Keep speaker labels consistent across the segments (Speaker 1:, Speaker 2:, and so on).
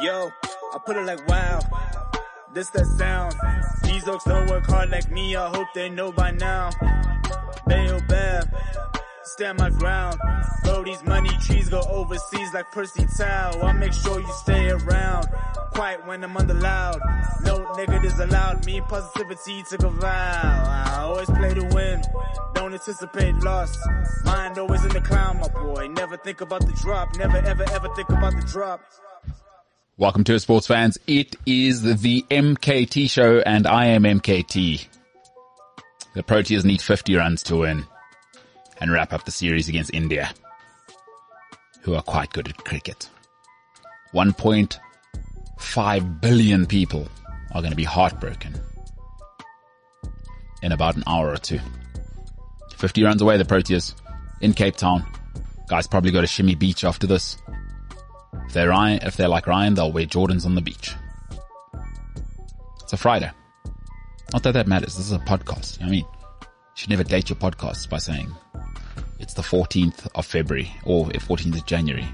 Speaker 1: Yo, I put it like wow. This that sound. These oaks don't work hard like me. I hope they know by now. Bayo Bab, stand my ground. Bro, these money trees go overseas like Percy Tau. I make sure you stay around. Quiet when I'm under loud. No negatives allowed. Me positivity took a vow. I always play to win. Don't anticipate loss. Mind always in the clown, my boy. Never think about the drop. Never ever ever think about the drop.
Speaker 2: Welcome to sports fans. It is the MKT show and I am MKT. The Proteas need 50 runs to win and wrap up the series against India, who are quite good at cricket. 1.5 billion people are going to be heartbroken in about an hour or two. 50 runs away, the Proteas in Cape Town. Guys probably go to Shimmy Beach after this. If they're Ryan, if they're like Ryan, they'll wear Jordans on the beach. It's a Friday. Not that that matters. This is a podcast. You know I mean, should never date your podcasts by saying it's the 14th of February or 14th of January.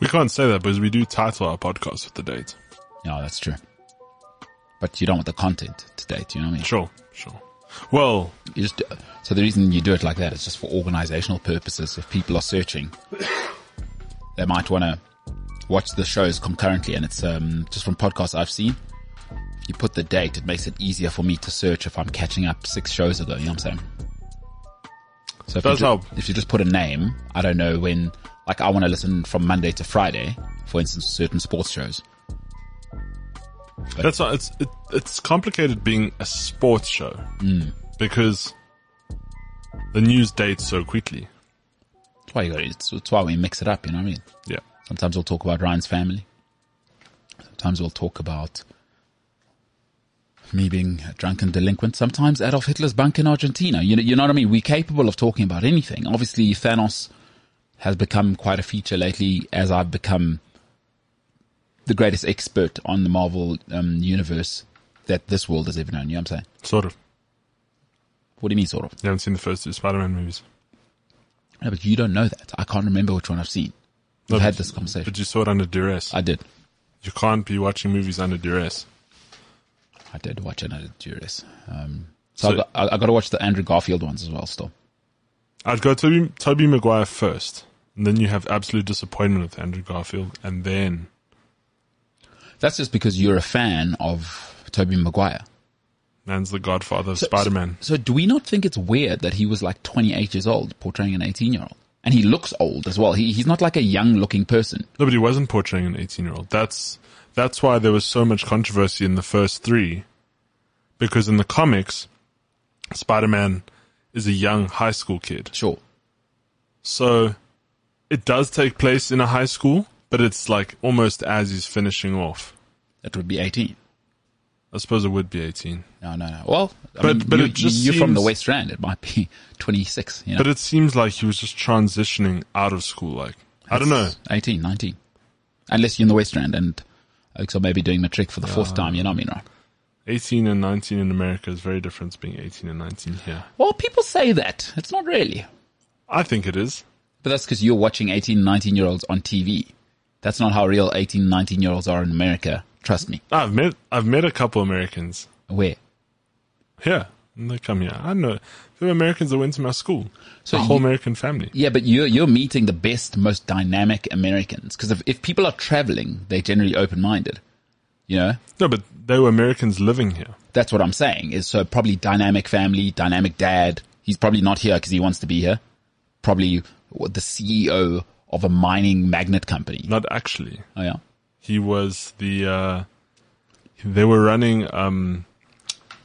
Speaker 3: We can't say that because we do title our podcast with the date.
Speaker 2: No, that's true. But you don't want the content to date. You know what I mean?
Speaker 3: Sure, sure. Well,
Speaker 2: You just so the reason you do it like that is just for organizational purposes. If people are searching, they might want to watch the shows concurrently, and it's um, just from podcasts I've seen. You put the date, it makes it easier for me to search if I'm catching up six shows ago. You know what I'm saying? So if
Speaker 3: Does
Speaker 2: you,
Speaker 3: help.
Speaker 2: if you just put a name, I don't know when. Like I want to listen from Monday to Friday, for instance, certain sports shows.
Speaker 3: that's not, it's, it, it's complicated being a sports show mm. because the news dates so quickly.
Speaker 2: That's why you got it. It's, it's why we mix it up. You know what I mean?
Speaker 3: Yeah.
Speaker 2: Sometimes we'll talk about Ryan's family. Sometimes we'll talk about me being a drunken delinquent. Sometimes Adolf Hitler's bunk in Argentina. You know, you know what I mean? We're capable of talking about anything. Obviously, Thanos has become quite a feature lately as I've become the greatest expert on the Marvel um, universe that this world has ever known. You know what I'm saying?
Speaker 3: Sort of.
Speaker 2: What do you mean, sort of?
Speaker 3: You haven't seen the first two Spider-Man movies.
Speaker 2: No, but you don't know that. I can't remember which one I've seen. We've
Speaker 3: No,
Speaker 2: had this conversation.
Speaker 3: But you saw it under duress.
Speaker 2: I did.
Speaker 3: you can't be watching movies under duress.
Speaker 2: I did watch another Juris. Um, so,
Speaker 3: So-
Speaker 2: I, got, I, I got to watch the Andrew Garfield ones as well. Still,
Speaker 3: I'd go Toby, Tobey Maguire first. And then you have absolute disappointment with Andrew Garfield. And then,
Speaker 2: that's just because you're a fan of Tobey Maguire.
Speaker 3: man's the godfather of Spider-Man.
Speaker 2: So, do we not think it's weird that he was like 28 years old portraying an 18 year old, and he looks old as well? He, he's not like a young looking person.
Speaker 3: No, but he wasn't portraying an 18 year old. That's, that's why there was so much controversy in the first three. Because in the comics, Spider-Man is a young high school kid.
Speaker 2: Sure,
Speaker 3: So it does take place in a high school, but it's like almost as he's finishing off.
Speaker 2: that would be 18.
Speaker 3: I suppose it would be 18.
Speaker 2: No, no, no. Well, I
Speaker 3: But-
Speaker 2: mean,
Speaker 3: but
Speaker 2: you,
Speaker 3: it just
Speaker 2: you're from the West Rand. It might be 26. You know?
Speaker 3: But it seems like he was just transitioning out of school. Like, I don't know.
Speaker 2: 18, 19. Unless you're in the West Rand and Oaks are maybe doing matric for the fourth ah. time. You know what I mean, right?
Speaker 3: 18 and 19 in America is very different to being 18 and 19 here.
Speaker 2: Well, people say that. It's not really.
Speaker 3: I think it is.
Speaker 2: But that's because you're watching 18, 19 year olds on TV. That's not how real 18, 19 year olds are in America. Trust me.
Speaker 3: I've met, I've met a couple Americans
Speaker 2: Where?
Speaker 3: here. And they come here. I know. There were Americans that went to my school.
Speaker 2: So
Speaker 3: a whole
Speaker 2: you-
Speaker 3: American family.
Speaker 2: Yeah, but you're, you're meeting the best, most dynamic Americans. Because if, if people are traveling, they're generally open minded. You know?
Speaker 3: No, but they were Americans living here.
Speaker 2: That's what I'm saying. Is so probably dynamic family, dynamic dad. He's probably not here because he wants to be here. Probably the CEO of a mining magnet company.
Speaker 3: Not actually.
Speaker 2: Oh yeah.
Speaker 3: He was the, uh, they were running, um,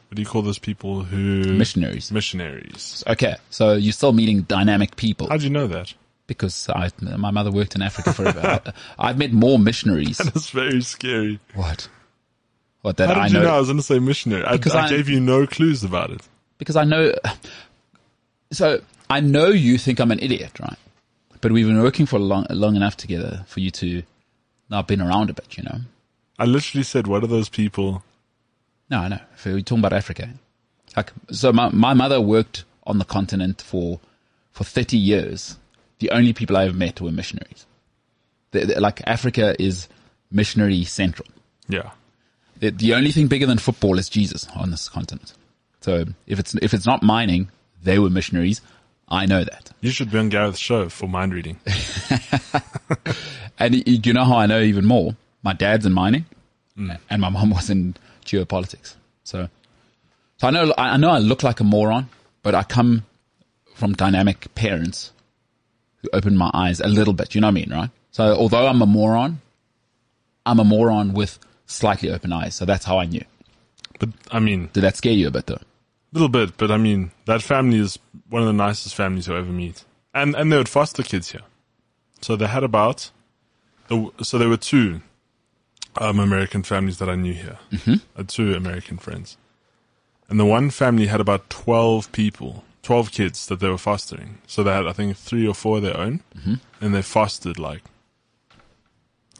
Speaker 3: what do you call those people who?
Speaker 2: Missionaries.
Speaker 3: Missionaries.
Speaker 2: Okay, so you're still meeting dynamic people
Speaker 3: How'd you know that?
Speaker 2: because I, my mother worked in Africa forever. I, I've met more missionaries.
Speaker 3: That's very scary.
Speaker 2: What? What that
Speaker 3: How did
Speaker 2: I
Speaker 3: you
Speaker 2: know,
Speaker 3: know I was going to say missionary? I, I
Speaker 2: I-
Speaker 3: gave you no clues about it.
Speaker 2: because I know. So I know you think I'm an idiot, right? But we've been working for long, long enough together for you to not been around a bit, you know.
Speaker 3: I literally said, what are those people?
Speaker 2: No, I know. If we're talking about Africa, like so, my my mother worked on the continent for for thirty years. The only people I ever met were missionaries. The- the- like Africa is missionary central.
Speaker 3: Yeah.
Speaker 2: The, the only thing bigger than football is Jesus on this continent. So if it's if it's not mining, they were missionaries. I know that.
Speaker 3: You should be on Gareth's show for mind reading.
Speaker 2: And you know how I know even more? My dad's in mining, hmm. and my mom was in geopolitics. So, so I know I know I look like a moron, but I come from dynamic parents who opened my eyes a little bit. You know what I mean, right? So although I'm a moron, I'm a moron with slightly open eyes. So that's how I knew.
Speaker 3: But I mean,
Speaker 2: Did that scare you a bit though?
Speaker 3: A little bit, but I mean, that family is one of the nicest families you'll ever meet. And, and they would foster kids here. So they had about, the, so there were two, um, American families that I knew here. Mm-hmm. Uh, two American friends. And the one family had about 12 people, 12 kids that they were fostering. So they had, I think, three or four of their own. Mm-hmm. And they fostered like,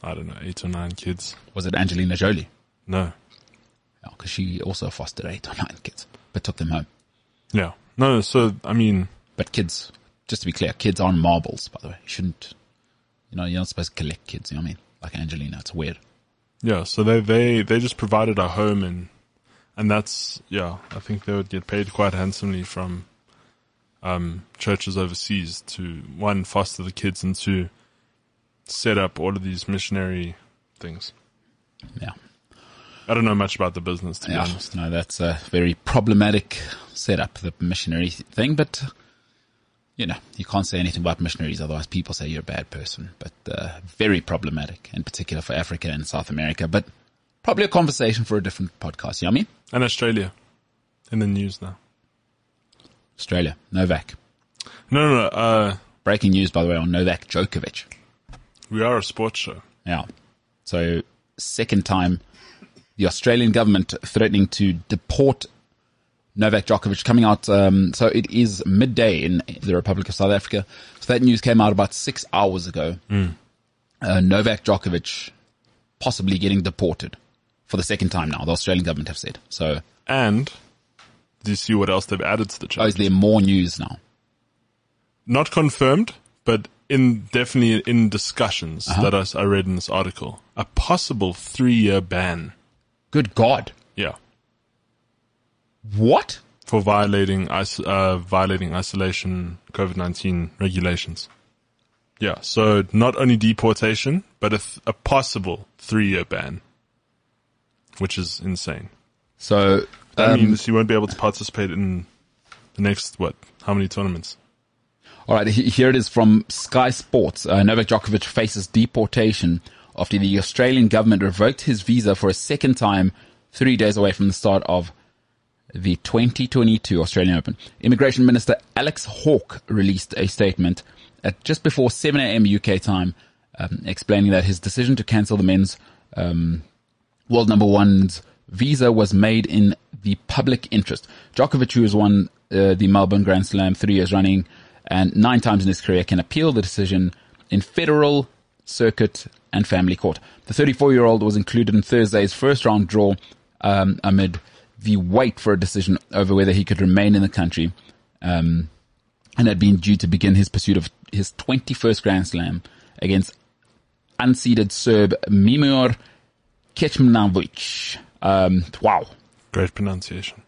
Speaker 3: I don't know, eight or nine kids.
Speaker 2: Was it Angelina Jolie?
Speaker 3: No.
Speaker 2: because she also fostered eight or nine kids, but took them home.
Speaker 3: Yeah. No, so, I mean,
Speaker 2: But kids, just to be clear, kids aren't marbles, by the way. You shouldn't, you know, you're not supposed to collect kids, you know what I mean? Like Angelina, it's weird.
Speaker 3: Yeah, so they they they just provided a home and and that's yeah, I think they would get paid quite handsomely from um churches overseas to one foster the kids and to set up all of these missionary things.
Speaker 2: Yeah.
Speaker 3: I don't know much about the business to be
Speaker 2: Yeah.
Speaker 3: honest.
Speaker 2: No, that's a very problematic setup, the missionary thing, but, you know, you can't say anything about missionaries, otherwise people say you're a bad person, but, uh, very problematic, in particular for Africa and South America, but probably a conversation for a different podcast, you know what I mean?
Speaker 3: And Australia in the news now.
Speaker 2: Australia, Novak.
Speaker 3: No, no, no. Uh,
Speaker 2: Breaking news, by the way, on Novak Djokovic.
Speaker 3: we are a sports show.
Speaker 2: Yeah. So second time the Australian government threatening to deport Novak Djokovic coming out. Um, so it is midday in the Republic of South Africa. So that news came out about six hours ago. Uh, Novak Djokovic possibly getting deported for the second time now. The Australian government have said. So
Speaker 3: And do you see what else they've added to the
Speaker 2: oh,
Speaker 3: charge?
Speaker 2: is there more news now?
Speaker 3: not confirmed, but in definitely in discussions
Speaker 2: Uh-huh.
Speaker 3: that I read in this article, a possible three-year ban.
Speaker 2: Good God.
Speaker 3: Yeah,
Speaker 2: What?
Speaker 3: for violating uh, violating isolation COVID nineteen regulations. Yeah, so not only deportation, but a, th- a possible three-year ban, which is insane.
Speaker 2: So,
Speaker 3: That
Speaker 2: um,
Speaker 3: means you won't be able to participate in the next what? How many tournaments?
Speaker 2: All right, here it is from Sky Sports. Uh, Novak Djokovic faces deportation after the Australian government revoked his visa for a second time, three days away from the start of the 2022 Australian Open. Immigration Minister Alex Hawke released a statement at just before 7 a.m. UK time, um, explaining that his decision to cancel the men's um, world number one's visa was made in the public interest. Djokovic, who has won uh, the Melbourne Grand Slam three years running and nine times in his career, can appeal the decision in federal, circuit, and family court. The 34-year-old was included in Thursday's first round draw um, amid the wait for a decision over whether he could remain in the country. Um, and had been due to begin his pursuit of his 21st Grand Slam against unseeded Serb Mimir Kecmanovic. Um, wow.
Speaker 3: Great pronunciation.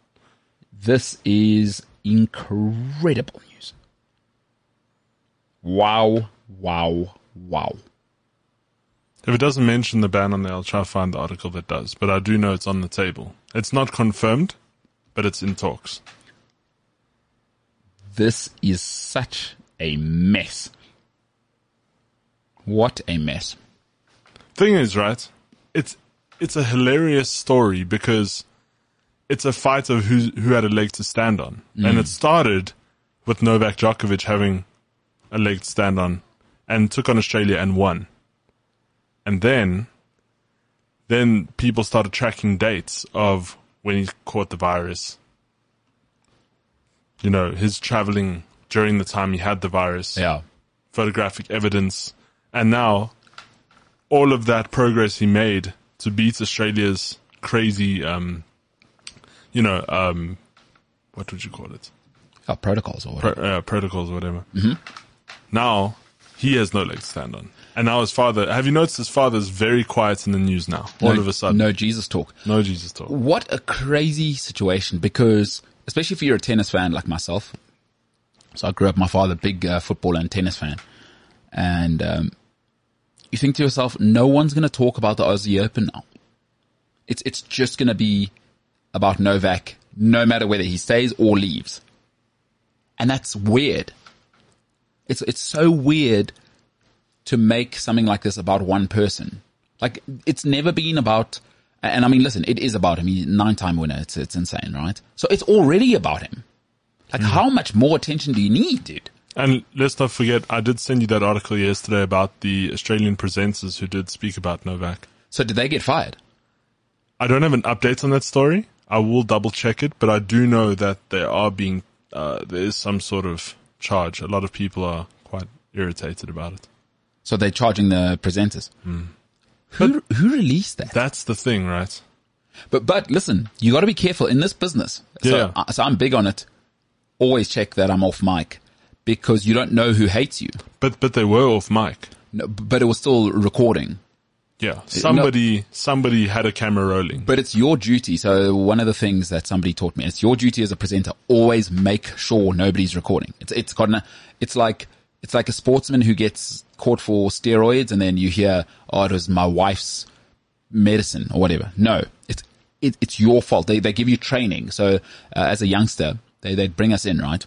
Speaker 2: This is incredible news. Wow, wow, wow.
Speaker 3: If it doesn't mention the ban on there, I'll try to find the article that does. But I do know it's on the table. It's not confirmed, but it's in talks.
Speaker 2: This is such a mess. What a mess.
Speaker 3: Thing is, right? It's it's a hilarious story because it's a fight of who who had a leg to stand on, and mm. it started with Novak Djokovic having a leg to stand on, and took on Australia and won. And then, then people started tracking dates of when he caught the virus. You know, his traveling during the time he had the virus
Speaker 2: Yeah.
Speaker 3: photographic evidence, and now all of that progress he made to beat Australia's crazy, um, you know, um, what would you call it?
Speaker 2: Oh, protocols or
Speaker 3: Pro-
Speaker 2: whatever.
Speaker 3: uh, protocols or whatever. Mm-hmm. Now he has no leg to stand on. And now his father, have you noticed his father's very quiet in the news now? All
Speaker 2: no,
Speaker 3: of a sudden.
Speaker 2: No Jesus talk.
Speaker 3: No Jesus talk.
Speaker 2: What a crazy situation because, especially if you're a tennis fan like myself. So I grew up, my father, big uh, football and tennis fan. And, um, you think to yourself, no one's going to talk about the Aussie Open now. It's, it's just going to be about Novak, no matter whether he stays or leaves. And that's weird. It's, it's so weird to make something like this about one person. Like it's never been about, and I mean, listen, it is about him. He's nine time winner. It's, it's insane, right? So it's already about him. Like how much more attention do you need, dude?
Speaker 3: And let's not forget, I did send you that article yesterday about the Australian presenters who did speak about Novak.
Speaker 2: So did they get fired?
Speaker 3: I don't have an update on that story. I will double check it, but I do know that there are being, uh, there is some sort of charge. A lot of people are quite irritated about it.
Speaker 2: So they're charging the presenters. Who, who released that?
Speaker 3: That's the thing, right?
Speaker 2: But, but listen, you gotta be careful in this business. So,
Speaker 3: Yeah.
Speaker 2: uh, so I'm big on it. Always check that I'm off mic because you don't know who hates you.
Speaker 3: But, but they were off mic.
Speaker 2: No, but it was still recording.
Speaker 3: Yeah. Somebody, somebody had a camera rolling.
Speaker 2: But it's your duty. So one of the things that somebody taught me, it's your duty as a presenter, always make sure nobody's recording. It's, it's got an, it's like, it's like a sportsman who gets caught for steroids and then you hear, oh, it was my wife's medicine or whatever. No, it's, it, it's your fault. They, they give you training. So, uh, as a youngster, they, they'd bring us in, right?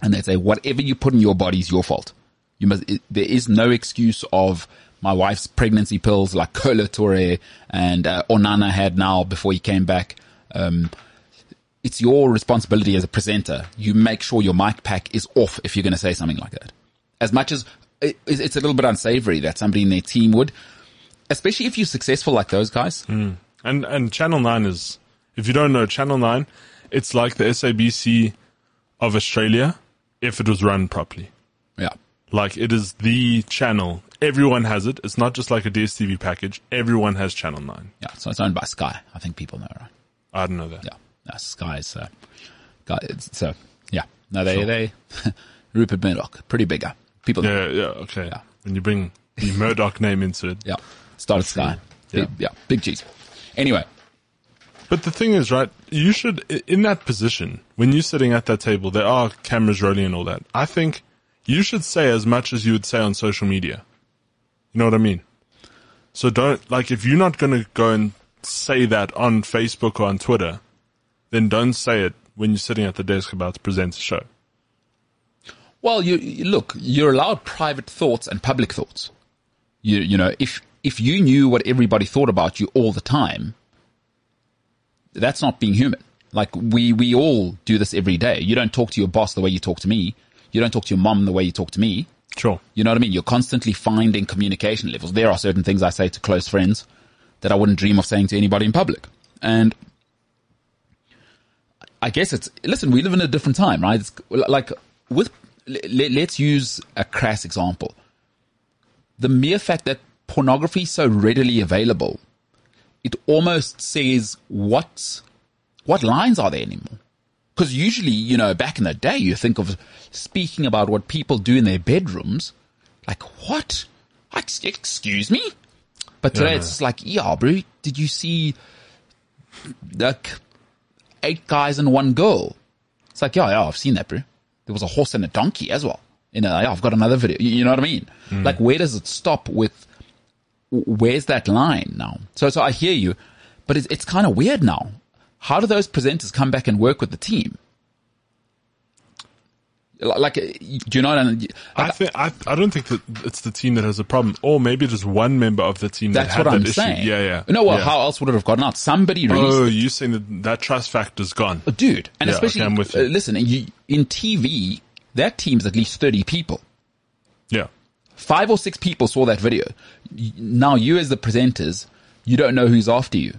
Speaker 2: And they'd say, whatever you put in your body is your fault. You must, it, there is no excuse of my wife's pregnancy pills like Kolo Toure and, uh, Onana had now before he came back. Um, it's your responsibility as a presenter. You make sure your mic pack is off if you're going to say something like that. As much as it's a little bit unsavory that somebody in their team would, especially if you're successful like those guys.
Speaker 3: And, and Channel 9 is, if you don't know, Channel 9, it's like the SABC of Australia if it was run properly.
Speaker 2: Yeah.
Speaker 3: Like it is the channel. Everyone has it. It's not just like a DSTV package. Everyone has Channel 9.
Speaker 2: Yeah. So it's owned by Sky. I think people know, right?
Speaker 3: I don't know that.
Speaker 2: Yeah. No, Sky's, uh, guy, so yeah. No, they, they, Rupert Murdoch, pretty bigger. People know.
Speaker 3: Yeah, yeah, okay.
Speaker 2: Yeah.
Speaker 3: When you bring the Murdoch name into it.
Speaker 2: Yeah. Started Sky.
Speaker 3: Yeah.
Speaker 2: Big, yeah. Big cheese. Anyway.
Speaker 3: But the thing is, right, you should, in that position, when you're sitting at that table, there are cameras rolling and all that. I think you should say as much as you would say on social media. You know what I mean? So don't, like, if you're not going to go and say that on Facebook or on Twitter, then don't say it when you're sitting at the desk about to present a show.
Speaker 2: Well, you, you look, you're allowed private thoughts and public thoughts. You, you know, if, if you knew what everybody thought about you all the time, that's not being human. Like we, we all do this every day. You don't talk to your boss the way you talk to me. You don't talk to your mom the way you talk to me.
Speaker 3: Sure.
Speaker 2: You know what I mean? You're constantly finding communication levels. There are certain things I say to close friends that I wouldn't dream of saying to anybody in public. And I guess it's, listen, we live in a different time, right? It's like with, let's use a crass example. The mere fact that pornography is so readily available, it almost says what, what lines are there anymore? Because usually, you know, back in the day, you think of speaking about what people do in their bedrooms. Like, what? Excuse me? But today
Speaker 3: Yeah.
Speaker 2: it's like, yeah, bro, did you see like eight guys and one girl? It's like, yeah, yeah, I've seen that, bro. There was a horse and a donkey as well. You know, I've got another video. You know what I mean? Hmm. Like, where does it stop with, where's that line now? So, so I hear you, but it's, it's kind of weird now. How do those presenters come back and work with the team? Like, do you know what I
Speaker 3: think I, I don't think that it's the team that has a problem, or maybe just one member of the team
Speaker 2: That's
Speaker 3: that had
Speaker 2: what
Speaker 3: that
Speaker 2: I'm
Speaker 3: issue.
Speaker 2: saying.
Speaker 3: Yeah, yeah.
Speaker 2: No, well,
Speaker 3: yeah.
Speaker 2: how else would it have gotten out? Somebody
Speaker 3: Oh, you saying that that trust factor's gone?
Speaker 2: dude. And
Speaker 3: Yeah,
Speaker 2: especially,
Speaker 3: okay, I'm with
Speaker 2: uh,
Speaker 3: you.
Speaker 2: listen, you, in TV, that team's at least 30 people.
Speaker 3: Yeah,
Speaker 2: Five or six people saw that video. Now you as the presenters, you don't know who's after you.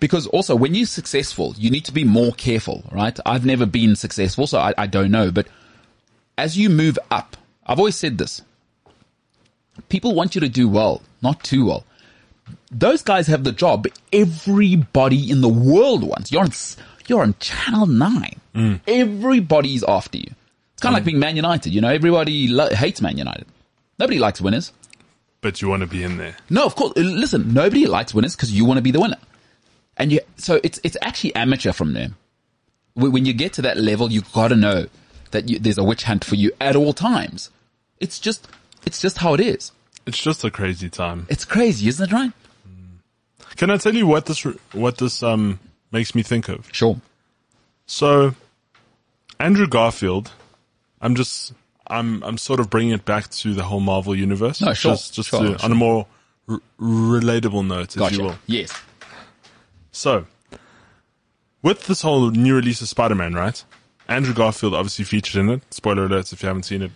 Speaker 2: Because also when you're successful, you need to be more careful, right? I've never been successful, so I, I don't know. But as you move up, I've always said this. People want you to do well, not too well. Those guys have the job everybody in the world wants. You're on, you're on channel nine. Mm. Everybody's after you. It's kind of like mm. being Man United. You know, everybody lo- hates Man United. Nobody likes winners.
Speaker 3: But you want to be in there.
Speaker 2: No, of course. Listen, nobody likes winners because you want to be the winner. And you, so it's, it's actually amateur from there. When you get to that level, you've gotta know that you, there's a witch hunt for you at all times. It's just, it's just how it is.
Speaker 3: It's just a crazy time.
Speaker 2: It's crazy, isn't it, right?
Speaker 3: Can I tell you what this what this um makes me think of?
Speaker 2: Sure.
Speaker 3: So, Andrew Garfield, I'm just I'm I'm sort of bringing it back to the whole Marvel universe.
Speaker 2: No, sure,
Speaker 3: Just, just
Speaker 2: sure,
Speaker 3: to,
Speaker 2: sure.
Speaker 3: on a more r- relatable note, if
Speaker 2: Gotcha.
Speaker 3: you will.
Speaker 2: Yes.
Speaker 3: So, with this whole new release of Spider-Man, right? Andrew Garfield obviously featured in it. Spoiler alerts if you haven't seen it.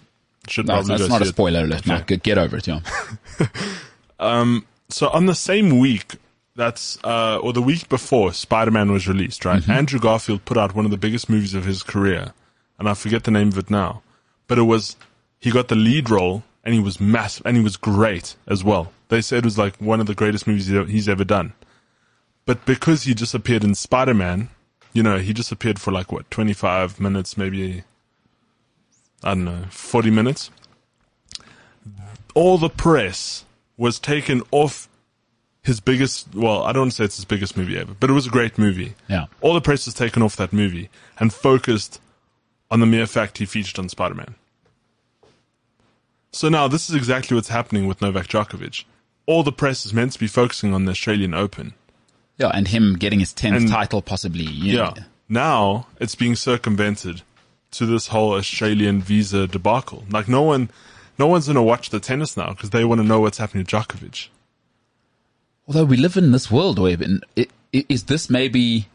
Speaker 3: Should
Speaker 2: No,
Speaker 3: probably
Speaker 2: it's
Speaker 3: go
Speaker 2: not a
Speaker 3: see it.
Speaker 2: spoiler alert. No,
Speaker 3: Okay.
Speaker 2: get, get over it, yeah.
Speaker 3: So on the same week that's uh or the week before Spider-Man was released, right? Andrew Garfield put out one of the biggest movies of his career, and I forget the name of it now, but it was he got the lead role and he was massive and he was great as well. They said it was like one of the greatest movies he's ever done. But because he just appeared in Spider-Man, you know, he just appeared for like what 25 minutes, maybe I don't know, 40 minutes. All the press was taken off his biggest, well, I don't want to say it's his biggest movie ever, but it was a great movie.
Speaker 2: Yeah.
Speaker 3: All the press was taken off that movie and focused on the mere fact he featured on Spider-Man. So now this is exactly what's happening with Novak Djokovic. All the press is meant to be focusing on the Australian Open.
Speaker 2: Yeah, and him getting his 10th
Speaker 3: And-
Speaker 2: title possibly. You
Speaker 3: Yeah.
Speaker 2: know.
Speaker 3: Now it's being circumvented to this whole Australian visa debacle. Like no one, no one's going to watch the tennis now because they want to know what's happening to Djokovic.
Speaker 2: Although we live in this world, where and i- i- is this maybe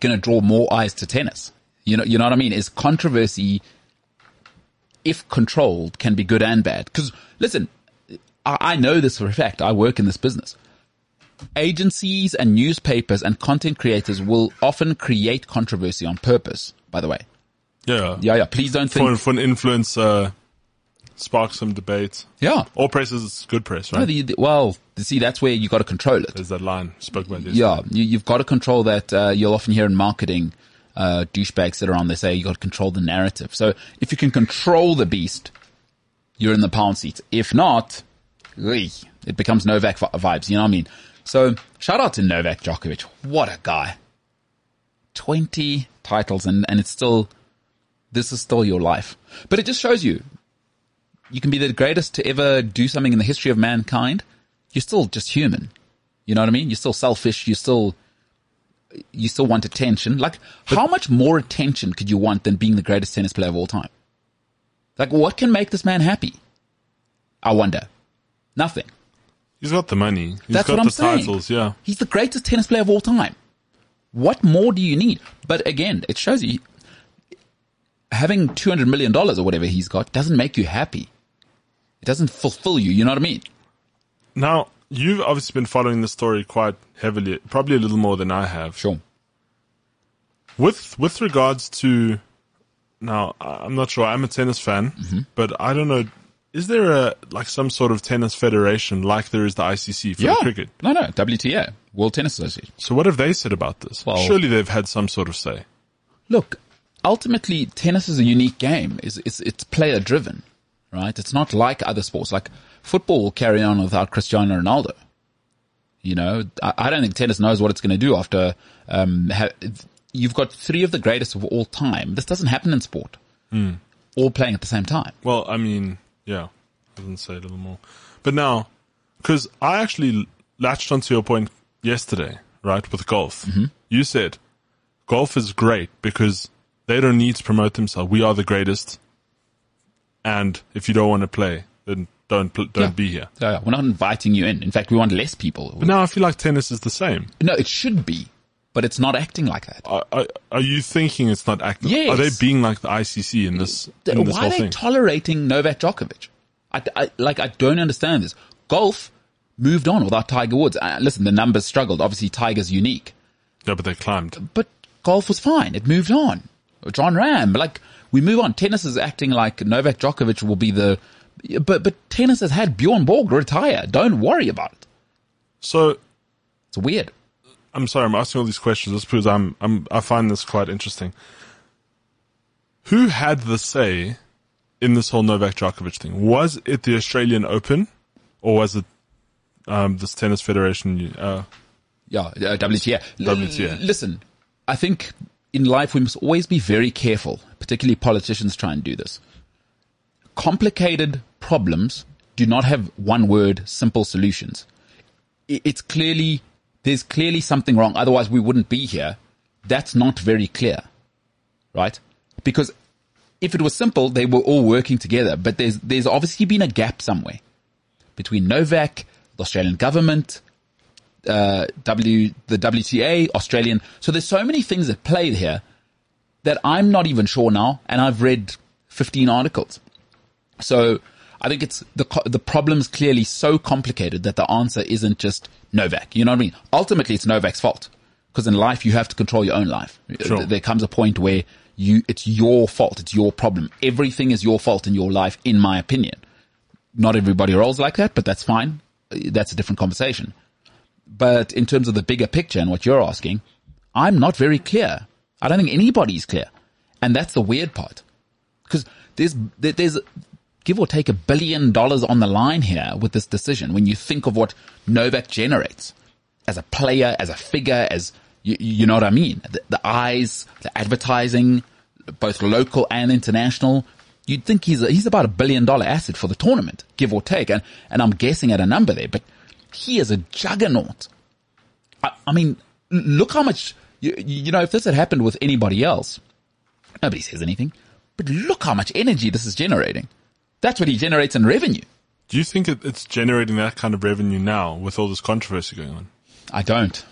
Speaker 2: going to draw more eyes to tennis? You know, you know what I mean? Is controversy, if controlled, can be good and bad? Because listen, I, I know this for a fact. I work in this business. Agencies and newspapers and content creators will often create controversy on purpose. By the way,
Speaker 3: Yeah.
Speaker 2: yeah, yeah. Please don't
Speaker 3: For,
Speaker 2: think.
Speaker 3: for an influencer, spark some debate.
Speaker 2: Yeah.
Speaker 3: All press is good press, right?
Speaker 2: No, the, the- well, see, that's where you got to control it.
Speaker 3: There's that line spoke about this.
Speaker 2: Yeah, you, you've got to control that. Uh, you'll often hear in marketing, uh, douchebags are on. They say you got to control the narrative. So if you can control the beast, you're in the pound seat. If not, it becomes Novak vi- vibes. You know what I mean? So shout out to Novak Djokovic. What a guy! Twenty titles, and and it's still this is still your life. But it just shows you you can be the greatest to ever do something in the history of mankind. You're still just human. You know what I mean? You're still selfish. You still, you still want attention. Like, how much more attention could you want than being the greatest tennis player of all time? Like, what can make this man happy? I wonder. Nothing.
Speaker 3: He's got the money. He's
Speaker 2: That's
Speaker 3: got
Speaker 2: what I'm
Speaker 3: the
Speaker 2: saying.
Speaker 3: titles, yeah.
Speaker 2: He's the greatest tennis player of all time. What more do you need? But again, it shows you having $200 million or whatever he's got doesn't make you happy. It doesn't fulfill you. You know what I mean?
Speaker 3: Now, you've obviously been following the story quite heavily, probably a little more than I have.
Speaker 2: Sure.
Speaker 3: With with regards to now, I'm not sure. I'm a tennis fan,
Speaker 2: Mm-hmm.
Speaker 3: but I don't know. Is there a like some sort of tennis federation like there is the ICC for
Speaker 2: Yeah.
Speaker 3: the cricket?
Speaker 2: No, no. WTA, World Tennis Association.
Speaker 3: So what have they said about this?
Speaker 2: Well-
Speaker 3: Surely they've had some sort of say.
Speaker 2: Look, ultimately, tennis is a unique game. It's, it's, it's player driven, right? It's not like other sports. Like football will carry on without Cristiano Ronaldo. You know, I, I don't think tennis knows what it's going to do after, um, ha- you've got three of the greatest of all time. This doesn't happen in sport. All playing at the same time.
Speaker 3: Well, I mean, yeah, I didn't say a little more. But now, because I actually latched onto your point yesterday, right, with golf.
Speaker 2: Mm-hmm.
Speaker 3: You said golf is great because they don't need to promote themselves. We are the greatest. And if you don't want to play, then don't, pl- don't
Speaker 2: Yeah.
Speaker 3: be here.
Speaker 2: So yeah, we're not inviting you in. In fact, we want less people.
Speaker 3: But now I feel like tennis is the same.
Speaker 2: no, it should be, but it's not acting like that.
Speaker 3: Are, are, are you thinking it's not active?
Speaker 2: Yes.
Speaker 3: Are they being like the ICC in this, in this
Speaker 2: Why are they
Speaker 3: thing?
Speaker 2: tolerating Novak Djokovic? I, I- like, I don't understand this. Golf moved on without Tiger Woods. Uh, listen, the numbers struggled. Obviously, Tiger's unique,
Speaker 3: yeah, but they climbed.
Speaker 2: but golf was fine. It moved on. Jon Rahm, like, we move on. Tennis is acting like Novak Djokovic will be the, but, but tennis has had Bjorn Borg retire. Don't worry about it.
Speaker 3: So
Speaker 2: It's weird.
Speaker 3: I'm sorry, I'm asking all these questions just because I'm, I'm, I find this quite interesting. Who had the say in this whole Novak Djokovic thing? Was it the Australian Open or was it um, this tennis federation? Uh,
Speaker 2: Yeah, uh, WTA. L-
Speaker 3: WTA.
Speaker 2: listen, I think in life we must always be very careful, particularly politicians try and do this. Complicated problems do not have one word, simple solutions. It's clearly, there's clearly something wrong. Otherwise we wouldn't be here. That's not very clear, right? Because if it was simple, they were all working together, but there's, there's obviously been a gap somewhere between Novak, the Australian government, uh, W, the WTA, Australian. So there's so many things at play here that I'm not even sure now. And I've read 15 articles. So I think it's the, the problem's clearly so complicated that the answer isn't just Novak. You know what I mean? Ultimately, it's Novak's fault. Because in life, you have to control your own life.
Speaker 3: Sure.
Speaker 2: There comes a point where you, it's your fault. It's your problem. Everything is your fault in your life, in my opinion. Not everybody rolls like that, but that's fine. That's a different conversation. But in terms of the bigger picture and what you're asking, I'm not very clear. I don't think anybody's clear. And that's the weird part. Because there's, there- there's, give or take a billion dollars on the line here with this decision when you think of what Novak generates as a player, as a figure, as, you, you know what I mean? The, the eyes, the advertising, both local and international. You'd think he's a, he's about a billion dollar asset for the tournament, give or take. And, and I'm guessing at a number there, but he is a juggernaut. I, I mean, look how much, you, you know, if this had happened with anybody else, nobody says anything, but look how much energy this is generating. That's what he generates in revenue.
Speaker 3: do you think it's generating that kind of revenue now with all this controversy going on?
Speaker 2: I don't.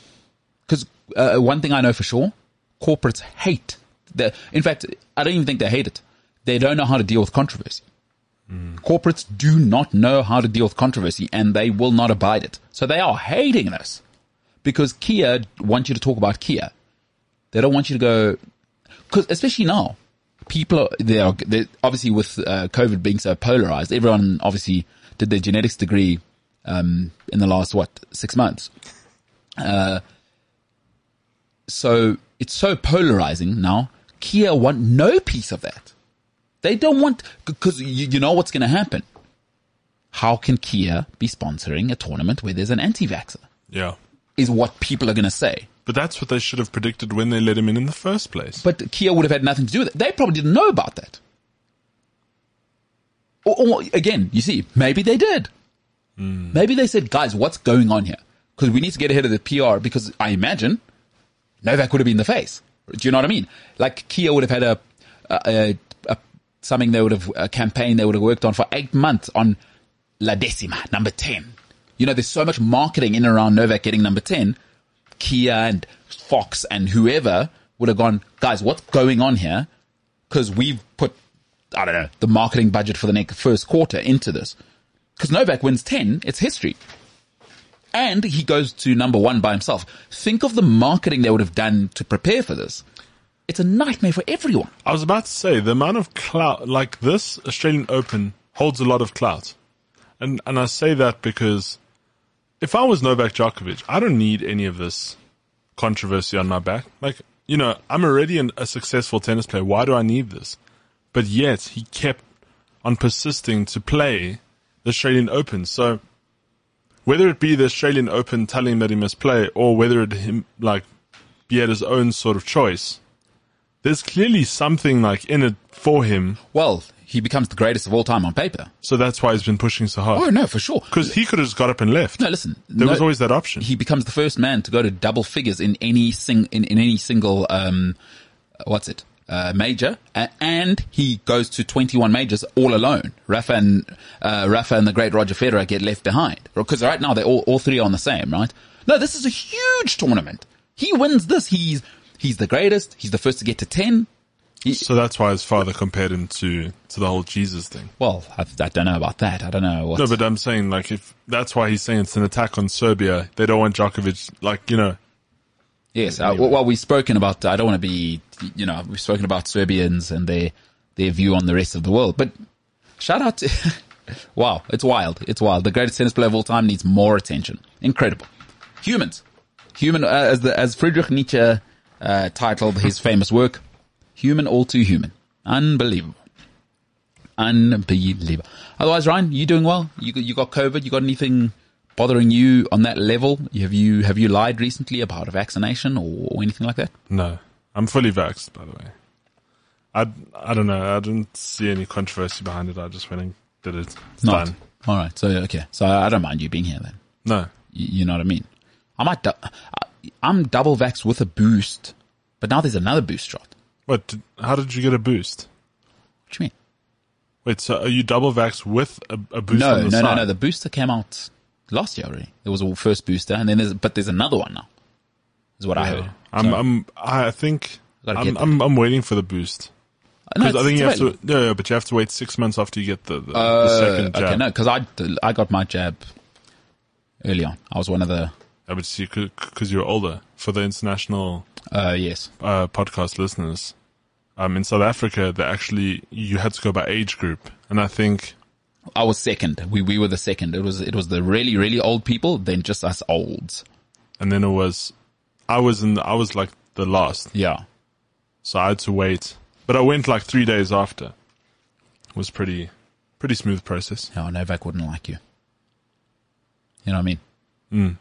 Speaker 2: Because uh, one thing I know for sure, corporates hate. The, in fact, I don't even think they hate it. They don't know how to deal with controversy. Corporates do not know how to deal with controversy and they will not abide it. So they are hating this because Kia want you to talk about Kia. They don't want you to go, cause especially now, people are, they are, they obviously with uh, COVID being so polarized, everyone obviously did their genetics degree, um, in the last, what, six months. So it's so polarizing now. Kia want no piece of that. They don't want, because you, you know what's going to happen. How can Kia be sponsoring a tournament where there's an anti-vaxxer?
Speaker 3: Yeah.
Speaker 2: Is what people are going to say.
Speaker 3: But that's what they should have predicted when they let him in in the first place.
Speaker 2: But Kia would have had nothing to do with it. They probably didn't know about that. Or, or again, you see, maybe they did. Hmm. Maybe they said, guys, what's going on here? Because we need to get ahead of the PR because I imagine Novak would have been the face. Do you know what I mean? Like Kia would have had a, a, a, a something they would have, a campaign they would have worked on for eight months on La Decima, number 10. You know, there's so much marketing in and around Novak getting number 10. Kia and Fox and whoever would have gone, guys, what's going on here? Cause we've put, I don't know, the marketing budget for the next first quarter into this. Cause Novak wins 10, it's history. And he goes to number one by himself. Think of the marketing they would have done to prepare for this. It's a nightmare for everyone.
Speaker 3: I was about to say the amount of clout, like this Australian Open holds a lot of clout. And, and I say that because if I was Novak Djokovic, I don't need any of this controversy on my back. Like, you know, I'm already an, a successful tennis player. Why do I need this? But yet he kept on persisting to play the Australian Open. So whether it be the Australian Open telling him that he must play or whether it him, like, be at his own sort of choice, there's clearly something like in it for him.
Speaker 2: Well, he becomes the greatest of all time on paper.
Speaker 3: So that's why he's been pushing so hard.
Speaker 2: Oh no, for sure.
Speaker 3: Because he could have just got up and left.
Speaker 2: No, listen.
Speaker 3: There
Speaker 2: no-
Speaker 3: was always that option.
Speaker 2: he becomes the first man to go to double figures in any sing in, in any single um what's it uh, major A- and he goes to 21 majors all alone Rafa and uh, Rafa and the great Roger Federer get left behind because right now they all all three are on the same right no this is a huge tournament he wins this he's he's the greatest he's the first to get to 10
Speaker 3: so that's why his father compared him to, to the whole Jesus thing.
Speaker 2: well I, I don't know about that I don't know what
Speaker 3: No, but I'm saying like if that's why he's saying it's an attack on Serbia. They don't want Djokovic like you know.
Speaker 2: Yes. Uh, well, we've spoken about, I don't want to be, you know, we've spoken about Serbians and their, their view on the rest of the world, but shout out to, wow, it's wild. It's wild. The greatest tennis player of all time needs more attention. Incredible. Humans. Human, uh, as the, as Friedrich Nietzsche, uh, titled his famous work, human all too human. Unbelievable. Unbelievable. Otherwise, Ryan, you doing well? You you got COVID? You got anything bothering you on that level? Have you have you lied recently about a vaccination or, or anything like that?
Speaker 3: No, I'm fully vaxxed, by the way. I, I don't know. I didn't see any controversy behind it. I just went and did it. It's
Speaker 2: Not.
Speaker 3: done.
Speaker 2: All right. So okay. So I don't mind you being here then.
Speaker 3: No.
Speaker 2: You, you know what I mean? I might. Du- I- I'm double vaxxed with a boost, but now there's another boost shot.
Speaker 3: What? How did you get a boost?
Speaker 2: What do you mean?
Speaker 3: Wait, so are you double vaxxed with a, a boost
Speaker 2: No,
Speaker 3: on
Speaker 2: no,
Speaker 3: the
Speaker 2: no,
Speaker 3: side?
Speaker 2: no. The booster came out last year already. There was a first booster, and then there's but there's another one now. Is what I heard.
Speaker 3: I'm,
Speaker 2: So-
Speaker 3: I'm, I think I'm. I'm, I'm waiting for the boost.
Speaker 2: No,
Speaker 3: I think you have to, no, no, but you have to wait six months after you get the, the, the
Speaker 2: Uh,
Speaker 3: second jab.
Speaker 2: okay, no, because I I got my jab early on. I was one of the
Speaker 3: Yeah, but see, because you're older. For the international
Speaker 2: uh yes.
Speaker 3: uh, podcast listeners, um, in South Africa, they actually you had to go by age group, and I think
Speaker 2: I was second. We we were the second. It was it was the really really old people, then just us olds.
Speaker 3: and then it was, I was in, I was like the last,
Speaker 2: Yeah.
Speaker 3: so I had to wait. But I went like three days after. It was pretty, pretty smooth process.
Speaker 2: No, Novak wouldn't like you. You know what I mean?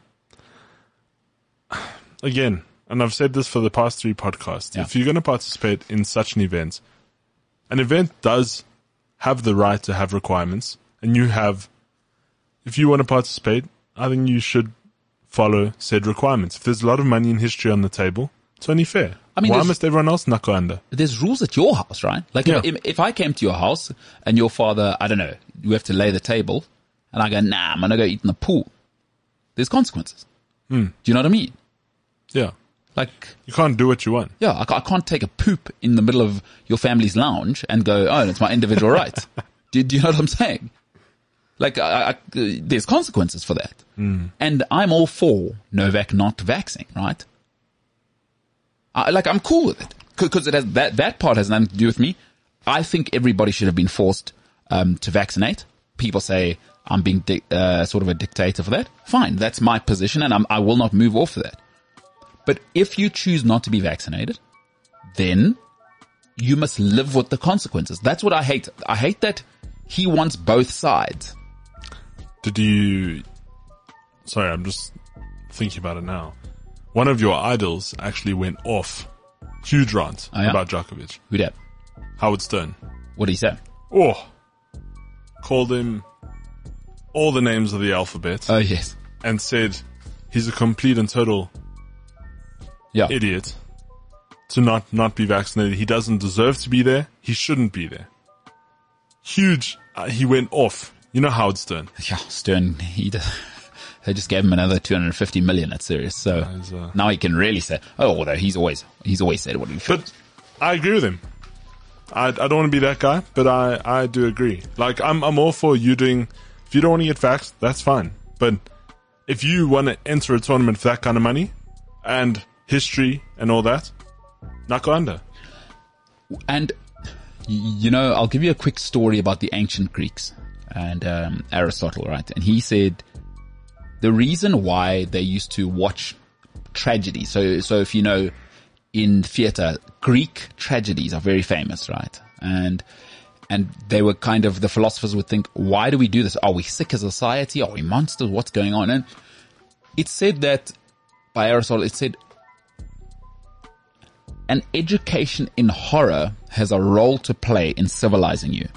Speaker 3: Again, and I've said this for the past three podcasts.
Speaker 2: Yeah.
Speaker 3: If you're going to participate in such an event, an event does have the right to have requirements, and you have, if you want to participate, I think you should follow said requirements. If there's a lot of money in history on the table, it's only fair.
Speaker 2: I mean,
Speaker 3: why must everyone else knuckle under?
Speaker 2: There's rules at your house, right? Like
Speaker 3: Yeah.
Speaker 2: if, if I came to your house and your father, I don't know, you have to lay the table, and I go, nah, I'm gonna go eat in the pool. There's consequences.
Speaker 3: Hmm.
Speaker 2: Do you know what I mean?
Speaker 3: Yeah.
Speaker 2: Like,
Speaker 3: You can't do what you want.
Speaker 2: yeah, I, I can't take a poop in the middle of your family's lounge and go, oh, it's my individual right. Do, do you know what I'm saying? Like, I, I, there's consequences for that. And I'm all for Novak not vaxing, right? I, like, I'm cool with it. Cause it has, that, that part has nothing to do with me. I think everybody should have been forced, um, to vaccinate. People say I'm being di- uh, sort of a dictator for that. Fine. That's my position and I'm, I will not move off of that. But if you choose not to be vaccinated, then you must live with the consequences. That's what I hate. I hate that he wants both sides.
Speaker 3: Did you? Sorry, I'm just thinking about it now. One of your idols actually went off, huge rant
Speaker 2: Oh, yeah?
Speaker 3: about Djokovic.
Speaker 2: Who that?
Speaker 3: Howard Stern.
Speaker 2: What did he say?
Speaker 3: Oh, called him all the names of the alphabet
Speaker 2: Oh yes.
Speaker 3: and said he's a complete and total
Speaker 2: Yeah.
Speaker 3: idiot to not not be vaccinated. He doesn't deserve to be there. He shouldn't be there. Huge. Uh, he went off. You know Howard Stern.
Speaker 2: yeah. Stern, he does, they just gave him another 250 million at Sirius. So
Speaker 3: uh,
Speaker 2: now he can really say, oh, although he's always, he's always said what he feels.
Speaker 3: But I agree with him. I, I don't want to be that guy, but I, I do agree. Like, I'm, I'm all for you doing, if you don't want to get vaxxed, that's fine. But if you want to enter a tournament for that kind of money and history and all that, under.
Speaker 2: And you know, I'll give you a quick story about the ancient Greeks and um, Aristotle, right? And he said the reason why they used to watch tragedy. So, so if you know, in theater, Greek tragedies are very famous, right? And and they were kind of the philosophers would think, why do we do this? Are we sick as a society? Are we monsters? What's going on? And it said that by Aristotle, it said an education in horror has a role to play in civilizing you.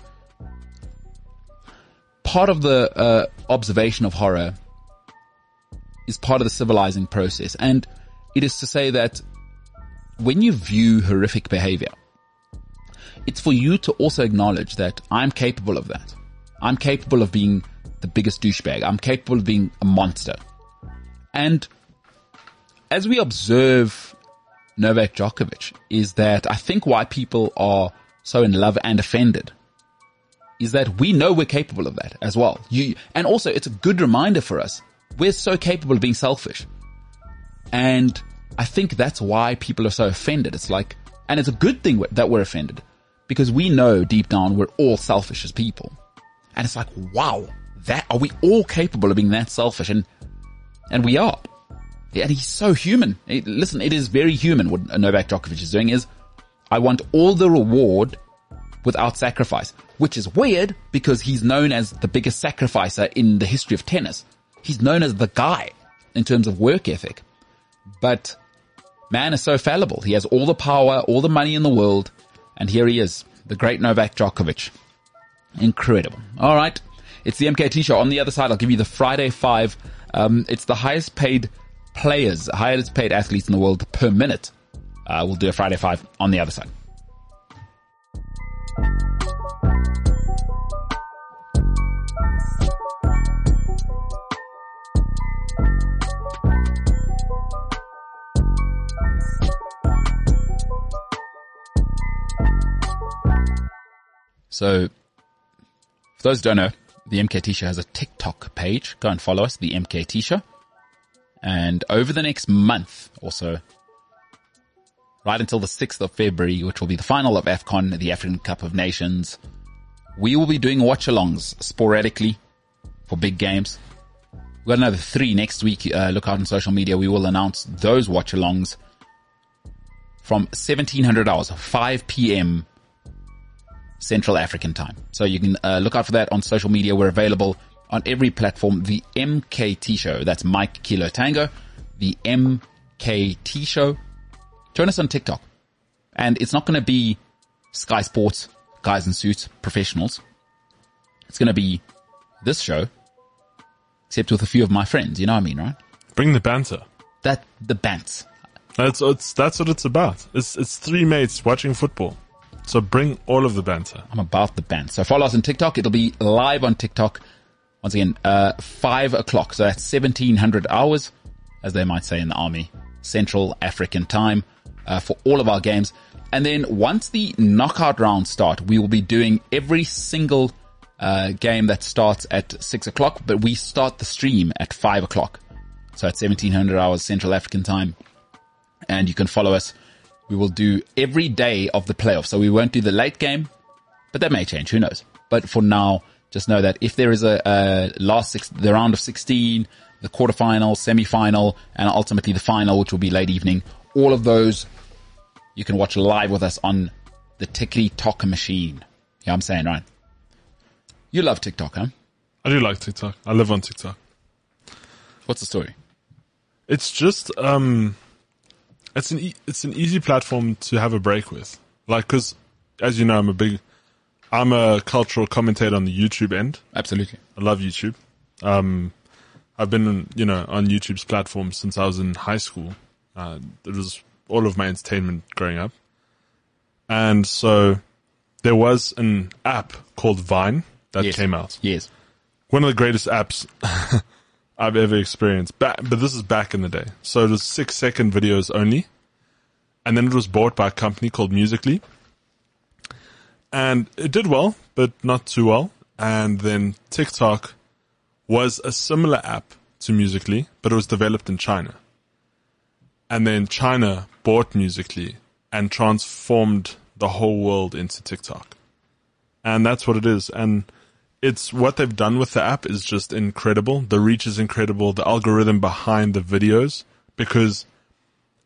Speaker 2: Part of the uh, observation of horror is part of the civilizing process. And it is to say that when you view horrific behavior, it's for you to also acknowledge that I'm capable of that. I'm capable of being the biggest douchebag. I'm capable of being a monster. And as we observe Novak Djokovic is that I think why people are so in love and offended is that we know we're capable of that as well. You, and also it's a good reminder for us. We're so capable of being selfish. And I think that's why people are so offended. It's like, and it's a good thing that we're offended because we know deep down we're all selfish as people. And it's like, wow, that, are we all capable of being that selfish? And, and we are. And he's so human. Listen, it is very human what Novak Djokovic is doing is, I want all the reward without sacrifice, which is weird because he's known as the biggest sacrificer in the history of tennis. He's known as the guy in terms of work ethic. But man is so fallible. He has all the power, all the money in the world, and here he is, the great Novak Djokovic. Incredible. All right. It's the MKT show. On the other side, I'll give you the Friday five. Um, it's the highest paid players, highest paid athletes in the world per minute. Uh, we'll do a Friday five on the other side. So, for those who don't know, the MKT Show has a TikTok page. Go and follow us, the MKT Show. And over the next month or so, right until the 6th of February, which will be the final of AFCON, the African Cup of Nations, we will be doing watch alongs sporadically for big games. We've got another three next week. Uh, look out on social media. We will announce those watch alongs from 1700 hours, 5 p.m. Central African time. So you can uh, look out for that on social media. We're available on every platform. The MKT Show. That's Mike Kilo Tango. The MKT Show. Join us on TikTok. And it's not going to be Sky Sports, guys in suits, professionals. It's going to be this show, except with a few of my friends. You know what I mean, right?
Speaker 3: Bring the banter.
Speaker 2: That, the bants.
Speaker 3: That's, it's, that's what it's about. It's, it's three mates watching football. So bring all of the banter.
Speaker 2: I'm about the banter. So follow us on TikTok. It'll be live on TikTok. Once again, uh, five o'clock. So that's 1700 hours, as they might say in the army, Central African time, uh, for all of our games. And then once the knockout rounds start, we will be doing every single, uh, game that starts at six o'clock, but we start the stream at five o'clock. So at 1700 hours Central African time. And you can follow us we will do every day of the playoffs. So we won't do the late game, but that may change. Who knows? But for now, just know that if there is a, a last six, the round of 16, the quarterfinal, semi-final, and ultimately the final, which will be late evening, all of those you can watch live with us on the TikTok machine. Yeah, I'm saying right. You love TikTok, huh?
Speaker 3: I do like TikTok. I live on TikTok.
Speaker 2: What's the story?
Speaker 3: It's just, um, it's an e- it's an easy platform to have a break with. Like, because as you know, I'm a big, I'm a cultural commentator on the YouTube end.
Speaker 2: Absolutely.
Speaker 3: I love YouTube. Um, I've been, you know, on YouTube's platform since I was in high school. Uh, it was all of my entertainment growing up. And so there was an app called Vine that
Speaker 2: Yes.
Speaker 3: came out.
Speaker 2: Yes.
Speaker 3: One of the greatest apps I've ever experienced. Back, but this is back in the day. So it was six second videos only. And then it was bought by a company called Musically. And it did well, but not too well. And then TikTok was a similar app to Musically, but it was developed in China. And then China bought Musically and transformed the whole world into TikTok. And that's what it is. And it's what they've done with the app is just incredible. The reach is incredible. The algorithm behind the videos, because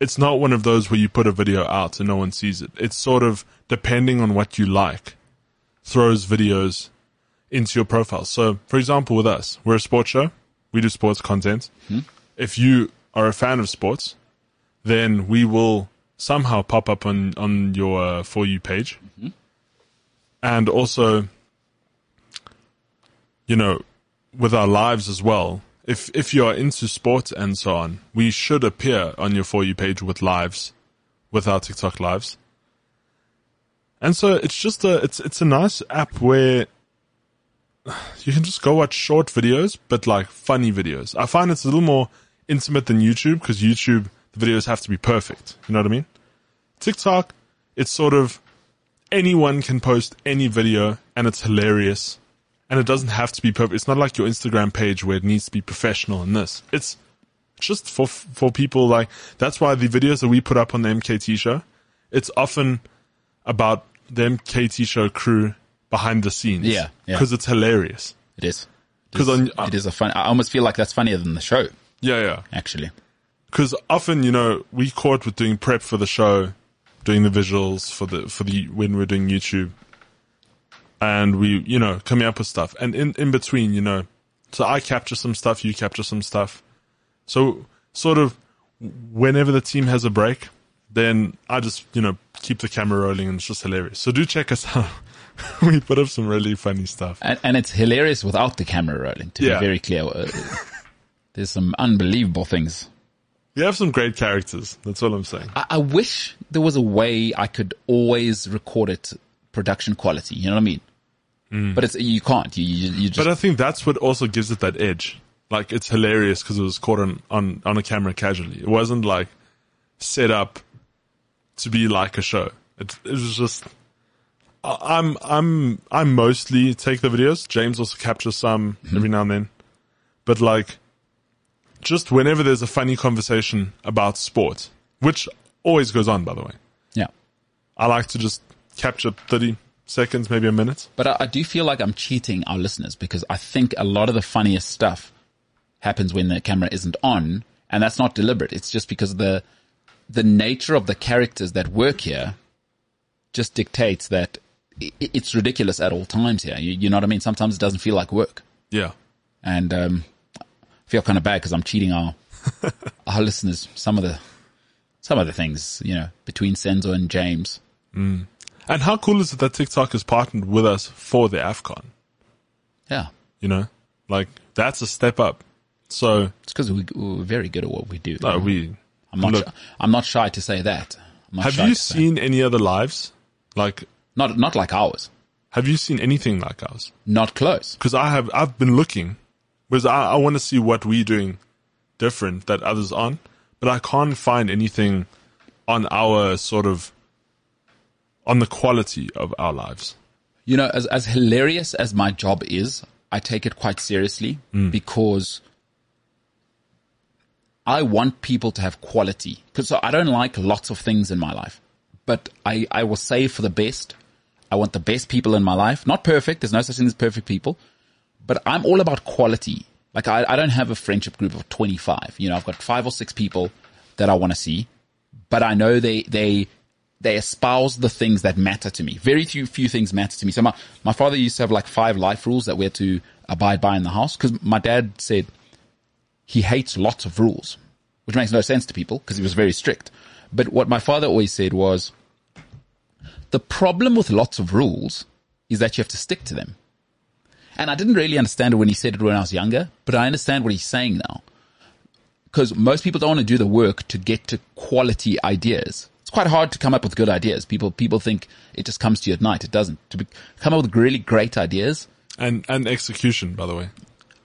Speaker 3: it's not one of those where you put a video out and no one sees it. It's sort of depending on what you like, throws videos into your profile. So, for example, with us, we're a sports show. We do sports content. If you are a fan of sports, then we will somehow pop up on, on your uh, For You page. And also, you know, with our lives as well. If if you are into sports and so on, we should appear on your for you page with lives, with our TikTok lives. And so it's just a it's it's a nice app where you can just go watch short videos, but like funny videos. I find it's a little more intimate than YouTube because YouTube the videos have to be perfect. You know what I mean? TikTok, it's sort of anyone can post any video and it's hilarious and it doesn't have to be perfect. It's not like your Instagram page where it needs to be professional in this. It's just for for people like that's why the videos that we put up on the MKT show, it's often about the MKT show crew behind the scenes.
Speaker 2: Yeah, yeah.
Speaker 3: because it's hilarious.
Speaker 2: It is.
Speaker 3: 'Cause
Speaker 2: It it uh, is a fun. I almost feel like that's funnier than the show,
Speaker 3: Yeah, yeah.
Speaker 2: actually.
Speaker 3: Because often, you know, we caught with doing prep for the show, doing the visuals for the for the when we're doing YouTube, and we, you know, coming up with stuff. And in, in between, you know, so I capture some stuff, you capture some stuff. So sort of whenever the team has a break, then I just, you know, keep the camera rolling and it's just hilarious. So do check us out. we put up some really funny stuff.
Speaker 2: And, and it's hilarious without the camera rolling, to
Speaker 3: Yeah.
Speaker 2: be very clear. Uh, There's some unbelievable things.
Speaker 3: We have some great characters. That's all I'm saying.
Speaker 2: I, I wish there was a way I could always record it production quality. You know what I mean? Mm. But it's, you can't. You, you, you just,
Speaker 3: But I think that's what also gives it that edge. Like it's hilarious because it was caught on, on, on a camera casually. It wasn't like set up to be like a show. It, it was just, I'm, I'm, I mostly take the videos. James also captures some mm-hmm. every now and then. But like, just whenever there's a funny conversation about sport, which always goes on, by the way,
Speaker 2: yeah.
Speaker 3: I like to just capture 30 seconds, maybe a minute.
Speaker 2: But I, I do feel like I'm cheating our listeners because I think a lot of the funniest stuff happens when the camera isn't on, and that's not deliberate. It's just because the the nature of the characters that work here just dictates that it's ridiculous at all times here. You, you know what I mean? Sometimes it doesn't feel like work,
Speaker 3: Yeah.
Speaker 2: and um, I feel kind of bad because I'm cheating our our listeners. Some of the some of the things, you know, between Senzo and James.
Speaker 3: And how cool is it that TikTok has partnered with us for the AFCON?
Speaker 2: Yeah,
Speaker 3: You know, like that's a step up. So
Speaker 2: it's because we, we're very good at what we do.
Speaker 3: no, we
Speaker 2: I'm not.
Speaker 3: look.
Speaker 2: Shy, I'm not shy to say that.
Speaker 3: Have you
Speaker 2: to say-
Speaker 3: seen any other lives? Like,
Speaker 2: Not not like ours.
Speaker 3: have you seen anything like ours?
Speaker 2: Not close.
Speaker 3: Because I have. I've been looking because I, I want to see what we're doing different that others aren't, but I can't find anything on our sort of on the quality of our lives.
Speaker 2: You know, as as hilarious as my job is, I take it quite seriously mm. because I want people to have quality. Because so I don't like lots of things in my life, but I I will save for the best. I want the best people in my life. Not perfect. There's no such thing as perfect people, but I'm all about quality. Like I, I don't have a friendship group of 25. You know, I've got five or six people that I want to see, but I know they, they, they espouse the things that matter to me. Very few, few things matter to me. So my, my father used to have like five life rules that we had to abide by in the house because my dad said he hates lots of rules, which makes no sense to people because he was very strict. But what my father always said was the problem with lots of rules is that you have to stick to them. And I didn't really understand it when he said it when I was younger, but I understand what he's saying now. Because most people don't want to do the work to get to quality ideas. It's quite hard to come up with good ideas. People, people think it just comes to you at night. It doesn't. To be, come up with really great ideas.
Speaker 3: And and execution, by the way.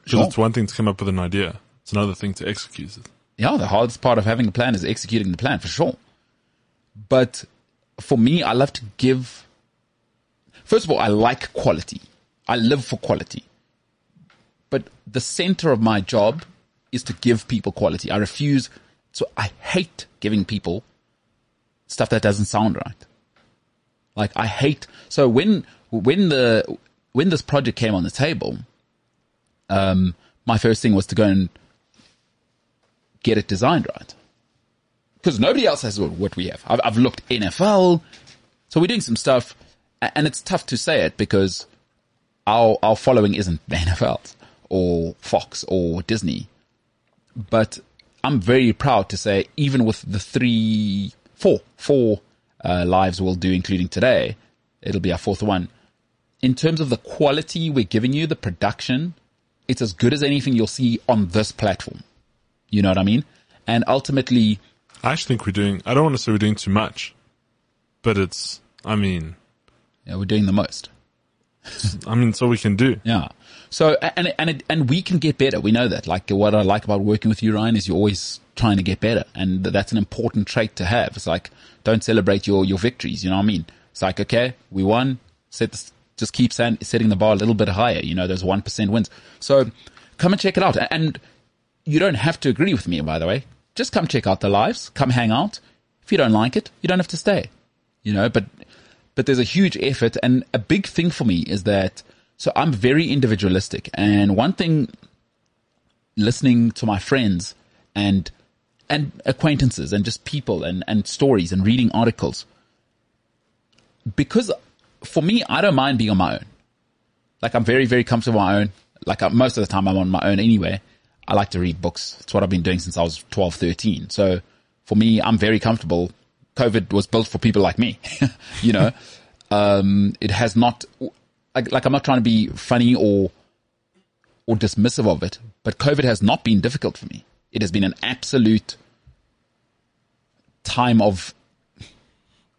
Speaker 3: Because
Speaker 2: Sure.
Speaker 3: it's one thing to come up with an idea; it's another thing to execute it.
Speaker 2: Yeah, the hardest part of having a plan is executing the plan for sure. But for me, I love to give. First of all, I like quality. I live for quality. But the center of my job is to give people quality. I refuse. So I hate giving people stuff that doesn't sound right. Like I hate. So when when the when this project came on the table, um, my first thing was to go and get it designed right. Because nobody else has what we have. I've, I've looked NFL. So we're doing some stuff and it's tough to say it because our, our following isn't NFL or Fox or Disney. But I'm very proud to say even with the three, four, four, uh, lives we'll do, including today, it'll be our fourth one. In terms of the quality we're giving you, the production, it's as good as anything you'll see on this platform. You know what I mean? And ultimately,
Speaker 3: I actually think we're doing. I don't want to say we're doing too much, but it's. I mean,
Speaker 2: yeah, we're doing the most.
Speaker 3: I mean, all we can do.
Speaker 2: Yeah. So, and, and, it, and we can get better. We know that. Like what I like about working with you, Ryan, is you're always trying to get better. And that's an important trait to have. It's like, don't celebrate your, your victories. You know what I mean? It's like, okay, we won. Set just keep setting the bar a little bit higher. You know, those 1% wins. So come and check it out. And you don't have to agree with me, by the way. Just come check out the lives. Come hang out. If you don't like it, you don't have to stay. You know, but, but there's a huge effort and a big thing for me is that, so I'm very individualistic. And one thing listening to my friends and, and acquaintances and just people and, and stories and reading articles, because for me, I don't mind being on my own. like I'm very, very comfortable on my own. Like uh, most of the time I'm on my own anyway. I like to read books. It's what I've been doing since I was 12, 13. So for me, I'm very comfortable. COVID was built for people like me, you know, um, it has not, like, like I'm not trying to be funny or, or dismissive of it, but COVID has not been difficult for me. It has been an absolute time of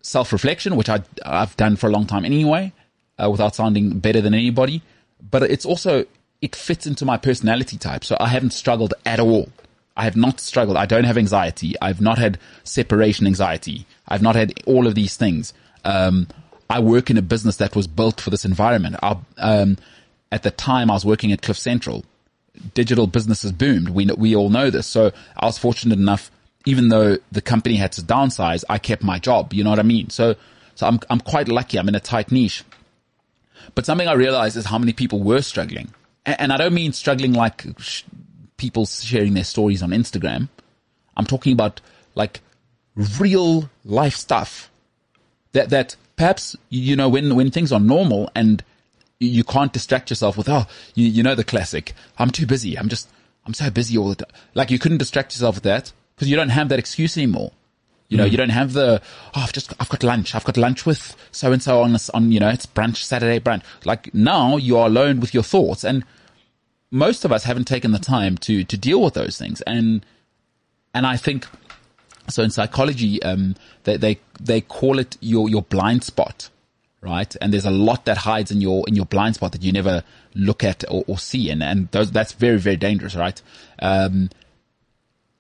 Speaker 2: self reflection, which I, I've done for a long time anyway, uh, without sounding better than anybody. But it's also, it fits into my personality type. So I haven't struggled at all. I have not struggled. I don't have anxiety. I've not had separation anxiety. I've not had all of these things. Um, I work in a business that was built for this environment. I, um, at the time I was working at Cliff Central, digital businesses boomed. We, we all know this. So I was fortunate enough, even though the company had to downsize, I kept my job. You know what I mean? So, so I'm, I'm quite lucky. I'm in a tight niche. But something I realized is how many people were struggling. And, and I don't mean struggling like people sharing their stories on Instagram. I'm talking about like real life stuff that, that perhaps, you know, when, when things are normal and you can't distract yourself with, oh, you, you know, the classic, I'm too busy. I'm just, I'm so busy all the time. Like you couldn't distract yourself with that because you don't have that excuse anymore. You know, mm. you don't have the, oh, I've just, I've got lunch. I've got lunch with so and so on this, on, you know, it's brunch, Saturday brunch. Like now you are alone with your thoughts and most of us haven't taken the time to, to deal with those things. And, and I think, so in psychology, um, they, they, they call it your, your blind spot right? And there's a lot that hides in your in your blind spot that you never look at or, or see, and and those, that's very very dangerous, right? Um,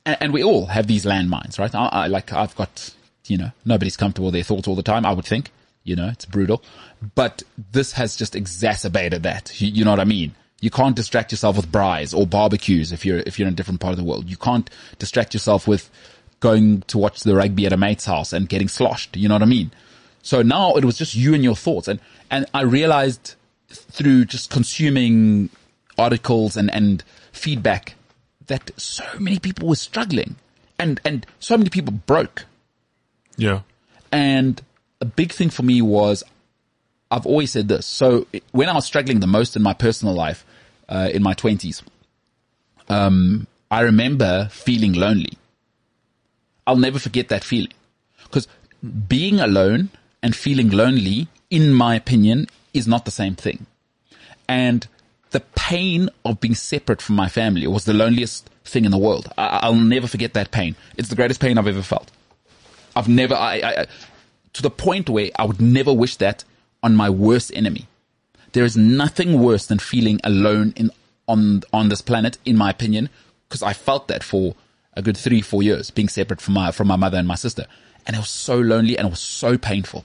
Speaker 2: and, and, we all have these landmines, right? I, I, like I've got, you know, nobody's comfortable with their thoughts all the time. I would think, you know, it's brutal, but this has just exacerbated that. You, you know what I mean? You can't distract yourself with braais or barbecues if you're if you're in a different part of the world. You can't distract yourself with going to watch the rugby at a mate's house and getting sloshed. You know what I mean? So now it was just you and your thoughts. And, and I realized through just consuming articles and, and feedback that so many people were struggling and, and so many people broke.
Speaker 3: Yeah.
Speaker 2: And a big thing for me was I've always said this. So when I was struggling the most in my personal life, uh, in my twenties, um, I remember feeling lonely. I'll never forget that feeling because being alone and feeling lonely, in my opinion, is not the same thing. And the pain of being separate from my family was the loneliest thing in the world. I, will never forget that pain. It's the greatest pain I've ever felt. I've never, I, I, to the point where I would never wish that on my worst enemy. There is nothing worse than feeling alone in, on, on this planet, in my opinion, because I felt that for a good three, four years, being separate from my, from my mother and my sister. And it was so lonely and it was so painful.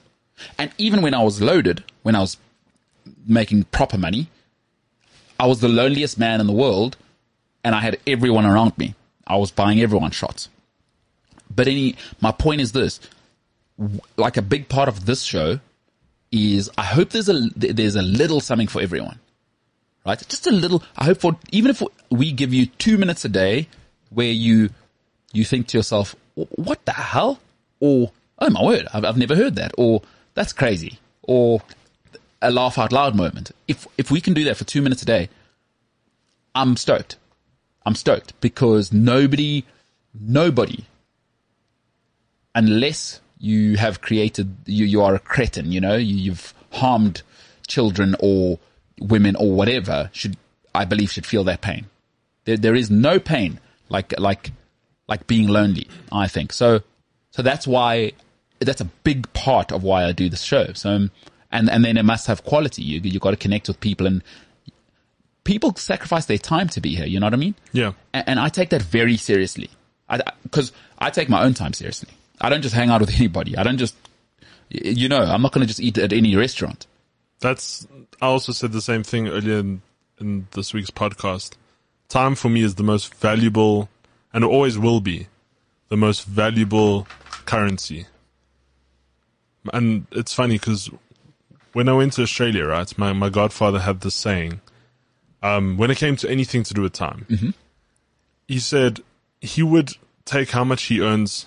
Speaker 2: And even when I was loaded, when I was making proper money, I was the loneliest man in the world and I had everyone around me. I was buying everyone shots. But any, my point is this, like a big part of this show is I hope there's a, there's a little something for everyone, right? Just a little, I hope for, even if we give you two minutes a day where you, you think to yourself, what the hell? Or, oh my word, I've, I've never heard that. Or, that's crazy. Or a laugh out loud moment. If, if we can do that for two minutes a day, I'm stoked. I'm stoked because nobody, nobody, unless you have created, you, you are a cretin, you know, you, you've harmed children or women or whatever should, I believe should feel that pain. There, there is no pain like, like, like being lonely, I think. So, so that's why that's a big part of why I do this show. So, um, and, and then it must have quality. You, you got to connect with people and people sacrifice their time to be here. You know what I mean?
Speaker 3: Yeah.
Speaker 2: And, and I take that very seriously. I, cause I take my own time seriously. I don't just hang out with anybody. I don't just, you know, I'm not going to just eat at any restaurant.
Speaker 3: That's, I also said the same thing earlier in, in this week's podcast. Time for me is the most valuable and always will be the most valuable currency and it's funny because when I went to Australia, right, my, my godfather had this saying, um, when it came to anything to do with time,
Speaker 2: mm-hmm.
Speaker 3: he said he would take how much he earns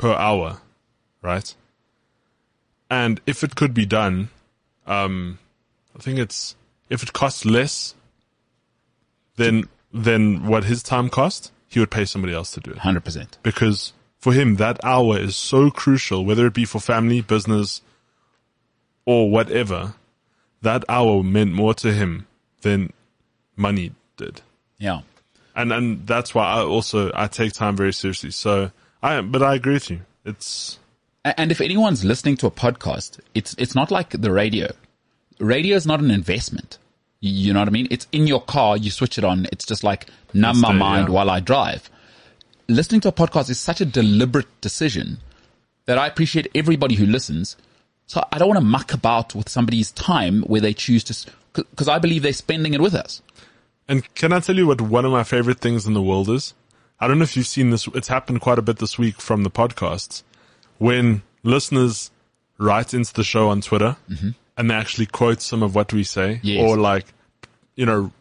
Speaker 3: per hour, right? And if it could be done, um, I think it's if it costs less than than what his time cost, he would pay somebody else to do it.
Speaker 2: 100%.
Speaker 3: Because for him, that hour is so crucial, whether it be for family, business, or whatever. That hour meant more to him than money did.
Speaker 2: Yeah.
Speaker 3: And and that's why I also I take time very seriously. So I but I agree with you. It's
Speaker 2: And if anyone's listening to a podcast, it's it's not like the radio. Radio is not an investment. You know what I mean? It's in your car. You switch it on. It's just like numb my mind
Speaker 3: yeah.
Speaker 2: while I drive. Listening to a podcast is such a deliberate decision that I appreciate everybody who listens. So I don't want to muck about with somebody's time where they choose to, because I believe they're spending it with us.
Speaker 3: And can I tell you what one of my favorite things in the world is? I don't know if you've seen this. It's happened quite a bit this week from the podcasts when listeners write into the show on Twitter mm-hmm. and they actually quote some of what we say
Speaker 2: Yes.
Speaker 3: or like, you know,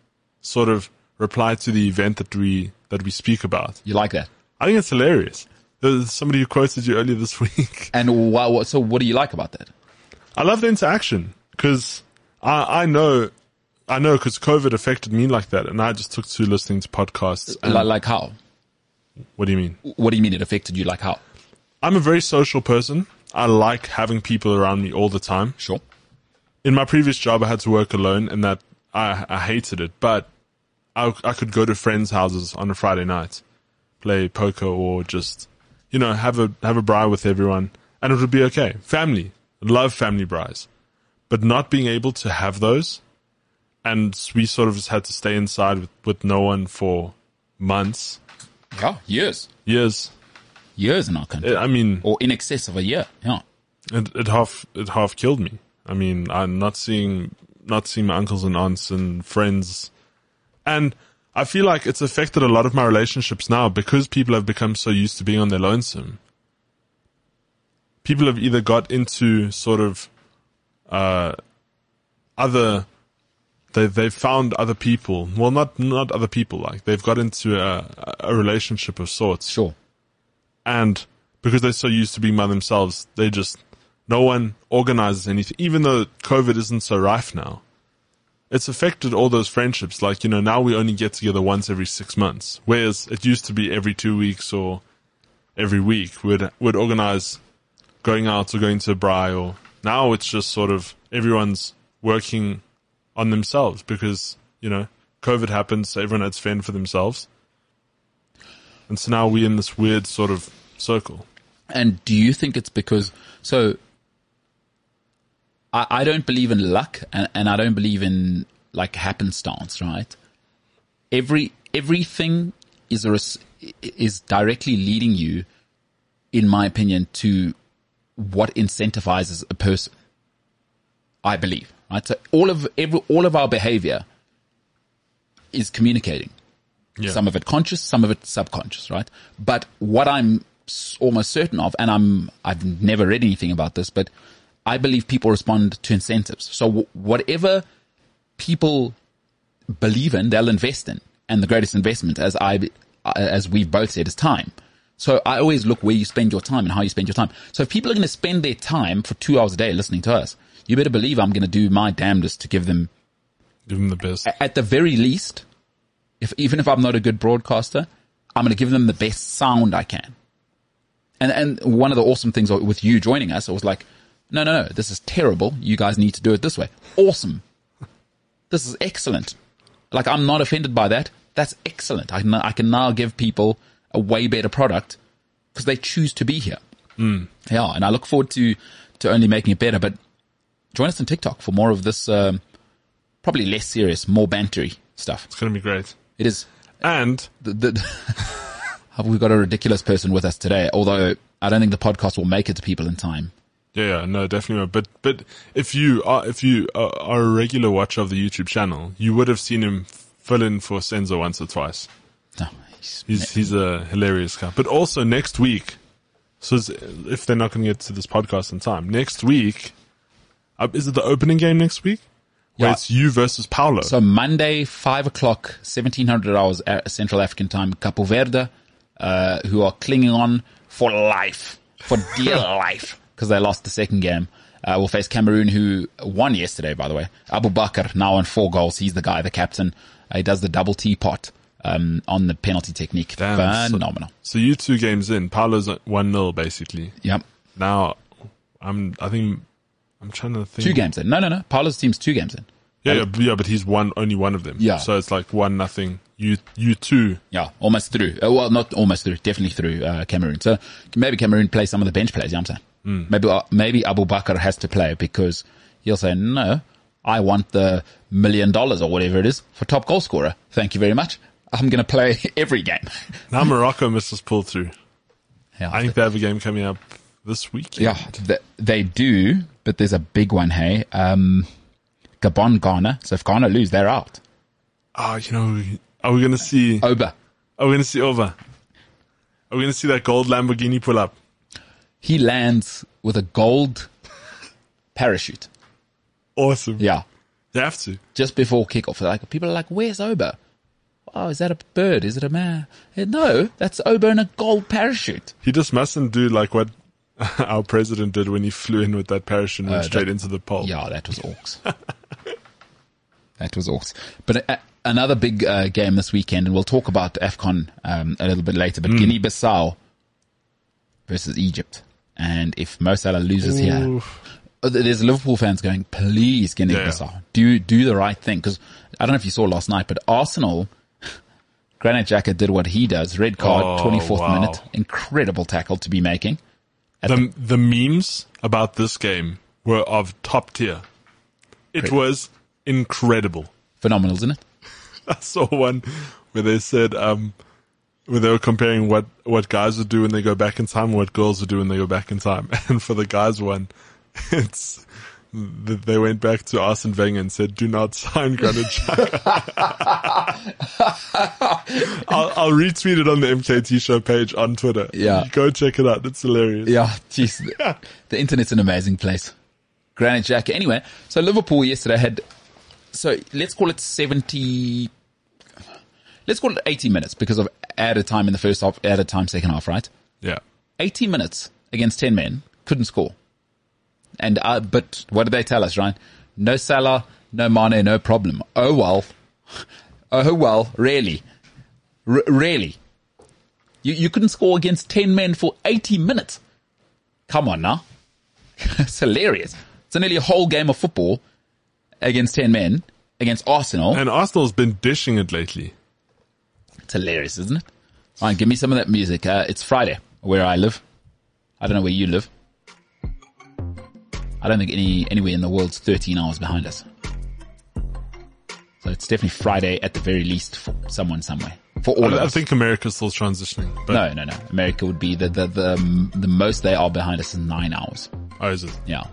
Speaker 3: sort of reply to the event that we, that we speak about.
Speaker 2: You like that?
Speaker 3: I think it's hilarious. There's somebody who quoted you earlier this week.
Speaker 2: And what, so what do you like about that?
Speaker 3: I love the interaction because I, I know, I know because COVID affected me like that and I just took to listening to podcasts. and-
Speaker 2: Li- like how?
Speaker 3: What do you mean?
Speaker 2: What do you mean it affected you? Like how?
Speaker 3: I'm a very social person. I like having people around me all the time.
Speaker 2: Sure.
Speaker 3: In my previous job, I had to work alone and that I, I hated it, but I, I could go to friends' houses on a Friday night, play poker or just, you know, have a, have a braai with everyone and it would be okay. Family. Love family braais. But not being able to have those and we sort of just had to stay inside with, with no one for months,
Speaker 2: Yeah. Years.
Speaker 3: years.
Speaker 2: Years in our country.
Speaker 3: I mean,
Speaker 2: or in excess of a year. Yeah.
Speaker 3: it, it half it half killed me. I mean, I'm not seeing not seeing my uncles and aunts and friends, and I feel like it's affected a lot of my relationships now because people have become so used to being on their lonesome. People have either got into sort of uh, other they they've found other people. Well, not not other people. Like they've got into a, a relationship of sorts
Speaker 2: Sure.
Speaker 3: and because they're so used to being by themselves, they just no one organizes anything. Even though COVID isn't so rife now, it's affected all those friendships. Like you know, now we only get together once every six months, whereas it used to be every two weeks or every week. We'd would organize going out or going to a braai, or now it's just sort of everyone's working on themselves because you know COVID happened, so everyone had to fend for themselves. And so now we're in this weird sort of circle.
Speaker 2: And do you think it's because so I, I don't believe in luck and, and I don't believe in like happenstance, right? Every everything is a is directly leading you, in my opinion, to what incentivizes a person. I believe, right? So all of every all of our behavior is communicating.
Speaker 3: Yeah.
Speaker 2: Some of it conscious, some of it subconscious, right? But what I'm almost certain of, and I'm, I've never read anything about this, but I believe people respond to incentives. So w- whatever people believe in, they'll invest in. And the greatest investment, as I, as we've both said, is time. So I always look where you spend your time and how you spend your time. So if people are going to spend their time for two hours a day listening to us, you better believe I'm going to do my damnedest to give them
Speaker 3: Give them the best.
Speaker 2: at the very least, if even if I'm not a good broadcaster, I'm going to give them the best sound I can. And and one of the awesome things with you joining us, I was like, no, no, no, this is terrible. You guys need to do it this way. Awesome. This is excellent. Like I'm not offended by that. That's excellent. I can, I can now give people a way better product because they choose to be here. Hmm. Yeah, and I look forward to to only making it better. But join us on TikTok for more of this. Um, probably less serious, more bantery stuff.
Speaker 3: It's going to be great.
Speaker 2: It is.
Speaker 3: And
Speaker 2: The, the, we've got a ridiculous person with us today, although I don't think the podcast will make it to people in time.
Speaker 3: yeah, yeah, no, definitely. not. But but if you are if you are, are a regular watcher of the YouTube channel, you would have seen him fill in for Senzo once or twice.
Speaker 2: No, he's,
Speaker 3: He's he's a hilarious guy. But also next week, so if they're not going to get to this podcast in time, next week, uh, is it the opening game next week? Where
Speaker 2: Yeah.
Speaker 3: it's you versus Paulo.
Speaker 2: so Monday, five o'clock, seventeen hundred hours uh, Central African time. Cabo Verde, uh, who are clinging on for life, for dear life, because they lost the second game uh, will face Cameroon, who won yesterday, by the way. Aboubakar now on four goals. He's the guy, the captain. Uh, he does the double teapot um, on the penalty technique.
Speaker 3: Damn,
Speaker 2: Phenomenal.
Speaker 3: So you two games in, Paulo's one 0 basically.
Speaker 2: yep.
Speaker 3: Now, I'm. I think I'm trying to think.
Speaker 2: Two games in. No, no, no. Paolo's team's two games in.
Speaker 3: Yeah, yeah, but- yeah, but he's one only one of them.
Speaker 2: Yeah.
Speaker 3: So it's like one nothing. You you two.
Speaker 2: Yeah, almost through. Uh, well, not almost through, definitely through uh, Cameroon. So maybe Cameroon play some of the bench players. You know what I'm saying? Maybe uh, maybe Aboubakar has to play because he'll say no. I want the million dollars or whatever it is for top goal scorer. Thank you very much. I'm going to play every game.
Speaker 3: Now Morocco must just pull through.
Speaker 2: yeah,
Speaker 3: I think they have a game coming up this week.
Speaker 2: yeah, th- they do, but there's a big one. Hey, um, Gabon, Ghana. So if Ghana lose, they're out.
Speaker 3: Oh, you know, are we gonna see?
Speaker 2: Auba,
Speaker 3: Are we gonna see over? Are we gonna see that gold Lamborghini pull up?
Speaker 2: he lands with a gold parachute.
Speaker 3: Awesome.
Speaker 2: Yeah,
Speaker 3: You have to.
Speaker 2: just before kickoff. Like people are like, "Where's Auba? Oh, is that a bird? Is it a man?" Eh, No, that's Auba in a gold parachute.
Speaker 3: He just mustn't do like what our president did when he flew in with that parachute and went
Speaker 2: Uh,
Speaker 3: straight
Speaker 2: that-
Speaker 3: into the pole.
Speaker 2: Yeah, that was orcs. that was orcs. But uh, another big uh, game this weekend, and we'll talk about AFCON um, a little bit later. But Guinea-Bissau versus Egypt, and if Mo Salah loses here, uh, there's Liverpool fans going, "Please, Guinea-Bissau, do do the right thing." Because I don't know if you saw last night, but Arsenal. Granit Xhaka did what he does. Red card,
Speaker 3: Oh,
Speaker 2: 24th
Speaker 3: wow.
Speaker 2: minute. Incredible tackle to be making. At
Speaker 3: The the memes about this game were of top tier. It
Speaker 2: Great.
Speaker 3: was incredible.
Speaker 2: Phenomenal, isn't it?
Speaker 3: I saw one where they said um, where they were comparing what what guys would do when they go back in time and what girls would do when they go back in time. And for the guys one, it's they went back to Arsene Wenger and said, "Do not sign Granit Xhaka." I'll, I'll retweet it on the MKT show page on Twitter.
Speaker 2: Yeah.
Speaker 3: go check it out. It's hilarious.
Speaker 2: Yeah, jeez. The, the internet's an amazing place. Granite Jack. Anyway, so Liverpool yesterday had, so let's call it 70, let's call it 80 minutes because of added time in the first half, added time second half, right?
Speaker 3: yeah.
Speaker 2: 80 minutes against 10 men, couldn't score. And, uh, but what did they tell us, right? No Salah, no Mane, no problem. Oh well. Oh well, really. R- really. You, you couldn't score against 10 men for 80 minutes. Come on now. it's hilarious. It's nearly a whole game of football against 10 men against Arsenal.
Speaker 3: And Arsenal's been dishing it lately.
Speaker 2: It's hilarious, isn't it? All right, give me some of that music. Uh, it's Friday where I live. I don't know where you live. I don't think any anywhere in the world's 13 hours behind us. So it's definitely Friday at the very least for someone somewhere. For all of
Speaker 3: I, I
Speaker 2: us.
Speaker 3: think America's still transitioning. But
Speaker 2: no, no, no. America would be the, the, the, the most they are behind us is nine hours.
Speaker 3: Oh, is it?
Speaker 2: Yeah.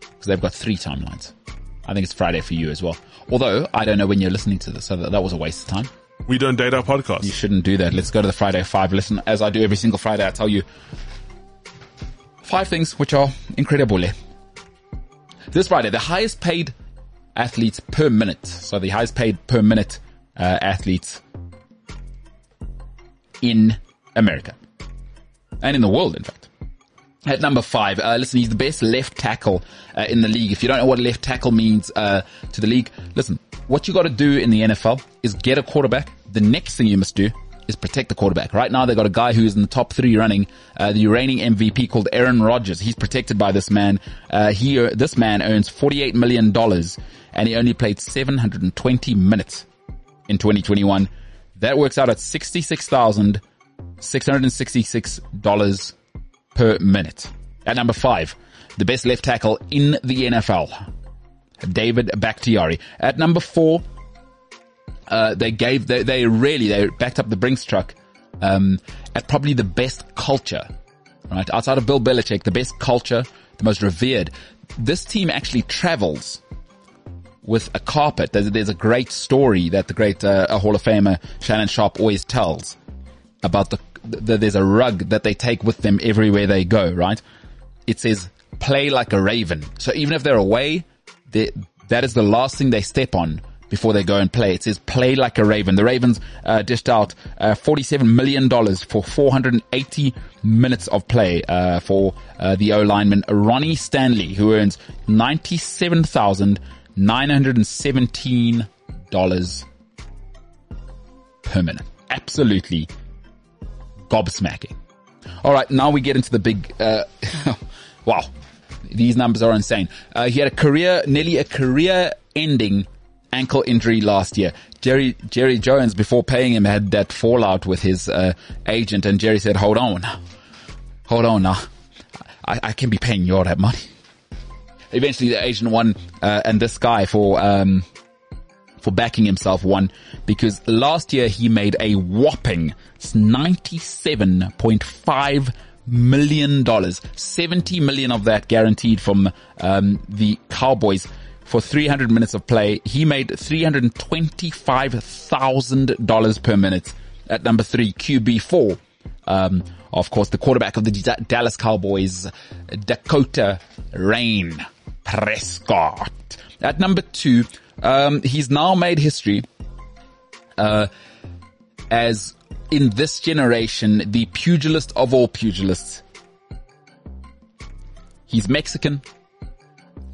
Speaker 2: Because they've got three timelines. I think it's Friday for you as well. Although, I don't know when you're listening to this, so that, that was a waste of time.
Speaker 3: We don't date our podcast.
Speaker 2: You shouldn't do that. Let's go to the Friday five. Listen, as I do every single Friday, I tell you five things which are incredible. This Friday, the highest paid athletes per minute. So the highest paid per minute uh, athletes in America and in the world, in fact. At number five, uh, listen, he's the best left tackle uh, in the league. If you don't know what left tackle means uh, to the league, listen, what you got to do in the NFL is get a quarterback. The next thing you must do is protect the quarterback. Right now, they got a guy who is in the top three running, uh, the reigning MVP called Aaron Rodgers. He's protected by this man. Uh, he, uh, this man earns $48 million and he only played 720 minutes in 2021. That works out at $66,666 per minute. At number five, the best left tackle in the NFL, David Bakhtiari. At number four, uh, they gave, they, they really, they backed up the Brinks truck, um, at probably the best culture, right? Outside of Bill Belichick, the best culture, the most revered. This team actually travels with a carpet. There's, there's a great story that the great uh, Hall of Famer Shannon Sharpe always tells about the, the there's a rug that they take with them everywhere they go. Right? It says play like a raven. So even if they're away, they, that is the last thing they step on before they go and play. It says play like a Raven. The Ravens uh, dished out uh, $47 million for 480 minutes of play uh, for uh, the O lineman Ronnie Stanley, who earns $97,917 per minute. Absolutely gobsmacking. All right, now we get into the big. Uh, wow, these numbers are insane. Uh, he had a career, nearly a career-ending ankle injury last year. Jerry Jerry Jones, before paying him, had that fallout with his uh, agent, and Jerry said, "Hold on, hold on now, I, I can be paying you all that money." Eventually, the agent won, uh, and this guy for um, for backing himself won because last year he made a whopping ninety-seven point five million dollars, seventy million of that guaranteed from um, the Cowboys for 300 minutes of play. He made $325,000 per minute at number three, QB4. Um, of course, the quarterback of the D- Dallas Cowboys, Dakota Rayne Prescott. At number two, um, he's now made history, uh, as in this generation, the pugilist of all pugilists. He's Mexican,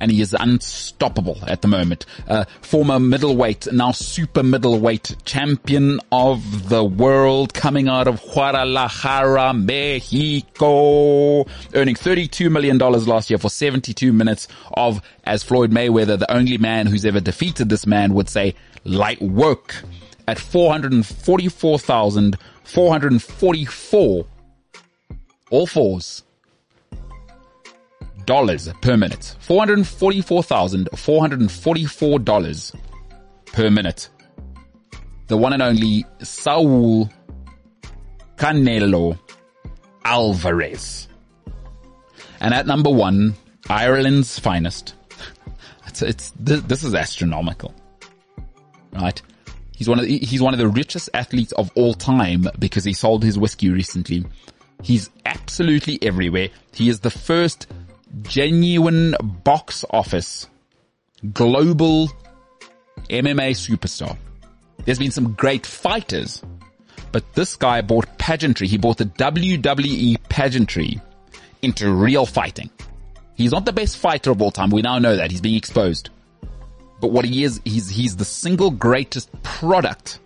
Speaker 2: and he is unstoppable at the moment. Uh, former middleweight, now super middleweight champion of the world coming out of Guadalajara, Mexico, earning $32 million last year for 72 minutes of, as Floyd Mayweather, the only man who's ever defeated this man would say, light work at 444,444 all fours dollars per minute. Four hundred forty-four thousand four hundred forty-four dollars per minute. The one and only Saul Canelo Alvarez. And at number one, Ireland's finest. It's, it's this, is astronomical, right? He's one of the, he's one of the richest athletes of all time because he sold his whiskey recently. He's absolutely everywhere. He is the first genuine box office global MMA superstar. There's been some great fighters, but this guy bought pageantry. He bought the WWE pageantry into real fighting. He's not the best fighter of all time. We now know that. He's being exposed. But what he is, he's, he's the single greatest product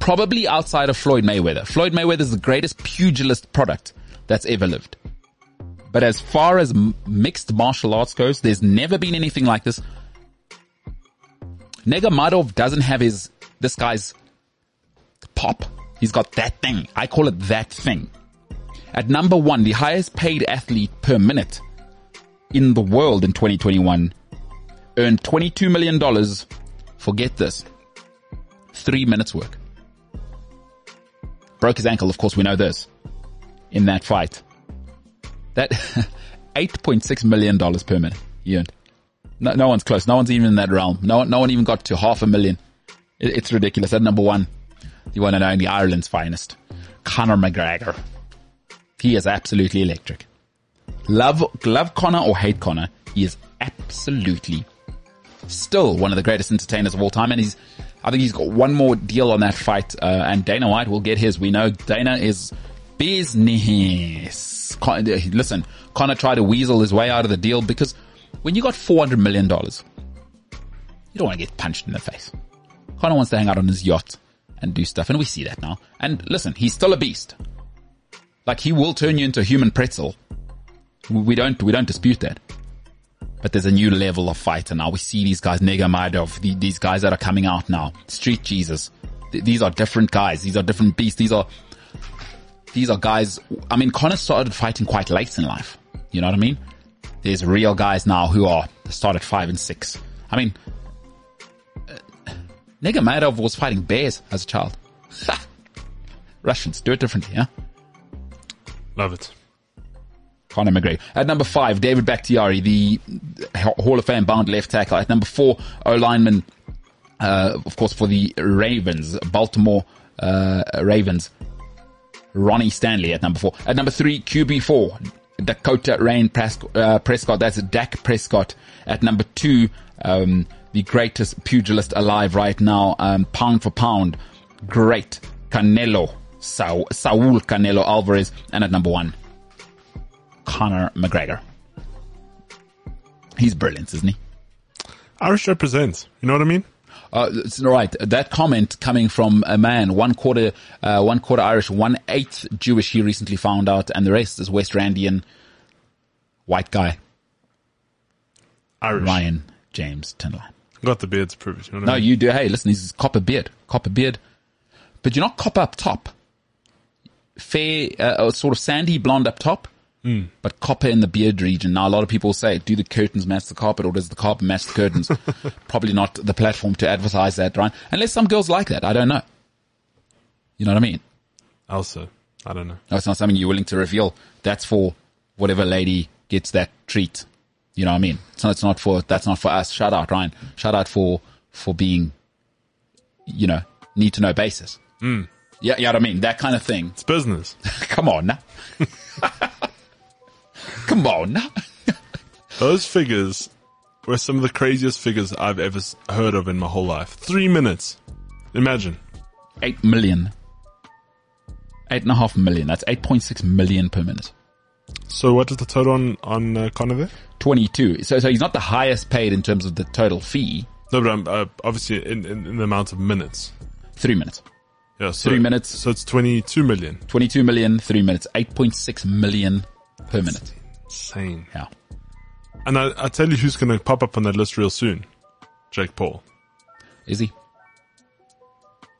Speaker 2: probably outside of Floyd Mayweather. Floyd Mayweather is the greatest pugilist product that's ever lived. But as far as mixed martial arts goes, there's never been anything like this. Nurmagomedov doesn't have his, this guy's pop. He's got that thing. I call it that thing. At number one, the highest paid athlete per minute in the world in 2021 earned $22 million. Forget this. Three minutes work. Broke his ankle, of course, we know this. In that fight. That $8.6 million per minute he earned. No, no one's close. No one's even in that realm. No, no one even got to half a million. It, it's ridiculous. At number one, the one and only Ireland's finest, Conor McGregor. He is absolutely electric. Love, love Conor or hate Conor, he is absolutely still one of the greatest entertainers of all time. And he's, I think he's got one more deal on that fight, uh, and Dana White will get his. We know Dana is business. Con- uh, Listen, Conor tried to weasel his way out of the deal because when you got $400 million, you don't want to get punched in the face. Conor wants to hang out on his yacht and do stuff, and we see that now. And listen, he's still a beast. Like he will turn you into a human pretzel. We don't, we don't dispute that. But there's a new level of fighter now. We see these guys, Nurmagomedov, the, these guys that are coming out now. Street Jesus. Th- these are different guys. These are different beasts. These are, these are guys. I mean, Conor started fighting quite late in life. You know what I mean? There's real guys now who are start at five and six. I mean, uh, Nurmagomedov was fighting bears as a child. Russians do it differently, yeah?
Speaker 3: Love it.
Speaker 2: Conor McGregor. At number five, David Bakhtiari, the Hall of Fame bound left tackle. At number four, O lineman, uh, of course, for the Ravens, Baltimore uh, Ravens, Ronnie Stanley at number four. At number three, QB4, Dakota Rayne Prescott, uh, Prescott. That's Dak Prescott. At number two, um, the greatest pugilist alive right now, um, pound for pound, great Canelo, Saul, Saul Canelo Alvarez, and at number one, Conor McGregor. He's brilliant, isn't he?
Speaker 3: Irish represents. You know what I mean?
Speaker 2: Uh, it's right. That comment coming from a man, one quarter, uh, one quarter Irish, one eighth Jewish. He recently found out, and the rest is West Randian, white guy,
Speaker 3: Irish.
Speaker 2: Ryan James Tinline.
Speaker 3: Got the beard to prove it. You know what
Speaker 2: No,
Speaker 3: I mean?
Speaker 2: you do. Hey, listen, he's copper beard, copper beard, but you're not copper up top. Fair, uh, sort of sandy blonde up top, but copper in the beard region. Now, a lot of people say, do the curtains match the carpet or does the carpet match the curtains? Probably not the platform to advertise that, right? Unless some girls like that. I don't know. You know what I mean?
Speaker 3: Also, I don't know.
Speaker 2: No, it's not something you're willing to reveal. That's for whatever lady gets that treat. You know what I mean? It's not, it's not for, that's not for us. Shout out, Ryan. Shout out for, for being, you know, need to know basis. Mm. Yeah, you know what I mean? That kind of thing.
Speaker 3: It's business.
Speaker 2: Come on now. Come on now.
Speaker 3: Those figures were some of the craziest figures I've ever heard of in my whole life. Three minutes. Imagine.
Speaker 2: Eight million. Eight and a half million. That's 8.6 million per minute.
Speaker 3: So what is the total on, on uh, Conor there?
Speaker 2: 22. So, so he's not the highest paid in terms of the total fee.
Speaker 3: No, but I'm, uh, obviously in, in, in the amount of minutes.
Speaker 2: Three minutes.
Speaker 3: Yeah, so,
Speaker 2: Three minutes.
Speaker 3: So it's 22 million.
Speaker 2: 22 million, three minutes. 8.6 million per minute.
Speaker 3: Insane.
Speaker 2: Yeah.
Speaker 3: And I, I tell you who's going to pop up on that list real soon. Jake Paul.
Speaker 2: Is he?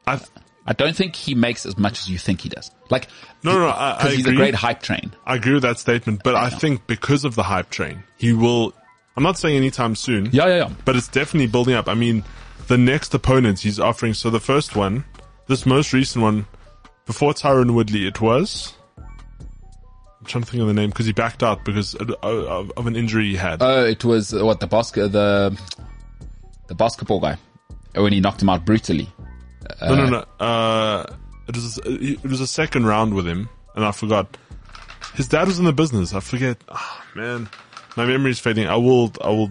Speaker 3: I,
Speaker 2: I don't think he makes as much as you think he does. Like,
Speaker 3: No, no, no, I- I
Speaker 2: because he's a
Speaker 3: agree.
Speaker 2: great hype train.
Speaker 3: I agree with that statement, but I
Speaker 2: know.
Speaker 3: think because of the hype train, he will, I'm not saying anytime soon.
Speaker 2: Yeah, yeah, yeah.
Speaker 3: but it's definitely building up. I mean, the next opponents he's offering. So the first one, this most recent one, before Tyron Woodley, it was. I'm trying to think of the name because he backed out because of, of, an injury he had.
Speaker 2: Oh, it was uh, what the bas- the the basketball guy when he knocked him out brutally.
Speaker 3: no, no, no. Uh, it was it was a second round with him, and I forgot. His dad was in the business. I forget. Ah, man, my memory is fading. I will I will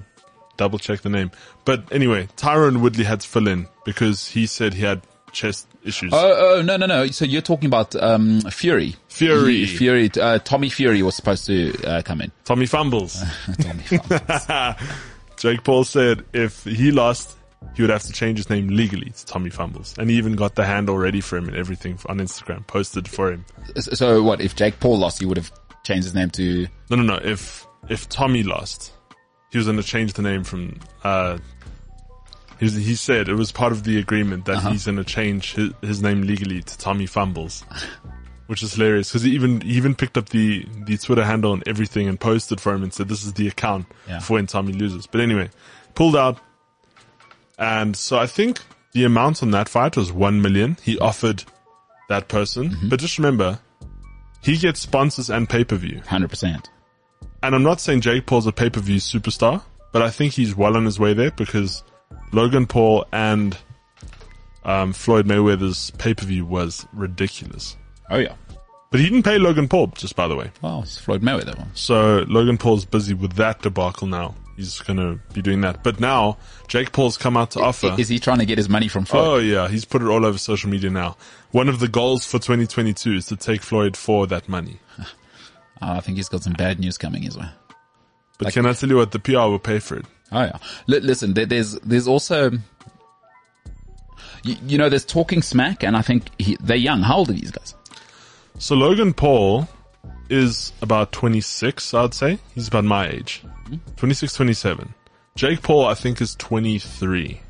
Speaker 3: double check the name. But anyway, Tyron Woodley had to fill in because he said he had chest issues.
Speaker 2: Oh, oh no, no, no. So you're talking about um, Fury.
Speaker 3: Fury.
Speaker 2: He- Fury. Uh, Tommy Fury was supposed to uh, come in.
Speaker 3: Tommy fumbles.
Speaker 2: Tommy Fury.
Speaker 3: Jake Paul said if he lost, he would have to change his name legally to Tommy Fumbles. And he even got the handle ready for him and everything on Instagram, posted for him.
Speaker 2: so what? If Jake Paul lost, he would have changed his name to.
Speaker 3: No, no, no. If, if Tommy lost, he was going to change the name from, uh, he, said it was part of the agreement that uh-huh. he's going to change his, his name legally to Tommy Fumbles. Which is hilarious because he even he even picked up the the Twitter handle and everything and posted for him and said this is the account
Speaker 2: Yeah.
Speaker 3: for when Tommy loses. But anyway, pulled out, and so I think the amount on that fight was one million. He offered that person, mm-hmm. but just remember, he gets sponsors and pay per view.
Speaker 2: Hundred percent.
Speaker 3: And I'm not saying Jake Paul's a pay per view superstar, but I think he's well on his way there because Logan Paul and um, Floyd Mayweather's pay per view was ridiculous.
Speaker 2: Oh yeah.
Speaker 3: But he didn't pay Logan Paul, just by the way.
Speaker 2: Well, it's Floyd Mayweather.
Speaker 3: So Logan Paul's busy with that debacle now. He's gonna be doing that. But now Jake Paul's come out to offer.
Speaker 2: Is he trying to get his money from Floyd?
Speaker 3: Oh yeah, he's put it all over social media now. One of the goals for 2022 is to take Floyd for that money.
Speaker 2: Oh, I think he's got some bad news coming his way.
Speaker 3: But can I tell you what? The PR will pay for it.
Speaker 2: Oh yeah. L- listen, there, there's there's also, you, you know, there's talking smack, and I think he, they're young. How old are these guys?
Speaker 3: So Logan Paul is about 26, I'd say. He's about my age. Mm-hmm. 26, 27. Jake Paul, I think, is 23.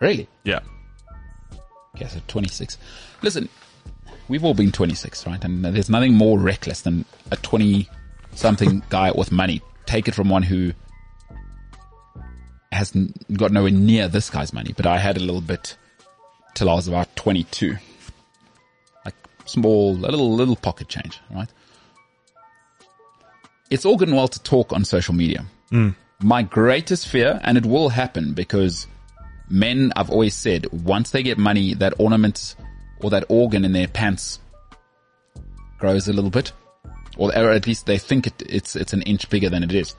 Speaker 2: Really?
Speaker 3: Yeah.
Speaker 2: Okay, so 26. Listen, we've all been 26, right? And there's nothing more reckless than a 20 something guy with money. Take it from one who has got nowhere near this guy's money, but I had a little bit till I was about 22. Like small, a little, little pocket change, right? It's all good and well to talk on social media. Mm. My greatest fear, and it will happen because men, I've always said, once they get money, that ornament or that organ in their pants grows a little bit, or, or at least they think it, it's it's an inch bigger than it is.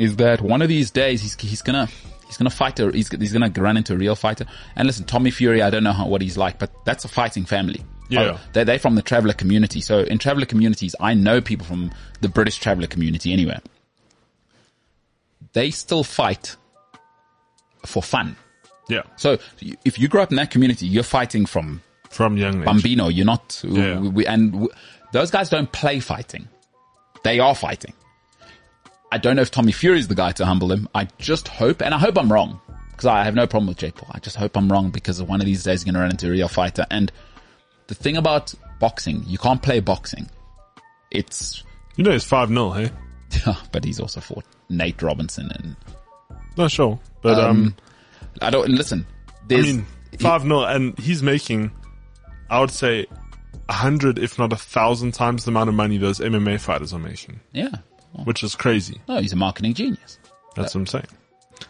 Speaker 2: Is that one of these days he's he's gonna He's gonna fight a, he's, he's gonna run into a real fighter. And listen, Tommy Fury, I don't know how, what he's like, but that's a fighting family.
Speaker 3: Yeah.
Speaker 2: Oh, They're, they're from the traveler community. So in traveler communities, I know people from the British traveler community anyway. They still fight for fun.
Speaker 3: Yeah.
Speaker 2: So if you grow up in that community, you're fighting from
Speaker 3: From young age.
Speaker 2: Bambino. You're not,
Speaker 3: Yeah.
Speaker 2: we, and w- those guys don't play fighting. They are fighting. I don't know if Tommy Fury is the guy to humble him. I just hope, and I hope I'm wrong, because I have no problem with Jake Paul. I just hope I'm wrong because one of these days he's going to run into a real fighter. And the thing about boxing, you can't play boxing. It's,
Speaker 3: You know, it's 5 0, hey?
Speaker 2: Yeah, but he's also fought Nate Robinson and,
Speaker 3: Not sure. But, um,
Speaker 2: um, I don't, listen,
Speaker 3: I mean, 5 0, and he's making, I would say, a hundred, if not a thousand times the amount of money those MMA fighters are making,
Speaker 2: yeah.
Speaker 3: Which is crazy.
Speaker 2: no, he's a marketing genius.
Speaker 3: That's what I'm saying.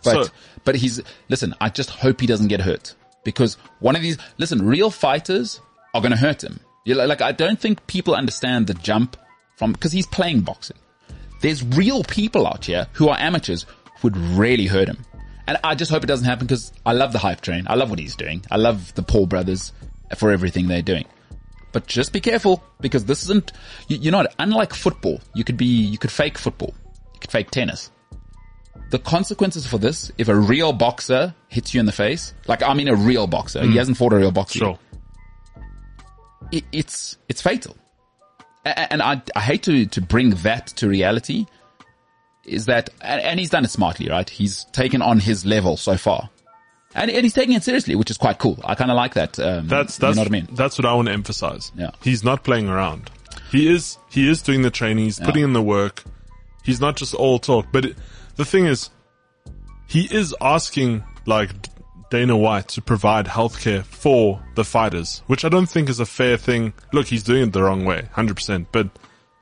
Speaker 2: But
Speaker 3: So-
Speaker 2: but he's listen. I just hope he doesn't get hurt because one of these listen real fighters are going to hurt him. You know, like I don't think people understand the jump from because he's playing boxing. There's real people out here who are amateurs who would really hurt him, and I just hope it doesn't happen because I love the hype train. I love what he's doing. I love the Paul brothers for everything they're doing. But just be careful because this isn't, you, you know, unlike football, you could be, you could fake football. You could fake tennis the consequences for this, if a real boxer hits you in the face, like I mean a real boxer, he hmm. hasn't fought a real boxer,
Speaker 3: Sure.
Speaker 2: it, it's it's fatal. And I I hate to to bring that to reality, is that and he's done it smartly, right? He's taken on his level so far, and, and he's taking it seriously, which is quite cool. I kind of like that. Um,
Speaker 3: That's, that's,
Speaker 2: you know what I mean.
Speaker 3: that's what I want to emphasize.
Speaker 2: Yeah.
Speaker 3: He's not playing around. He is, he is doing the training. He's putting in the work. He's not just all talk. But it, the thing is, he is asking like Dana White to provide healthcare for the fighters, which I don't think is a fair thing. Look, he's doing it the wrong way, 100%. But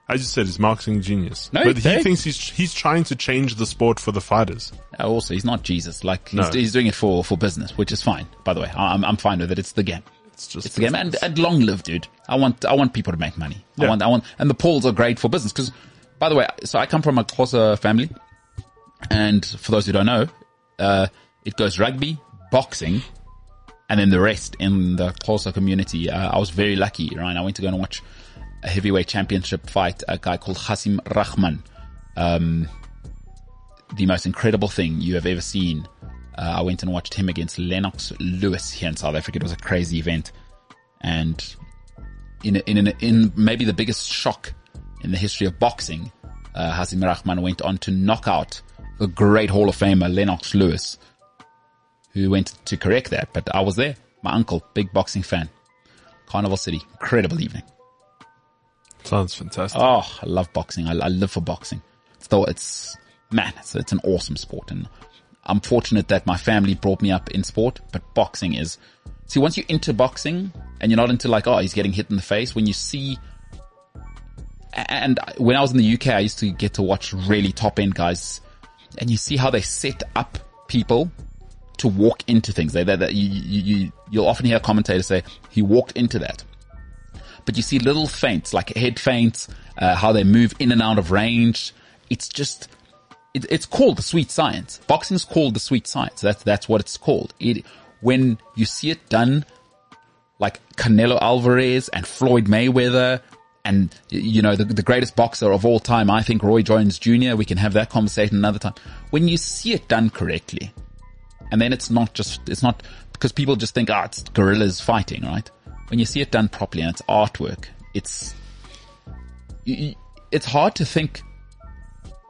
Speaker 3: as you said, he's marketing genius.
Speaker 2: No,
Speaker 3: but he thinks he's, he's trying to change the sport for the fighters.
Speaker 2: Uh, Also, he's not Jesus. Like he's,
Speaker 3: No.
Speaker 2: he's doing it for for business, which is fine. By the way, I- I'm I'm fine with it. It's the game.
Speaker 3: It's just,
Speaker 2: It's the game and, and long live, dude. I want, I want people to make money. I want, I want, and the Pauls are great for business because, by the way, so I come from a Xhosa family and for those who don't know, uh, it goes rugby, boxing, and then the rest in the Xhosa community. Uh, I was very lucky, right? I went to go and watch a heavyweight championship fight, a guy called Hasim Rahman. Um, the most incredible thing you have ever seen. Uh, I went and watched him against Lennox Lewis here in South Africa. It was a crazy event. And in, in, in maybe the biggest shock in the history of boxing, uh, Hasim Rahman went on to knock out the great Hall of Famer Lennox Lewis, who went to correct that. But I was there. My uncle, big boxing fan. Carnival City, incredible evening.
Speaker 3: Sounds fantastic.
Speaker 2: Oh, I love boxing. I, I live for boxing. Though it's man, it's it's an awesome sport, and I'm fortunate that my family brought me up in sport. But boxing is see once you're into boxing and you're not into like oh he's getting hit in the face. When you see and when I was in the UK, I used to get to watch really top end guys, and you see how they set up people to walk into things. They, they, they you, you, you'll often hear commentators say he walked into that but you see little feints like head feints, uh, how they move in and out of range. It's just, it, it's called the sweet science. Boxing's called the sweet science. That's, that's what it's called. It, when you see it done like Canelo Alvarez and Floyd Mayweather and, you know, the, the greatest boxer of all time, I think Roy Jones Jr., we can have that conversation another time. When you see it done correctly, and then it's not just, it's not, because people just think, ah, it's gorillas fighting, right? When you see it done properly and it's artwork, it's, it's hard to think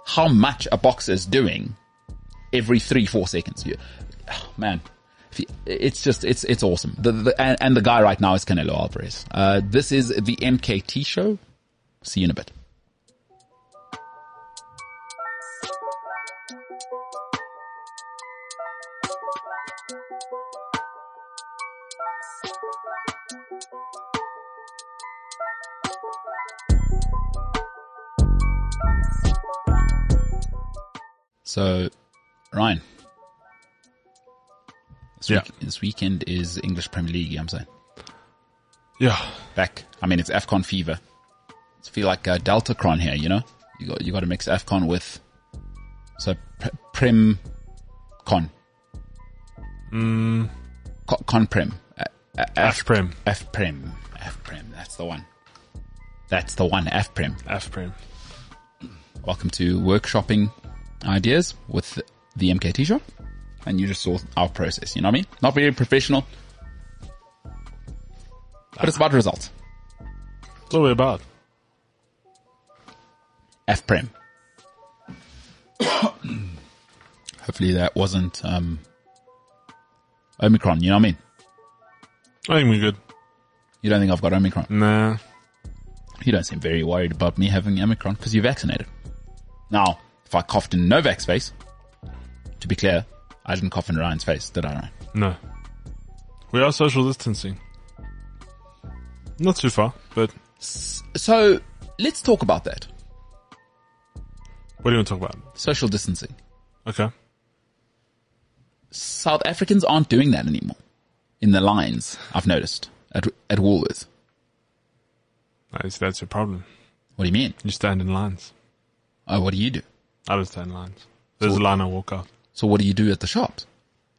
Speaker 2: how much a boxer is doing every three, four seconds. You, oh, man, it's just, it's, it's awesome. The, the, and, and the guy right now is Canelo Alvarez. Uh, this is the MKT show. See you in a bit. So, Ryan. This,
Speaker 3: Yeah.
Speaker 2: week, this weekend is English Premier League, I'm saying.
Speaker 3: Yeah.
Speaker 2: Back. I mean, it's AFCON fever. It's feel like uh, Deltacron here, you know? You got, you got to mix AFCON with, so pre- Prem Con.
Speaker 3: Mm,
Speaker 2: Con Conprem. Uh, uh, F-
Speaker 3: Afprem.
Speaker 2: Fprem. Fprem. That's the one. That's the one. Fprem.
Speaker 3: Afprem.
Speaker 2: Welcome to workshopping ideas with the MKT show. And you just saw our process. You know what I mean? Not very professional. But it's about results.
Speaker 3: That's what we're about.
Speaker 2: Fprem. Hopefully that wasn't, um, Omicron. You know what I mean?
Speaker 3: I think we're good.
Speaker 2: You don't think I've got Omicron?
Speaker 3: Nah.
Speaker 2: You don't seem very worried about me having Omicron because you're vaccinated. Now, if I coughed in Novak's face, to be clear, I didn't cough in Ryan's face, did I, Ryan?
Speaker 3: No. We are social distancing. Not too far, but
Speaker 2: So, let's talk about that.
Speaker 3: what do you want to talk about?
Speaker 2: Social distancing.
Speaker 3: Okay.
Speaker 2: South Africans aren't doing that anymore. In the lines, I've noticed, at, at Woolworths.
Speaker 3: That's, that's your problem.
Speaker 2: What do you mean?
Speaker 3: You stand in lines.
Speaker 2: Oh, what do you do?
Speaker 3: I don't stand lines. There's a line I walk out.
Speaker 2: So what do you do at the shops?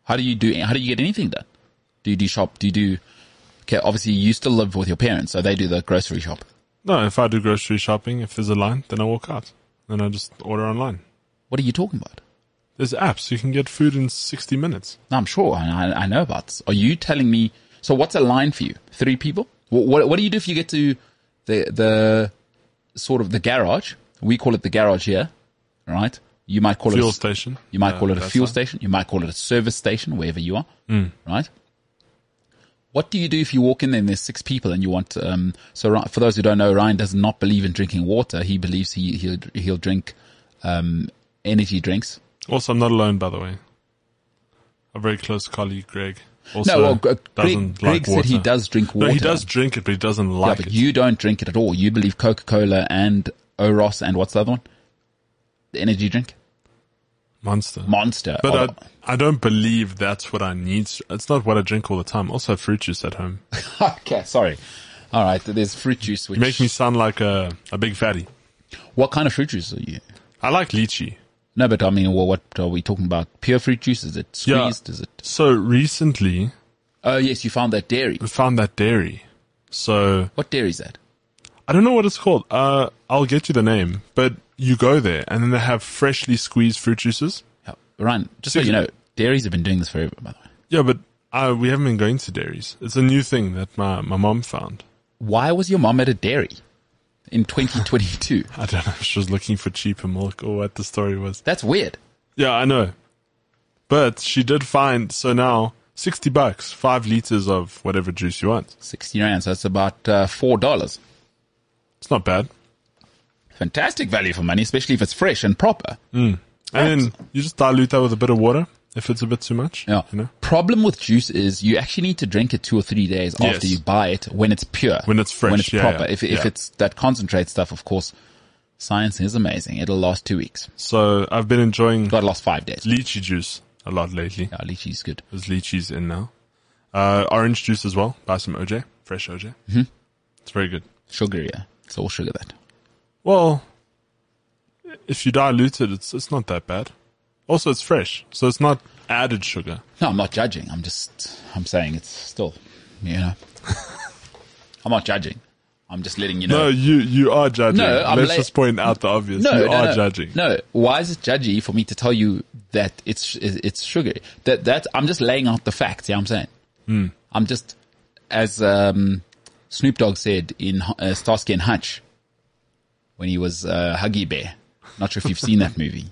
Speaker 2: How do you do, how do you get anything done? Do you do shop, do you do, okay, obviously you still live with your parents, so they do the grocery shop.
Speaker 3: No, if I do grocery shopping, if there's a line, then I walk out. Then I just order online.
Speaker 2: What are you talking about?
Speaker 3: There's apps. You can get food in 60 minutes.
Speaker 2: No, I'm sure. I, I, I know about this. Are you telling me? So what's a line for you? Three people? What, what, what do you do if you get to the, the sort of the garage? We call it the garage here, right? You might call
Speaker 3: Fuel
Speaker 2: it, a, fuel
Speaker 3: station.
Speaker 2: you might
Speaker 3: Uh,
Speaker 2: call it a fuel
Speaker 3: fine.
Speaker 2: station. You might call it a service station, wherever you are, right? What do you do if you walk in there and there's six people and you want, um, so for those who don't know, Ryan does not believe in drinking water. He believes he, he'll, he'll drink, um, energy drinks.
Speaker 3: Also, I'm not alone, by the way. A very close colleague, Greg, also
Speaker 2: No, well, Greg, Greg
Speaker 3: like
Speaker 2: said he does drink water.
Speaker 3: No, he does drink it, but he doesn't
Speaker 2: Yeah,
Speaker 3: like
Speaker 2: but
Speaker 3: it.
Speaker 2: you don't drink it at all. You believe Coca-Cola and Oros and what's the other one? The energy drink?
Speaker 3: Monster.
Speaker 2: Monster.
Speaker 3: but
Speaker 2: Oh,
Speaker 3: I, I don't believe that's what I need. It's not what I drink all the time. Also, fruit juice at home.
Speaker 2: okay, sorry. All right, there's fruit juice. Which
Speaker 3: You make me sound like a, a big fatty.
Speaker 2: What kind of fruit juice are you?
Speaker 3: I like lychee.
Speaker 2: No, but I mean, well, what are we talking about? Pure fruit juice? Is it
Speaker 3: Yeah.
Speaker 2: squeezed? Is it?
Speaker 3: So recently,
Speaker 2: Oh yes, you found that dairy.
Speaker 3: we found that dairy. So
Speaker 2: What dairy is that?
Speaker 3: I don't know what it's called. Uh, I'll get you the name, but you go there and then they have freshly squeezed fruit juices.
Speaker 2: Yeah. Ryan, just so you know, dairies have been doing this forever, by the way.
Speaker 3: Yeah, but uh, we haven't been going to dairies. It's a new thing that my, my mom found.
Speaker 2: Why was your mom at a dairy in 2022?
Speaker 3: I don't know if she was looking for cheaper milk or what the story was.
Speaker 2: That's weird.
Speaker 3: Yeah, I know. But she did find, so now, 60 bucks, five liters of whatever juice you want.
Speaker 2: 60 rand, so that's about uh, $4.
Speaker 3: It's not bad.
Speaker 2: Fantastic value for money, especially if it's fresh and proper.
Speaker 3: And then you just dilute that with a bit of water if it's a bit too much.
Speaker 2: Yeah.
Speaker 3: You know?
Speaker 2: Problem with juice is you actually need to drink it two or three days
Speaker 3: Yes.
Speaker 2: after you buy it when it's pure.
Speaker 3: When it's fresh,
Speaker 2: When it's
Speaker 3: yeah,
Speaker 2: proper.
Speaker 3: yeah,
Speaker 2: If, if
Speaker 3: yeah.
Speaker 2: it's that concentrate stuff, of course, science is amazing. It'll last two weeks.
Speaker 3: So I've been enjoying
Speaker 2: Got lost five days.
Speaker 3: lychee juice a lot lately.
Speaker 2: Yeah, lychee's good.
Speaker 3: There's lychees in now. Uh, orange juice as well. Buy some OJ, fresh OJ. Mm-hmm. It's very good.
Speaker 2: Sugar, yeah. It's all sugar that.
Speaker 3: Well, if you dilute it, it's it's not that bad. Also, it's fresh, so it's not added sugar.
Speaker 2: No, I'm not judging. I'm just, I'm saying it's still, you know. I'm not judging. I'm just letting you know.
Speaker 3: No, you you are judging.
Speaker 2: No, I'm
Speaker 3: Let's
Speaker 2: la-
Speaker 3: just point out the obvious.
Speaker 2: no,
Speaker 3: you
Speaker 2: no,
Speaker 3: are
Speaker 2: no.
Speaker 3: judging.
Speaker 2: No, why is it judgy for me to tell you that it's it's sugar? That that I'm just laying out the facts. Yeah, I'm saying.
Speaker 3: Hmm.
Speaker 2: I'm just as um, Snoop Dogg said in uh, Starsky and Hutch when he was uh, Huggy Bear. Not sure if you've seen that movie.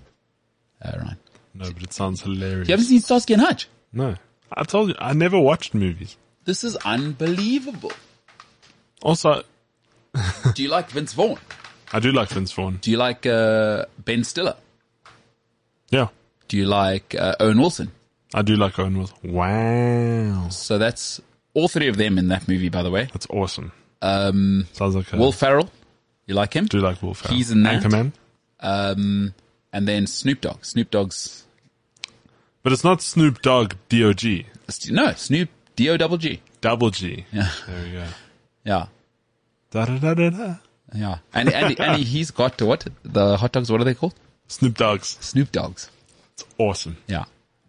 Speaker 2: Uh, right.
Speaker 3: No, but it sounds hilarious.
Speaker 2: You haven't seen Starsky and Hutch?
Speaker 3: No, I told you I never watched movies.
Speaker 2: This is unbelievable.
Speaker 3: Also,
Speaker 2: Do you like Vince Vaughn?
Speaker 3: I do like Vince Vaughn.
Speaker 2: Do you like uh, Ben Stiller?
Speaker 3: Yeah,
Speaker 2: Do you like uh, Owen Wilson?
Speaker 3: I do like Owen Wilson. Wow,
Speaker 2: So that's all three of them in that movie, by the way.
Speaker 3: that's awesome.
Speaker 2: Um,
Speaker 3: Sounds like a,
Speaker 2: Will Ferrell, you like him?
Speaker 3: do like Will Ferrell.
Speaker 2: He's in that.
Speaker 3: Anchorman,
Speaker 2: Um, and then Snoop Dogg. Snoop Dogg's
Speaker 3: but it's not Snoop Dogg D-O-G.
Speaker 2: no Snoop D O double G.
Speaker 3: Double G.
Speaker 2: Yeah,
Speaker 3: There we go.
Speaker 2: yeah,
Speaker 3: Da da da da da.
Speaker 2: yeah. And and and he's got what the hot dogs? What are they called?
Speaker 3: Snoop Dogs.
Speaker 2: Snoop Dogs.
Speaker 3: It's awesome.
Speaker 2: Yeah,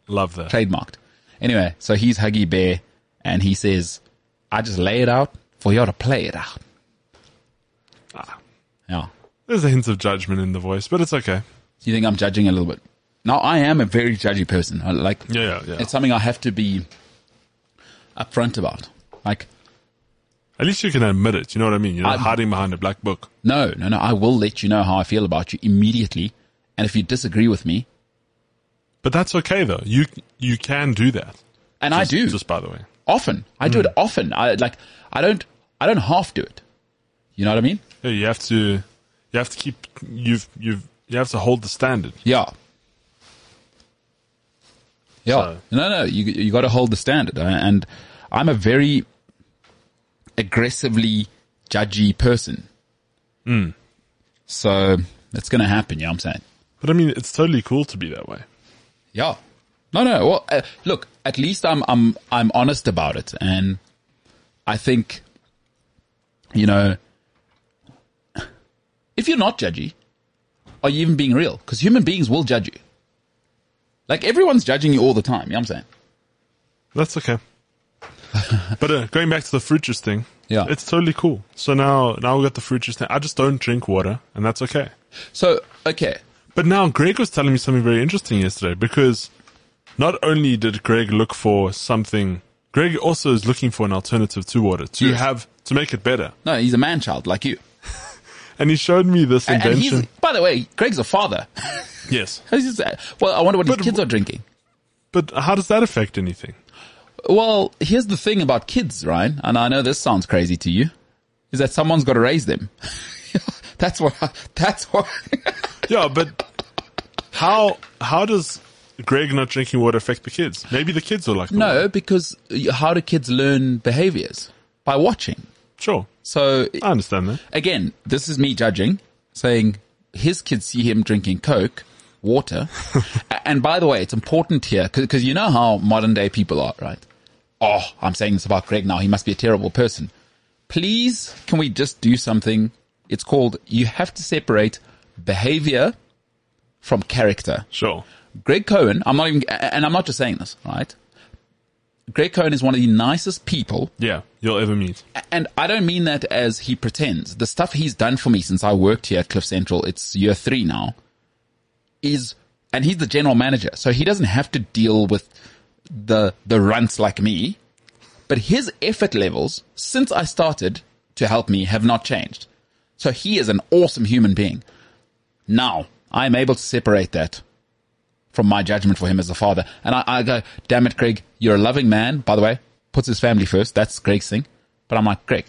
Speaker 3: Love that.
Speaker 2: trademarked. Anyway, so he's Huggy Bear and he says, I just lay it out for you to play it out.
Speaker 3: Ah.
Speaker 2: Yeah.
Speaker 3: There's a hint of judgment in the voice, but it's okay.
Speaker 2: Do you think I'm judging a little bit? Now, I am a very judgy person. I, like,
Speaker 3: Yeah, yeah, yeah.
Speaker 2: it's something I have to be upfront about. Like,
Speaker 3: At least you can admit it. You know what I mean? You're not hiding behind a black book.
Speaker 2: no, no, no. I will let you know how I feel about you immediately. And if you disagree with me,
Speaker 3: But that's okay though. You you can do that.
Speaker 2: and
Speaker 3: Just-
Speaker 2: I do
Speaker 3: Just by the way.
Speaker 2: Often, I do it hmm. often. I like, I don't, I don't half do it. You know what I mean?
Speaker 3: Yeah, you have to you have to keep you've you've you have to hold the standard.
Speaker 2: Yeah. Yeah.
Speaker 3: So-
Speaker 2: No, no, you, you got to hold the standard. And I'm a very aggressively judgy person. Hmm. So it's going to happen. You know what I'm saying?
Speaker 3: But I mean, it's totally cool to be that way.
Speaker 2: Yeah. No, no. Well, uh, look, at least I'm, I'm, I'm honest about it. And I think, you know, if you're not judgy, are you even being real? Because human beings will judge you. Like everyone's judging you all the time. You know what I'm saying?
Speaker 3: That's okay. but uh, going back to the fruit juice thing,
Speaker 2: Yeah.
Speaker 3: it's totally cool. So now now we got the fruit juice thing. I just don't drink water, and that's okay.
Speaker 2: So, okay.
Speaker 3: But now Greg was telling me something very interesting yesterday because not only did Greg look for something, Greg also is looking for an alternative to water to
Speaker 2: Yes.
Speaker 3: have to make it better.
Speaker 2: No, he's a man child like you.
Speaker 3: And he showed me this
Speaker 2: And, and
Speaker 3: invention.
Speaker 2: he's, by the way, Greg's a father.
Speaker 3: yes,
Speaker 2: his- uh, well, I wonder what his kids are drinking.
Speaker 3: but how does that affect anything?
Speaker 2: Well, here's the thing about kids, Ryan, and I know this sounds crazy to you, is that someone's got to raise them. that's what, that's what,
Speaker 3: Yeah, but how how does Greg not drinking water affect the kids? Maybe the kids are like
Speaker 2: no,
Speaker 3: water.
Speaker 2: because how do kids learn behaviors? By watching.
Speaker 3: Sure,
Speaker 2: So
Speaker 3: I understand that.
Speaker 2: again, this is me judging, saying his kids see him drinking Coke, water. And by the way, it's important here because you know how modern day people are, right? Oh, I'm saying this about Greg now. He must be a terrible person. Please, can we just do something? It's called you have to separate behavior from character.
Speaker 3: Sure.
Speaker 2: Greg Cohen, I'm not even, and I'm not just saying this, right? Greg Cohen is one of the nicest people
Speaker 3: Yeah, you'll ever meet.
Speaker 2: and I don't mean that as he pretends. The stuff he's done for me since I worked here at Cliff Central, it's year three now, is, and he's the general manager, so he doesn't have to deal with the, the runts like me, but his effort levels since I started to help me have not changed. So he is an awesome human being. Now I'm able to separate that from my judgment for him as a father. And I, I go, damn it, Greg, you're a loving man. By the way, puts his family first. That's Greg's thing. But I'm like, Greg,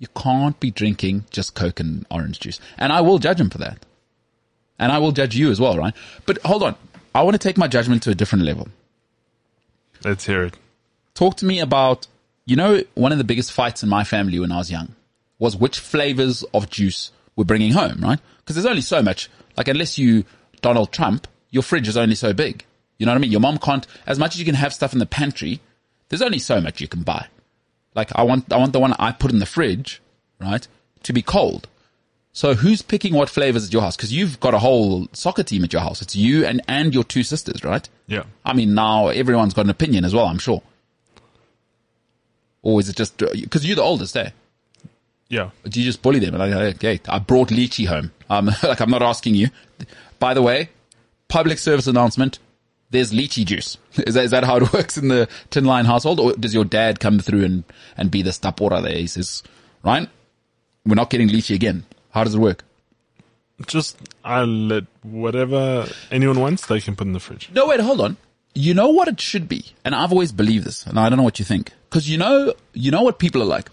Speaker 2: you can't be drinking just Coke and orange juice. And I will judge him for that. And I will judge you as well, right? But hold on. I want to take my judgment to a different level.
Speaker 3: Let's hear it.
Speaker 2: Talk to me about, you know, one of the biggest fights in my family when I was young was which flavors of juice we're bringing home, right? Because there's only so much. Like, unless you Donald Trump, your fridge is only so big. You know what I mean? Your mom can't, as much as you can have stuff in the pantry, there's only so much you can buy. Like, I want, I want the one I put in the fridge, right, to be cold. So who's picking what flavors at your house? Because you've got a whole soccer team at your house. It's you and, and your two sisters, right?
Speaker 3: Yeah.
Speaker 2: I mean, now everyone's got an opinion as well, I'm sure. Or is it just, because you're the oldest, eh?
Speaker 3: Yeah.
Speaker 2: Do you just bully them? Like, okay, I brought lychee home. Um, like, I'm not asking you. By the way, public service announcement, there's lychee juice. Is that, is that how it works in the Tin Line household? Or does your dad come through and, and be the stapora there? He says, Ryan, we're not getting lychee again. How does it work?
Speaker 3: Just I let whatever anyone wants, they can put in the fridge.
Speaker 2: No, wait, hold on. You know what it should be, and I've always believed this, and I don't know what you think, because you know, you know what people are like.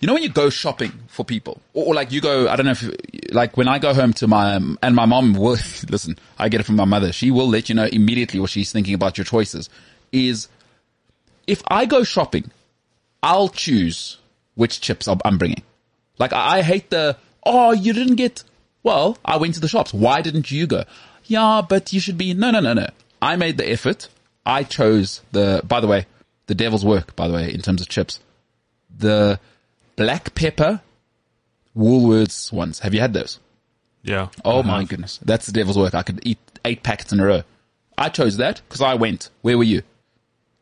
Speaker 2: You know when you go shopping for people, or, or like you go, I don't know if, like when I go home to my, and my mom will, listen, I get it from my mother. She will let you know immediately what she's thinking about your choices. Is if I go shopping, I'll choose which chips I'm- I'm bringing. Like I I hate the, oh, you didn't get, well, I went to the shops. Why didn't you go? Yeah, but you should be, no, no, no, no. I made the effort. I chose the, by the way, the devil's work, by the way, in terms of chips. The black pepper Woolworths ones. Have you had those?
Speaker 3: Yeah.
Speaker 2: Oh my goodness. That's the devil's work. I could eat eight packets in a row. I chose that because I went. Where were you?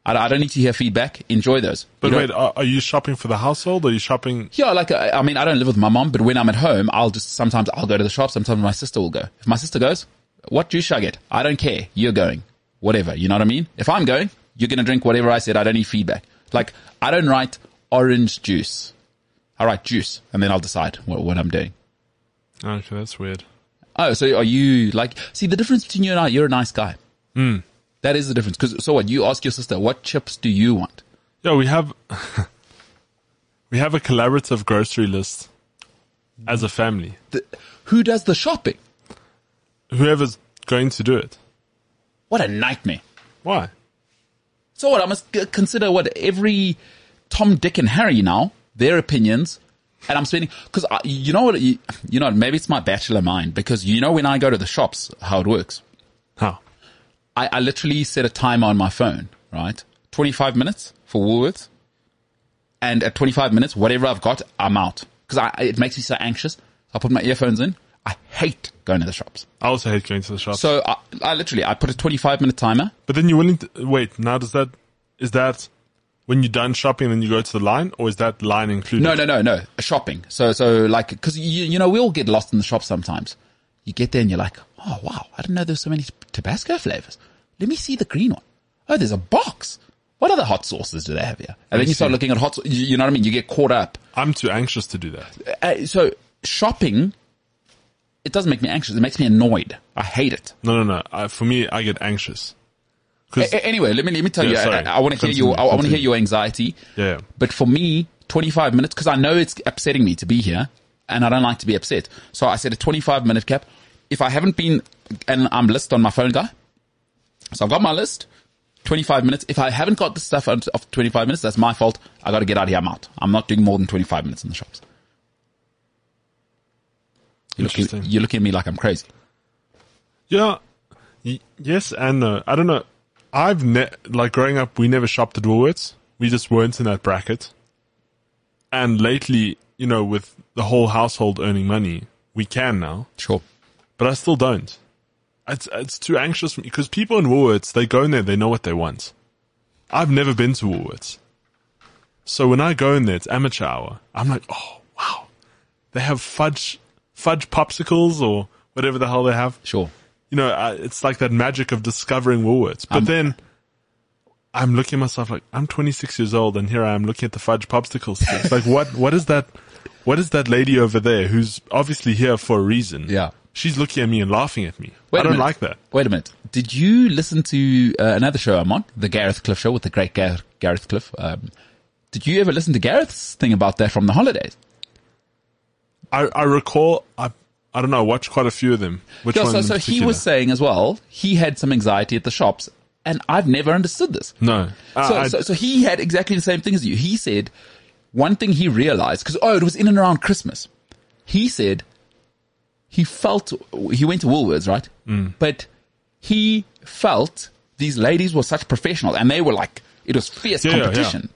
Speaker 2: I, I don't need to hear feedback. Enjoy those.
Speaker 3: But
Speaker 2: You
Speaker 3: wait, are, are you shopping for the household or are you shopping?
Speaker 2: Yeah, like I I mean, I don't live with my mom, but when I'm at home, I'll just sometimes I'll go to the shop. Sometimes my sister will go. If my sister goes, what juice should I get? I don't care. You're going, whatever. You know what I mean? If I'm going, you're gonna drink whatever I said. I don't need feedback. Like I don't write orange juice. I write juice, and then I'll decide what, what I'm doing.
Speaker 3: Okay, that's weird.
Speaker 2: Oh, so are you like? See the difference between you and I. You're a nice guy. Hmm. That is the difference. Because so what? You ask your sister, what chips do you want?
Speaker 3: Yeah, we have we have a collaborative grocery list as a family.
Speaker 2: The, who does the shopping?
Speaker 3: Whoever's going to do it.
Speaker 2: What a nightmare.
Speaker 3: Why?
Speaker 2: So what? I must consider what every Tom, Dick, and Harry now their opinions, and I'm spending because you know what you, you know maybe it's my bachelor mind because you know when I go to the shops how it works.
Speaker 3: How?
Speaker 2: I, I literally set a timer on my phone, right? 25 minutes for Woolworths, and at 25 minutes, whatever I've got, I'm out because I, it makes me so anxious. I put my earphones in. I hate going to the shops.
Speaker 3: I also hate going to the shop.
Speaker 2: So I, I literally I put a 25 minute timer.
Speaker 3: but then you're willing to wait. Now, does that is that when you're done shopping, then you go to the line, or is that line included?
Speaker 2: No, no, no, no. Shopping. So, so like, cause you, you know, we all get lost in the shop sometimes. You get there and you're like, oh wow, I didn't know there's so many Tabasco flavors. Let me see the green one. Oh, there's a box. What other hot sauces do they have here? And then you start looking at hot, you you know what I mean? You get caught up.
Speaker 3: I'm too anxious to do that.
Speaker 2: Uh, so shopping, it doesn't make me anxious. It makes me annoyed. I hate it.
Speaker 3: No, no, no. I, for me, I get anxious.
Speaker 2: A- anyway, let me, let me tell
Speaker 3: Yeah,
Speaker 2: you,
Speaker 3: sorry.
Speaker 2: I, I want to hear your, I want to hear your anxiety.
Speaker 3: Yeah.
Speaker 2: But for me, 25 minutes, cause I know it's upsetting me to be here and I don't like to be upset. So I set a 25 minute cap. If I haven't been, and I'm list on my phone guy. So I've got my list, 25 minutes. If I haven't got the stuff of of 25 minutes, that's my fault. I got to get out of here. I'm out. I'm not doing more than 25 minutes in the shops. You're looking, you're looking at me like I'm crazy.
Speaker 3: Yeah. Y- yes and no. I don't know. I've ne- like growing up, we never shopped at Woolworths. We just weren't in that bracket. And lately, you know, with the whole household earning money, we can now,
Speaker 2: Sure.
Speaker 3: but I still don't. It's it's too anxious for me because people in Woolworths they go in there, they know what they want. I've never been to Woolworths, so when I go in there, it's amateur hour. I'm like, oh wow, they have fudge fudge popsicles or whatever the hell they have
Speaker 2: Sure.
Speaker 3: You know, uh, it's like that magic of discovering Woolworths. But then I'm looking at myself like I'm 26 years old, and here I am looking at the fudge popsicle sticks. like, what? What is that? What is that lady over there who's obviously here for a reason?
Speaker 2: Yeah.
Speaker 3: she's looking at me and laughing at me.
Speaker 2: Wait
Speaker 3: I don't like that.
Speaker 2: Wait a minute. Did you listen to uh, another show I'm on, the Gareth Cliff show with the great Gareth, Gareth Cliff? Um, did you ever listen to Gareth's thing about that from the holidays?
Speaker 3: I, I recall. I I don't know. I watched quite a few of them. Which
Speaker 2: Yeah, so, so he was saying as well, he had some anxiety at the shops, and I've never understood this.
Speaker 3: no. Uh,
Speaker 2: So, so, so he had exactly the same thing as you. He said one thing he realized because oh, it was in and around Christmas. He said he felt he went to Woolworths, right?
Speaker 3: Mm.
Speaker 2: But he felt these ladies were such professionals, and they were like it was fierce
Speaker 3: Yeah, yeah, yeah.
Speaker 2: competition.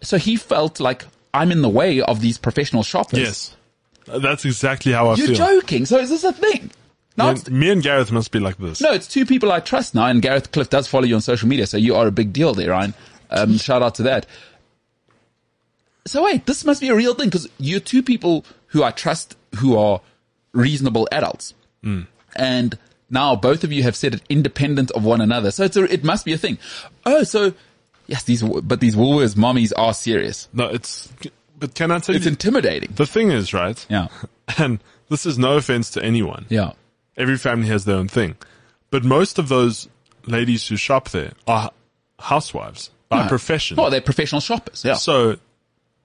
Speaker 2: So he felt like I'm in the way of these professional shoppers.
Speaker 3: yes, that's exactly how I feel.
Speaker 2: you're
Speaker 3: feel.
Speaker 2: joking. So is this a thing? No,
Speaker 3: Me and- me and Gareth must be like this.
Speaker 2: no, it's two people I trust now, and Gareth Cliff does follow you on social media, so you are a big deal there, Ryan. Um, shout out to that. So wait, this must be a real thing because you're two people who I trust who are reasonable adults, and now both of you have said it independent of one another. So it's a, it must be a thing. Oh, so yes, these but these Woolworths mommies are serious.
Speaker 3: No, it's. But can I tell
Speaker 2: It's
Speaker 3: you?
Speaker 2: intimidating.
Speaker 3: the thing is, right?
Speaker 2: Yeah,
Speaker 3: And this is no offense to anyone.
Speaker 2: yeah,
Speaker 3: Every family has their own thing. But most of those ladies who shop there are housewives by profession.
Speaker 2: Oh, they're professional shoppers. Yeah,
Speaker 3: So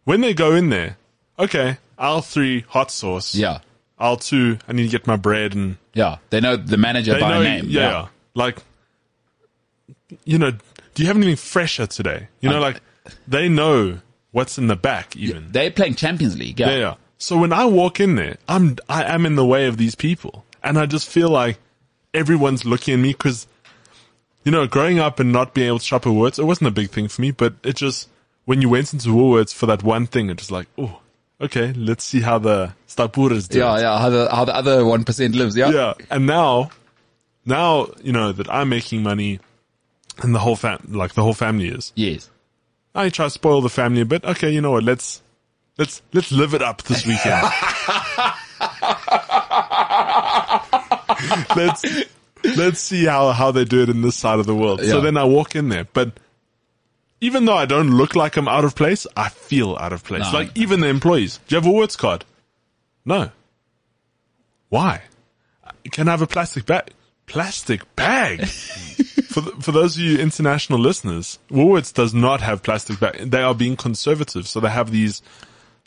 Speaker 3: when they go in there, okay, aisle three, hot sauce.
Speaker 2: yeah,
Speaker 3: Aisle two, I need to get my bread and
Speaker 2: yeah. They know the manager by name.
Speaker 3: Yeah. Like, you know, do you have anything fresher today? You know, like they know what's in the back even.
Speaker 2: They're playing Champions League. Yeah.
Speaker 3: Yeah, yeah. So when I walk in there, I'm I am in the way of these people, and I just feel like everyone's looking at me because, you know, growing up and not being able to shop at Woolworths, it wasn't a big thing for me, but it just when you went into Woolworths for that one thing, it was like, oh, okay, let's see how the Stapuras do.
Speaker 2: Yeah, yeah, how the how the other one percent lives. Yeah,
Speaker 3: yeah. And now, now you know that I'm making money, and the whole fam, like the whole family is.
Speaker 2: Yes.
Speaker 3: I try to spoil the family a bit. Okay, you know what? Let's let's let's live it up this weekend. let's let's see how how they do it in this side of the world. So then I walk in there, but even though I don't look like I'm out of place, I feel out of place.
Speaker 2: No.
Speaker 3: Like even the employees. Do you have a Woolworths card? No. Why? Can I have a plastic bag? Plastic bag. for the, for those of you international listeners, Woolworths does not have plastic bag. They are being conservative, so they have these.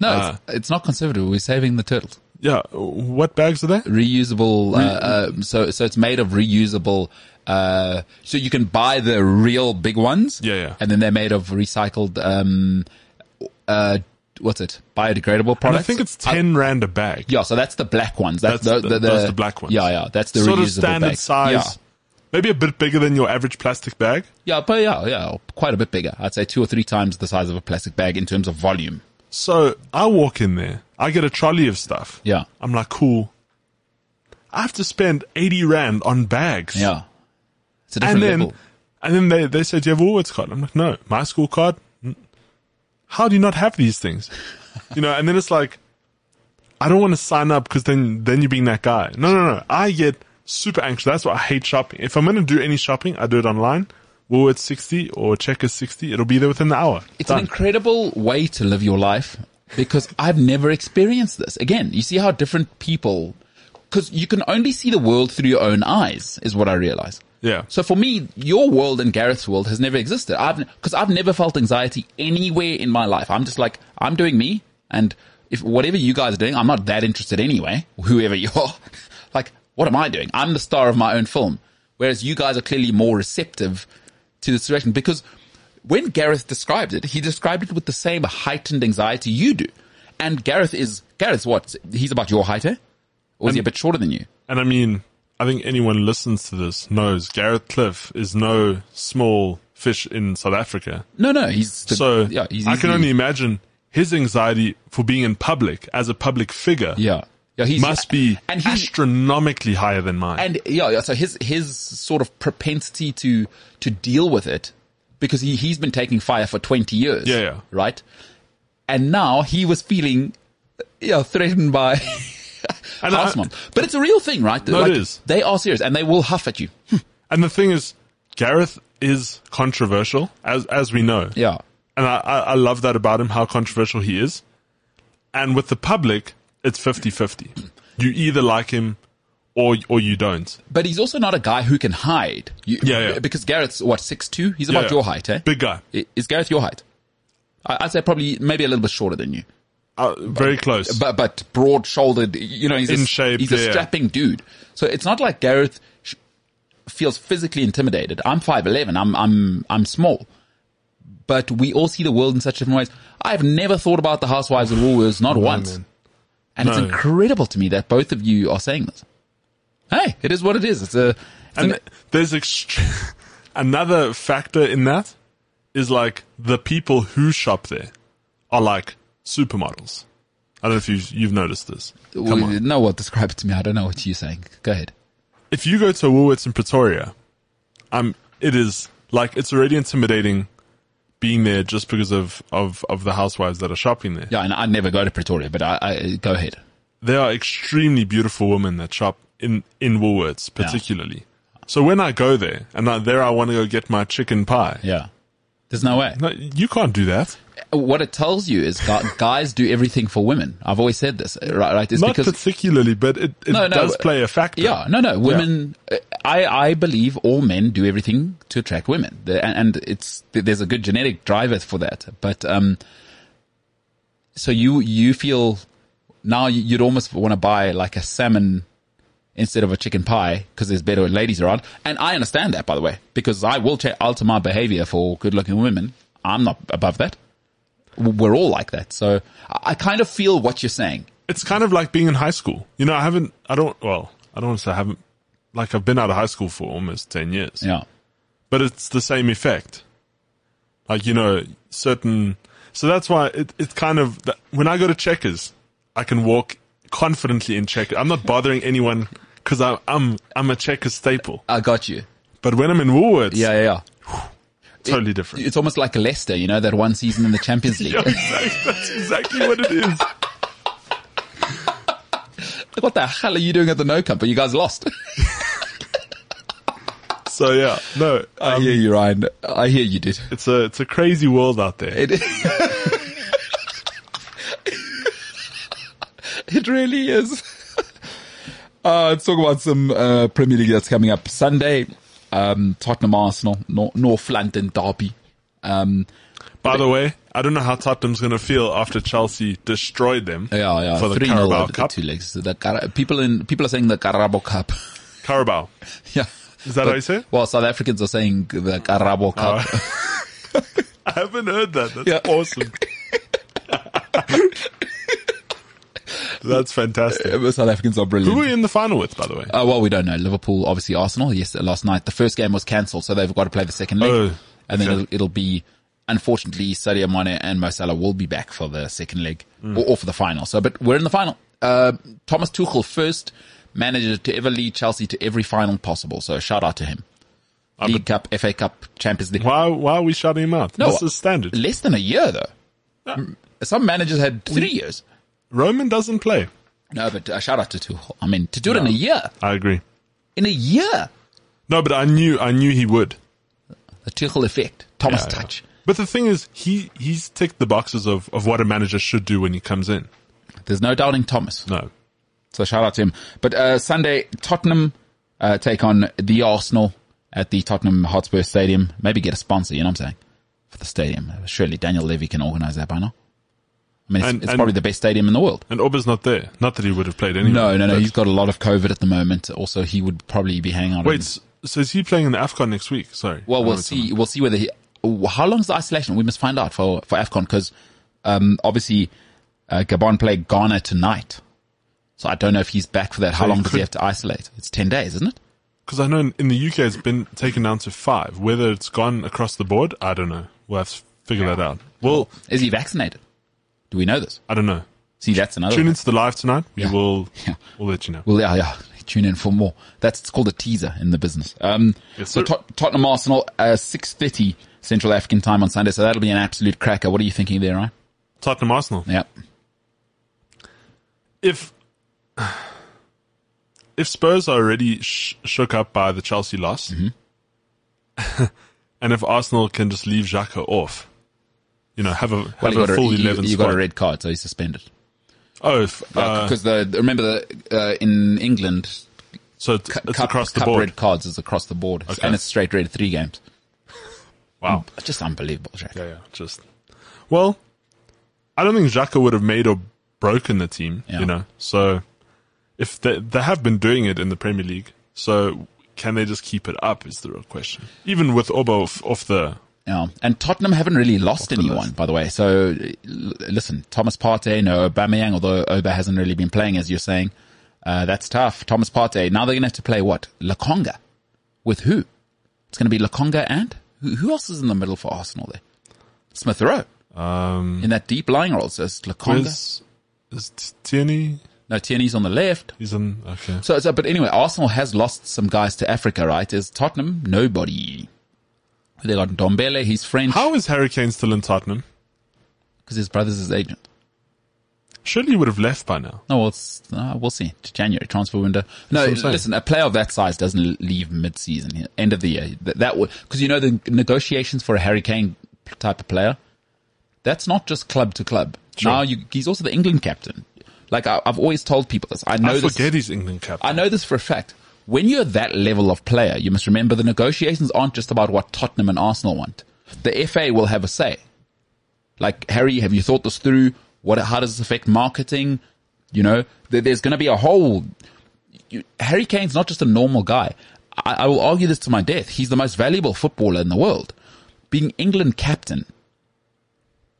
Speaker 2: No,
Speaker 3: Uh,
Speaker 2: it's, it's not conservative. We're saving the turtles.
Speaker 3: Yeah, what bags are they?
Speaker 2: Reusable. Uh, uh, so so it's made of reusable. Uh, so you can buy the real big ones.
Speaker 3: Yeah, yeah.
Speaker 2: And then they're made of recycled. Um, uh, what's it? Biodegradable
Speaker 3: And
Speaker 2: products.
Speaker 3: I think it's ten rand a bag.
Speaker 2: Yeah, so that's the black ones. That's,
Speaker 3: That's
Speaker 2: the,
Speaker 3: the-
Speaker 2: the,
Speaker 3: those the black ones.
Speaker 2: Yeah, yeah. That's the
Speaker 3: sort
Speaker 2: reusable
Speaker 3: of standard
Speaker 2: bag.
Speaker 3: size.
Speaker 2: Yeah.
Speaker 3: Maybe a bit bigger than your average plastic bag.
Speaker 2: Yeah, but yeah, yeah, quite a bit bigger. I'd say two or three times the size of a plastic bag in terms of volume.
Speaker 3: So I walk in there. I get a trolley of stuff.
Speaker 2: Yeah.
Speaker 3: I'm like, cool. I have to spend 80 rand on bags.
Speaker 2: Yeah. It's a
Speaker 3: And then,
Speaker 2: level.
Speaker 3: and then they, they said, do you have a Woolworths card? I'm like, no. My school card? How do you not have these things? you know, and then it's like, I don't want to sign up because then, then you're being that guy. No, no, no. I get super anxious. That's why I hate shopping. If I'm going to do any shopping, I do it online. Woolworths 60 or Checkers 60. It'll be there within the hour.
Speaker 2: It's
Speaker 3: Done.
Speaker 2: an incredible way to live your life because I've never experienced this. Again, you see how different people, because you can only see the world through your own eyes, is what I realize.
Speaker 3: Yeah.
Speaker 2: So for me, your world and Gareth's world has never existed. I've because I've never felt anxiety anywhere in my life. I'm just like I'm doing me, and if whatever you guys are doing, I'm not that interested anyway. Whoever you are, like what am I doing? I'm the star of my own film, whereas you guys are clearly more receptive to the situation because when Gareth described it, he described it with the same heightened anxiety you do. And Gareth is Gareth's what? He's about your height, eh? Or is he a bit shorter than you?
Speaker 3: And I mean, I think anyone listens to this knows Gareth Cliff is no small fish in South Africa.
Speaker 2: No, no, he's the,
Speaker 3: So
Speaker 2: yeah. He's,
Speaker 3: I can only imagine his anxiety for being in public as a public figure
Speaker 2: yeah, yeah. he
Speaker 3: must be
Speaker 2: and he's
Speaker 3: astronomically higher than mine.
Speaker 2: and yeah, yeah. So his his sort of propensity to to deal with it because he he's been taking fire for twenty years.
Speaker 3: Yeah, yeah.
Speaker 2: Right. And now he was feeling, yeah, threatened by
Speaker 3: And I-.
Speaker 2: But it's a real thing, right?
Speaker 3: No,
Speaker 2: Like,
Speaker 3: is.
Speaker 2: They are serious and they will huff at you.
Speaker 3: And the thing is, Gareth is controversial, as as we know.
Speaker 2: Yeah.
Speaker 3: And I, I, I love that about him, how controversial he is. And with the public, it's 50-50. You either like him or or you don't.
Speaker 2: But he's also not a guy who can hide. You,
Speaker 3: Yeah, yeah.
Speaker 2: Because Gareth's, what six two. He's about
Speaker 3: Yeah.
Speaker 2: your height, eh?
Speaker 3: Big guy.
Speaker 2: Is Gareth your height? I'd say probably maybe a little bit shorter than you.
Speaker 3: Uh, very close.
Speaker 2: but but broad shouldered. You know, he's
Speaker 3: In
Speaker 2: a,
Speaker 3: shape,
Speaker 2: He's
Speaker 3: yeah,
Speaker 2: a strapping dude. So it's not like Gareth sh- feels physically intimidated. I'm five eleven. I'm I'm I'm small. But we all see the world in such different ways. I've never thought about the housewives of Woolworths, not once.
Speaker 3: man.
Speaker 2: And it's incredible to me that both of you are saying this. Hey, it is what it is. It's a. It's
Speaker 3: And
Speaker 2: an-
Speaker 3: there's ext- another factor in that is like the people who shop there are like supermodels. I don't know if you've, you've noticed this. Come on.
Speaker 2: no, what describe it to me. I don't know what you're saying. Go ahead.
Speaker 3: If you go to Woolworths in Pretoria, um, it is like it's already intimidating being there just because of, of, of the housewives that are shopping there.
Speaker 2: Yeah, and I never go to Pretoria, but I, I go ahead.
Speaker 3: There are extremely beautiful women that shop in, in Woolworths, particularly. So when I go there and I, there I want to go get my chicken pie.
Speaker 2: Yeah. There's no way.
Speaker 3: No, you can't do that.
Speaker 2: What it tells you is gu- guys do everything for women. I've always said this, uh, right? Right? It's
Speaker 3: Not
Speaker 2: because
Speaker 3: particularly, but it, it
Speaker 2: No, no,
Speaker 3: does
Speaker 2: uh,
Speaker 3: play a factor.
Speaker 2: yeah, no, no, women. Uh, I I believe all men do everything to attract women, and, and it's there's a good genetic driver for that. But um, so you you feel now you- you'd almost want to buy like a salmon instead of a chicken pie because there's better ladies around. And I understand that, by the way, because I will alter my behavior for good-looking women. I'm not above that. We're all like that. So I I kind of feel what you're saying.
Speaker 3: It's kind of like being in high school. You know, I haven't, I don't, well, I don't want to say I haven't, like I've been out of high school for almost 10 years.
Speaker 2: Yeah.
Speaker 3: But it's the same effect. Like, you know, certain, so that's why it, it's kind of, when I go to checkers, I can walk confidently in checkers. I'm not bothering anyone because I'm, I'm, I'm a checkers staple.
Speaker 2: I got you.
Speaker 3: But when I'm in Woolworths,
Speaker 2: Yeah, yeah, yeah.
Speaker 3: Totally different.
Speaker 2: It's almost like Leicester, you know, that one season in the Champions League.
Speaker 3: Yeah, exactly. That's exactly what it is.
Speaker 2: Like, what the hell are you doing at the No Cup? But you guys lost.
Speaker 3: So yeah, no,
Speaker 2: I
Speaker 3: um,
Speaker 2: hear you, Ryan. I hear you did.
Speaker 3: it's a it's a crazy world out there.
Speaker 2: It, it really is. Uh, let's talk about some uh, Premier League that's coming up Sunday. Um, Tottenham Arsenal, Nor- North London derby. Um,
Speaker 3: By the way, I don't know how Tottenham's going to feel after Chelsea destroyed them.
Speaker 2: yeah, yeah,
Speaker 3: for the Carabao Cup.
Speaker 2: two legs. The Cara- people in people are saying the Carabao Cup.
Speaker 3: Carabao.
Speaker 2: yeah,
Speaker 3: Is that how you say it?
Speaker 2: well, South Africans are saying the Carabao Cup.
Speaker 3: I haven't heard that. That's
Speaker 2: Yeah.
Speaker 3: awesome. That's fantastic.
Speaker 2: Uh, South Africans are brilliant.
Speaker 3: Who are you in the final with, by the way?
Speaker 2: Uh, well, we don't know. Liverpool, obviously Arsenal. Yes, last night the first game was cancelled, so they've got to play the second leg,
Speaker 3: Oh,
Speaker 2: and then
Speaker 3: okay.
Speaker 2: it'll, it'll be. Unfortunately, Sadio Mane and Mo Salah will be back for the second leg
Speaker 3: Hmm.
Speaker 2: or, or for the final. So, but we're in the final. Uh, Thomas Tuchel, first manager to ever lead Chelsea to every final possible. So, shout out to him. League Cup, FA Cup, Champions League.
Speaker 3: Why, why are we shouting him out?
Speaker 2: No,
Speaker 3: this is standard.
Speaker 2: Less than a year though. Mm, Some managers had three years.
Speaker 3: Roman doesn't play.
Speaker 2: No, but uh, shout out to Tuchel. I mean, to do it in a year,
Speaker 3: I agree.
Speaker 2: in a year,
Speaker 3: No, but I knew, I knew he would.
Speaker 2: the Tuchel effect, Thomas
Speaker 3: Yeah, yeah.
Speaker 2: touch.
Speaker 3: But the thing is, he, he's ticked the boxes of, of what a manager should do when he comes in.
Speaker 2: There's no doubting Thomas.
Speaker 3: No.
Speaker 2: So shout out to him. But uh, Sunday, Tottenham uh, take on the Arsenal at the Tottenham Hotspur Stadium. Maybe get a sponsor, you know what I'm saying, for the stadium. Surely Daniel Levy can organize that by now. I mean, it's,
Speaker 3: And-
Speaker 2: it's
Speaker 3: and-
Speaker 2: probably the best stadium in the world.
Speaker 3: And Auba's not there. Not that he would have played anyway.
Speaker 2: No, no, no. He's got a lot of COVID at the moment. Also, he would probably be hanging on.
Speaker 3: Wait,
Speaker 2: in-
Speaker 3: so is he playing in the AFCON next week? Sorry.
Speaker 2: Well, we'll see. We'll see whether he. How long is the isolation? We must find out for for Afcon because um, obviously uh, Gabon play Ghana tonight, so I don't know if he's back for that. How
Speaker 3: So
Speaker 2: long
Speaker 3: he
Speaker 2: does he have to isolate? It's ten days, isn't it?
Speaker 3: Because I know in, in the UK it's been taken down to five. Whether it's gone across the board, I don't know. We'll have to figure that out. Well,
Speaker 2: Is he vaccinated? Do we know this?
Speaker 3: I don't know.
Speaker 2: See, that's another.
Speaker 3: Tune
Speaker 2: one.
Speaker 3: into the live tonight. We
Speaker 2: Yeah.
Speaker 3: will.
Speaker 2: Yeah.
Speaker 3: We'll let you know.
Speaker 2: Well, yeah, yeah. Tune in for more. That's it's called a teaser in the business. Um,
Speaker 3: Yes,
Speaker 2: so. Tot- Tottenham Arsenal, uh, six thirty Central African time on Sunday. So that'll be an absolute cracker. What are you thinking there, right?
Speaker 3: Tottenham Arsenal.
Speaker 2: Yeah.
Speaker 3: If if Spurs are already sh- shook up by the Chelsea loss,
Speaker 2: Mm-hmm.
Speaker 3: and if Arsenal can just leave Xhaka off, you know, have a have
Speaker 2: you
Speaker 3: a
Speaker 2: got, a,
Speaker 3: full
Speaker 2: you,
Speaker 3: eleven
Speaker 2: you
Speaker 3: squad.
Speaker 2: got a red card, so he's suspended.
Speaker 3: oh, if, uh,
Speaker 2: Because the remember the uh, in England,
Speaker 3: so it's, it's
Speaker 2: cup,
Speaker 3: across the
Speaker 2: cup
Speaker 3: board.
Speaker 2: red cards is across the board,
Speaker 3: Okay.
Speaker 2: and it's straight red three games.
Speaker 3: Wow.
Speaker 2: It's just unbelievable, Jack.
Speaker 3: Yeah, yeah. Just well, I don't think Xhaka would have made or broken the team.
Speaker 2: Yeah.
Speaker 3: You know, so if they they have been doing it in the Premier League, so can they just keep it up? Is the real question. Even with Obo off, off the
Speaker 2: Yeah. And Tottenham haven't really lost anyone, by the way. So l- listen, Thomas Partey, no Aubameyang, although Auba hasn't really been playing, as you're saying. Uh, that's tough. Thomas Partey. Now they're going to have to play what? Lokonga. With who? It's going to be Lokonga and who, who else is in the middle for Arsenal there? Smith Rowe.
Speaker 3: um,
Speaker 2: In that deep lying role. So it's Lokonga.
Speaker 3: is is Tierney?
Speaker 2: No, Tierney's on the left.
Speaker 3: He's in okay.
Speaker 2: So, so, but anyway, Arsenal has lost some guys to Africa, right? Is Tottenham? Nobody. They got Dombele, he's French,
Speaker 3: How is Harry Kane still in Tottenham?
Speaker 2: because his brother's his agent.
Speaker 3: Surely he would have left by now.
Speaker 2: No, well, it's, uh, we'll see. January transfer window. No,
Speaker 3: what I'm saying.
Speaker 2: listen, a player of that size doesn't leave mid-season, end of the year. That, that would, cause you know, the negotiations for a Harry Kane type of player, that's not just club to club.
Speaker 3: Sure.
Speaker 2: Now you, he's also the England captain. Like I, I've always told people this. I know
Speaker 3: I
Speaker 2: this.
Speaker 3: forget he's England captain.
Speaker 2: I know this for a fact. When you're that level of player, you must remember the negotiations aren't just about what Tottenham and Arsenal want. The FA will have a say. Like, Harry, have you thought this through? What, how does this affect marketing? You know, there, there's going to be a whole, you, Harry Kane's not just a normal guy. I, I will argue this to my death. He's the most valuable footballer in the world. Being England captain,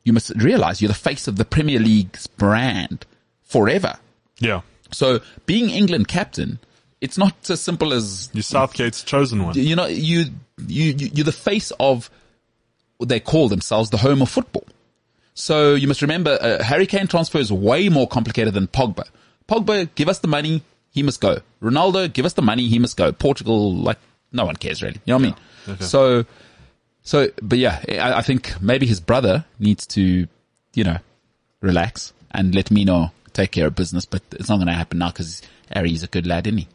Speaker 2: you must realize you're the face of the Premier League's brand forever.
Speaker 3: yeah,
Speaker 2: So being England captain, it's not as simple as
Speaker 3: you Southgate's chosen one.
Speaker 2: you know you you you- you're the face of what they call themselves the home of football. So you must remember, uh, Harry Kane transfer is way more complicated than Pogba. Pogba, give us the money, he must go. Ronaldo, give us the money, he must go. Portugal, like no one cares really. You know what I mean?
Speaker 3: Okay.
Speaker 2: So So, but yeah, I, I think maybe his brother needs to, you know, relax and let me know, take care of business, but it's not going to happen now because Harry's a good lad, isn't he?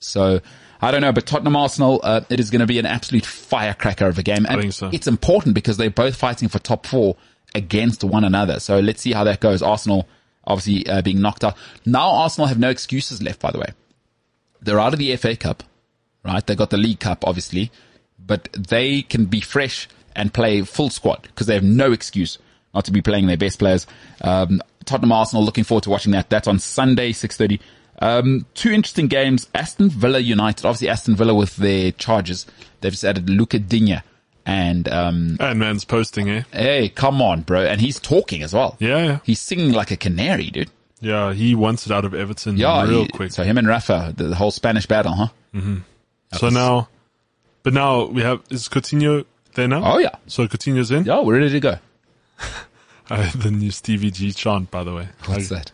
Speaker 2: So, I don't know, but Tottenham Arsenal, uh, it is going to be an absolute firecracker of a game. And
Speaker 3: think so.
Speaker 2: it's important because they're both fighting for top four against one another. So let's see how that goes. Arsenal obviously uh, being knocked out. Now Arsenal have no excuses left, by the way. They're out of the FA Cup, right? They got the League Cup, obviously, but they can be fresh and play full squad because they have no excuse not to be playing their best players. Um, Tottenham Arsenal, looking forward to watching that. That's on Sunday, 6.30. Um, two interesting games. Aston Villa United. Obviously Aston Villa with their charges. They've just added Luca Digne and, um,
Speaker 3: And man's posting, eh?
Speaker 2: hey, come on, bro. And he's talking as well.
Speaker 3: Yeah, yeah.
Speaker 2: He's singing like a canary, dude.
Speaker 3: Yeah, he wants it out of Everton
Speaker 2: Yeah,
Speaker 3: real
Speaker 2: he-
Speaker 3: quick.
Speaker 2: So him and Rafa, the, the whole Spanish battle, huh?
Speaker 3: So now, but now we have, is Coutinho there now?
Speaker 2: Oh yeah.
Speaker 3: So Coutinho's in?
Speaker 2: Yeah, we're ready to go.
Speaker 3: Uh, the new Stevie G chant, by the way.
Speaker 2: What's
Speaker 3: Like,
Speaker 2: that?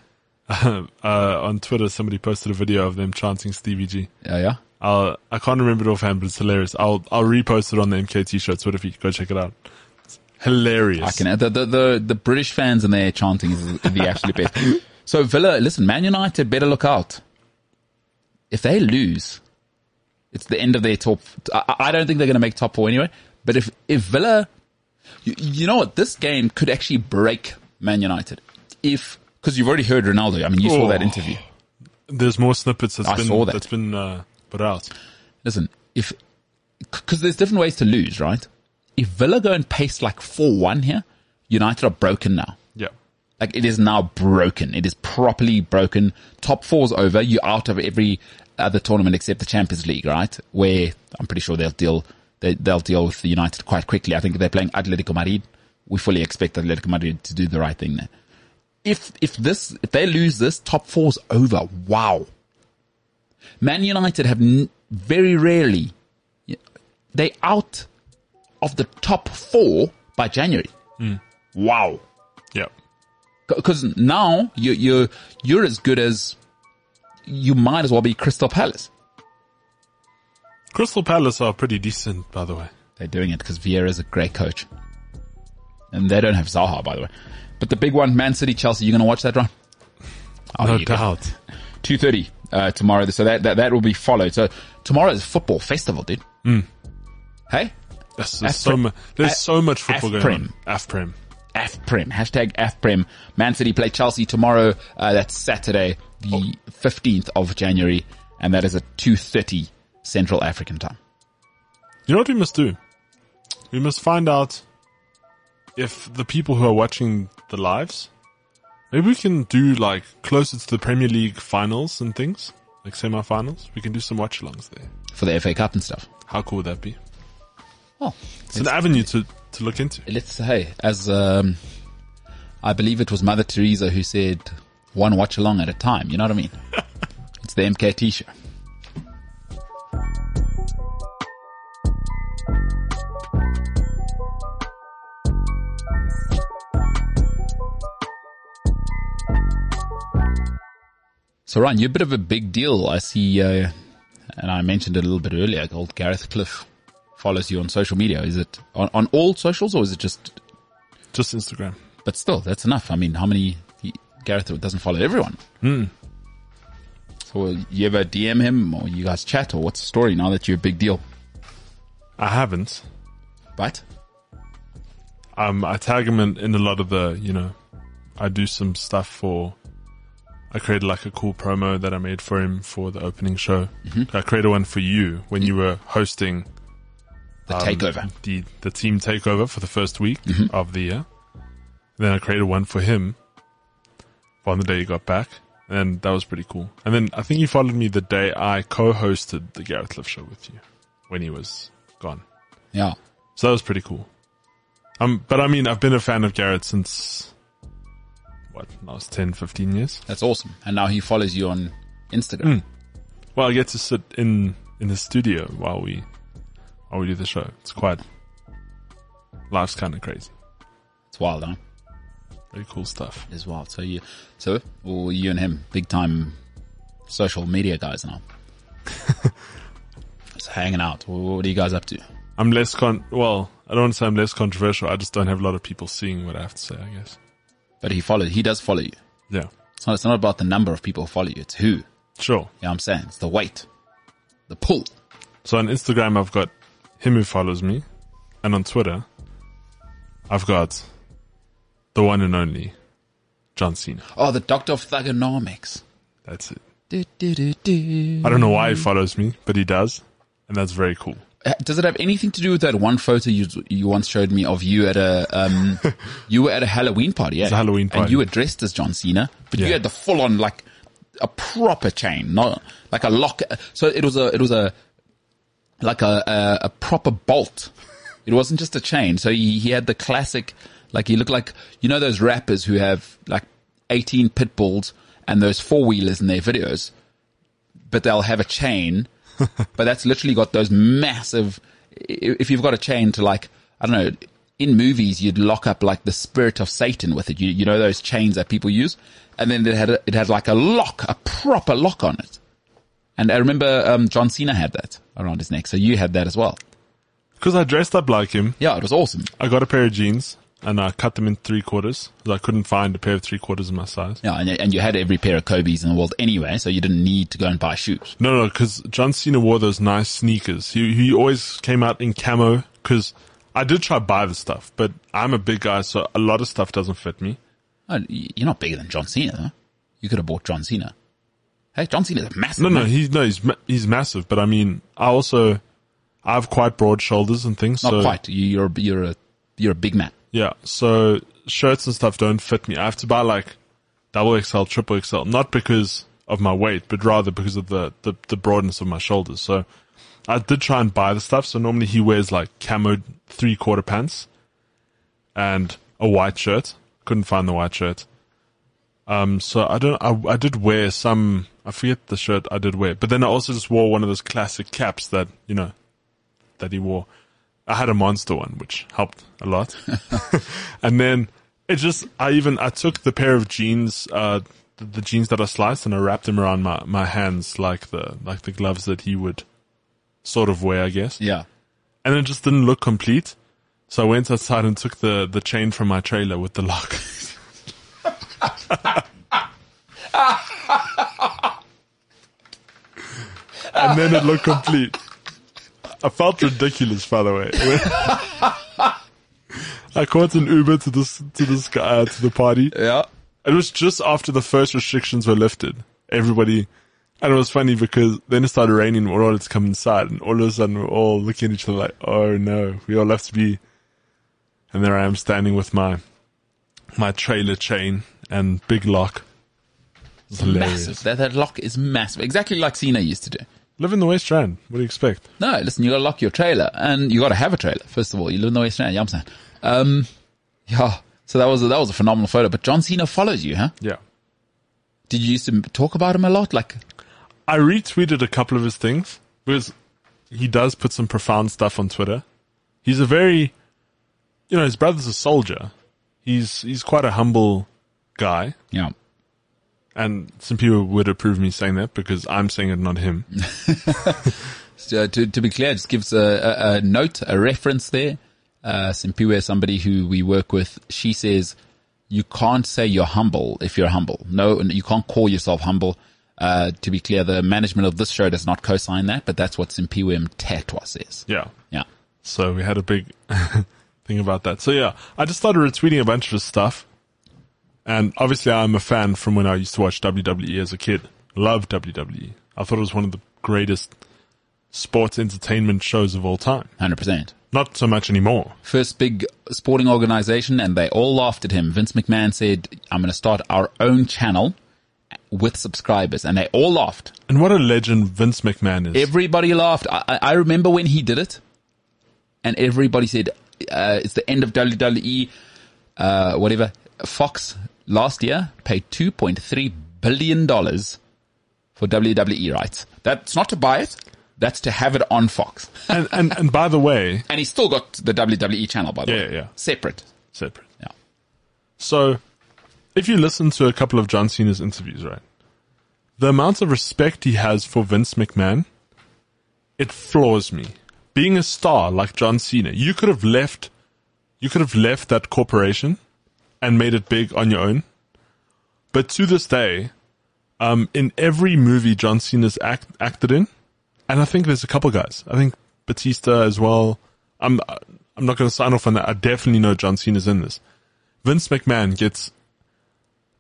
Speaker 3: uh, on Twitter, somebody posted a video of them chanting Stevie G.
Speaker 2: Yeah, yeah.
Speaker 3: I'll, I can't remember it offhand, but it's hilarious. I'll, I'll repost it on the MKT show Twitter feed. Go check it out. It's hilarious.
Speaker 2: I can. The, the the the British fans and their chanting is the absolute best. So Villa, listen, Man United better look out. If they lose, it's the end of their top. I, I don't think they're going to make top four anyway. But if if Villa, you, you know what, this game could actually break Man United. If because you've already heard Ronaldo. I mean, you saw
Speaker 3: Oh.
Speaker 2: that interview.
Speaker 3: There's more snippets that's
Speaker 2: I
Speaker 3: been,
Speaker 2: saw that.
Speaker 3: that's been, uh, put out.
Speaker 2: Listen, if because there's different ways to lose, right? If Villa go and pace like four one here, United are broken now.
Speaker 3: Yeah.
Speaker 2: Like it is now broken. It is properly broken. Top four's over. You're out of every other tournament except the Champions League, right? Where I'm pretty sure they'll deal they, they'll deal with the United quite quickly. I think if they're playing Atletico Madrid, we fully expect Atletico Madrid to do the right thing there. If if this if they lose this, top four's over. Wow. Man United have n- very rarely they out of the top four by January. Hmm. Wow
Speaker 3: Yeah.
Speaker 2: because now you you you're as good as you might as well be Crystal Palace.
Speaker 3: Crystal Palace are pretty decent, by the way.
Speaker 2: They're doing it because Vieira is a great coach, and they don't have Zaha, by the way. But the big one, Man City, Chelsea. You are gonna watch that, Ron? Oh,
Speaker 3: No doubt.
Speaker 2: Two thirty uh, tomorrow. So that, that that will be followed. So tomorrow is football festival, dude. Hey,
Speaker 3: There's, there's so much, there's
Speaker 2: Af-
Speaker 3: so much football going on.
Speaker 2: Afprem.
Speaker 3: Afprem.
Speaker 2: AFPREM. Hashtag AFPREM. Man City play Chelsea tomorrow. Uh, that's Saturday, the 15th of January. And that is at 2.30 Central African time.
Speaker 3: You know what we must do? We must find out if the people who are watching the lives, maybe we can do like closer to the Premier League finals and things, like semi-finals. We can do some watch-alongs there.
Speaker 2: For the FA Cup and stuff.
Speaker 3: How cool would that be?
Speaker 2: Oh,
Speaker 3: It's an avenue to, to look into.
Speaker 2: let's say, as, um, I believe it was Mother Teresa who said, one watch along at a time. You know what I mean? it's the MKT show. So Ryan, you're a bit of a big deal. I see, uh, and I mentioned it a little bit earlier, old Gareth Cliff follows you on social media. Is it on, on all socials or is it just,
Speaker 3: Just Instagram.
Speaker 2: but still, that's enough. I mean, how many, he, Gareth doesn't follow everyone. Hmm. So you ever DM him or you guys chat or what's the story now that you're a big deal?
Speaker 3: I haven't.
Speaker 2: But
Speaker 3: Um, I tag him in, in a lot of the, you know, I do some stuff for, I created like a cool promo that I made for him for the opening show. I created one for you when you were hosting
Speaker 2: the
Speaker 3: um,
Speaker 2: takeover.
Speaker 3: the the team takeover for the first week of the year. Then I created one for him on the day he got back, and that was pretty cool. And then I think you followed me the day I co-hosted the Gareth Cliff show with you when he was gone.
Speaker 2: Yeah.
Speaker 3: So that was pretty cool. Um, but I mean, I've been a fan of Gareth since what last 10, 15 years.
Speaker 2: That's awesome. And now he follows you on Instagram. Hmm.
Speaker 3: Well, I get to sit in in his studio while we while we do the show. It's quite life's kind of crazy.
Speaker 2: It's wild, huh?
Speaker 3: Very cool stuff.
Speaker 2: It's wild. So you, so well, you and him, big time social media guys now. Just hanging out. What what are you guys up to?
Speaker 3: I'm less con. Well, I don't want to say I'm less controversial. I just don't have a lot of people seeing what I have to say, I guess.
Speaker 2: But he followed, he does follow you.
Speaker 3: Yeah.
Speaker 2: It's not, it's not about the number of people who follow you. It's who. You
Speaker 3: Sure.
Speaker 2: know I'm saying? It's the weight, the pull.
Speaker 3: So on Instagram, I've got him who follows me. And on Twitter, I've got the one and only John Cena.
Speaker 2: Oh, the doctor of Thuganomics.
Speaker 3: That's it.
Speaker 2: Do, do, do.
Speaker 3: I don't know why he follows me, but he does. And that's very cool.
Speaker 2: Does it have anything to do with that one photo you you once showed me of you at a um you were at a Halloween party? Yeah,
Speaker 3: a Halloween party.
Speaker 2: and you were dressed as John Cena, but you had the full on like a proper chain, not like a lock. So it was a it was a like a a, a proper bolt. It wasn't just a chain. So he, he had the classic, like he looked like you know those rappers who have like eighteen pit bulls and those four wheelers in their videos, but they'll have a chain but that's literally got those massive. If you've got a chain to like, I don't know, in movies you'd lock up like the spirit of Satan with it. You, you know those chains that people use, and then it had a, it had like a lock, a proper lock on it. And I remember um, John Cena had that around his neck, so you had that as well.
Speaker 3: Because I dressed up like him,
Speaker 2: Yeah, it was awesome.
Speaker 3: I got a pair of jeans and I cut them in three quarters because I couldn't find a pair of three quarters in my size.
Speaker 2: Yeah, and, and you had every pair of Kobe's in the world anyway, so you didn't need to go and buy shoes.
Speaker 3: No, no, because John Cena wore those nice sneakers. He he always came out in camo. Because I did try to buy the stuff, but I'm a big guy, so a lot of stuff doesn't fit me.
Speaker 2: Oh, You're not bigger than John Cena, though. You could have bought John Cena. Hey, John Cena's a massive.
Speaker 3: No, no,
Speaker 2: man.
Speaker 3: he's no, he's he's massive. But I mean, I also I have quite broad shoulders and things.
Speaker 2: not
Speaker 3: so
Speaker 2: quite. You- You're you're a you're a big man.
Speaker 3: Yeah, so shirts and stuff don't fit me. I have to buy like double XL, triple XL, not because of my weight, but rather because of the the, the broadness of my shoulders. So I did try and buy the stuff. So normally he wears like camo three quarter pants and a white shirt. Couldn't find the white shirt. Um, so I don't, I, I did wear some, I forget the shirt I did wear, but then I also just wore one of those classic caps that, you know, that he wore. I had a monster one, which helped a lot. and then it just, I even, I took the pair of jeans, uh, the, the jeans that I sliced and I wrapped them around my, my hands like the, like the gloves that he would sort of wear, I guess.
Speaker 2: Yeah.
Speaker 3: And it just didn't look complete. So I went outside and took the, the chain from my trailer with the lock. and then it looked complete. I felt ridiculous, by the way. I caught an Uber to this to this guy uh, to the party.
Speaker 2: Yeah.
Speaker 3: It was just after the first restrictions were lifted. Everybody, and it was funny because then it started raining. We all wanted to come inside, and all of a sudden we're all looking at each other like, "Oh no, we all have to be." And there I am standing with my my trailer chain and big lock. It's hilarious.
Speaker 2: Massive. That, that lock is massive. Exactly like Cena used to do.
Speaker 3: Live in the West Rand. What do you expect?
Speaker 2: No, listen, you gotta lock your trailer and you gotta have a trailer. First of all, you live in the West End, you know I'm saying? Um, yeah. So that was, a, that was a phenomenal photo, but John Cena follows you, huh?
Speaker 3: Yeah.
Speaker 2: Did you used to talk about him a lot? Like,
Speaker 3: I retweeted a couple of his things because he does put some profound stuff on Twitter. He's a very, you know, his brother's a soldier. He's he's quite a humble guy,
Speaker 2: yeah.
Speaker 3: And some people would approve me saying that because I'm saying it, not him.
Speaker 2: So to, to be clear, just gives a, a, a note, a reference there. Uh, Simpiwe, somebody who we work with, she says, you can't say you're humble if you're humble. No, you can't call yourself humble. Uh, to be clear, the management of this show does not co-sign that, but that's what Simpiwe Mtetwa says.
Speaker 3: Yeah.
Speaker 2: Yeah.
Speaker 3: So we had a big thing about that. So yeah, I just started retweeting a bunch of stuff. And obviously I'm a fan from when I used to watch WWE as a kid. Loved WWE. I thought it was one of the greatest sports entertainment shows of all time.
Speaker 2: 100%.
Speaker 3: Not so much anymore.
Speaker 2: First big sporting organization and they all laughed at him. Vince McMahon said, I'm going to start our own channel with subscribers and they all laughed.
Speaker 3: And what a legend Vince McMahon is.
Speaker 2: Everybody laughed. I, I I remember when he did it, and everybody said uh, it's the end of WWE. Uh, whatever. Fox last year paid two point three billion dollars for WWE rights. That's not to buy it. That's to have it on Fox.
Speaker 3: and, and, and by the way,
Speaker 2: And he's still got the WWE channel, by the
Speaker 3: Yeah,
Speaker 2: way.
Speaker 3: yeah, yeah.
Speaker 2: Separate.
Speaker 3: separate.
Speaker 2: Yeah.
Speaker 3: So, if you listen to a couple of John Cena's interviews, right, the amount of respect he has for Vince McMahon, it floors me being a star like John Cena, you could have left, you could have left that corporation and made it big on your own. But to this day, um, in every movie John Cena's act, acted in, and I think there's a couple guys. I think Batista as well. I'm, I'm not going to sign off on that. I definitely know John Cena's in this. Vince McMahon gets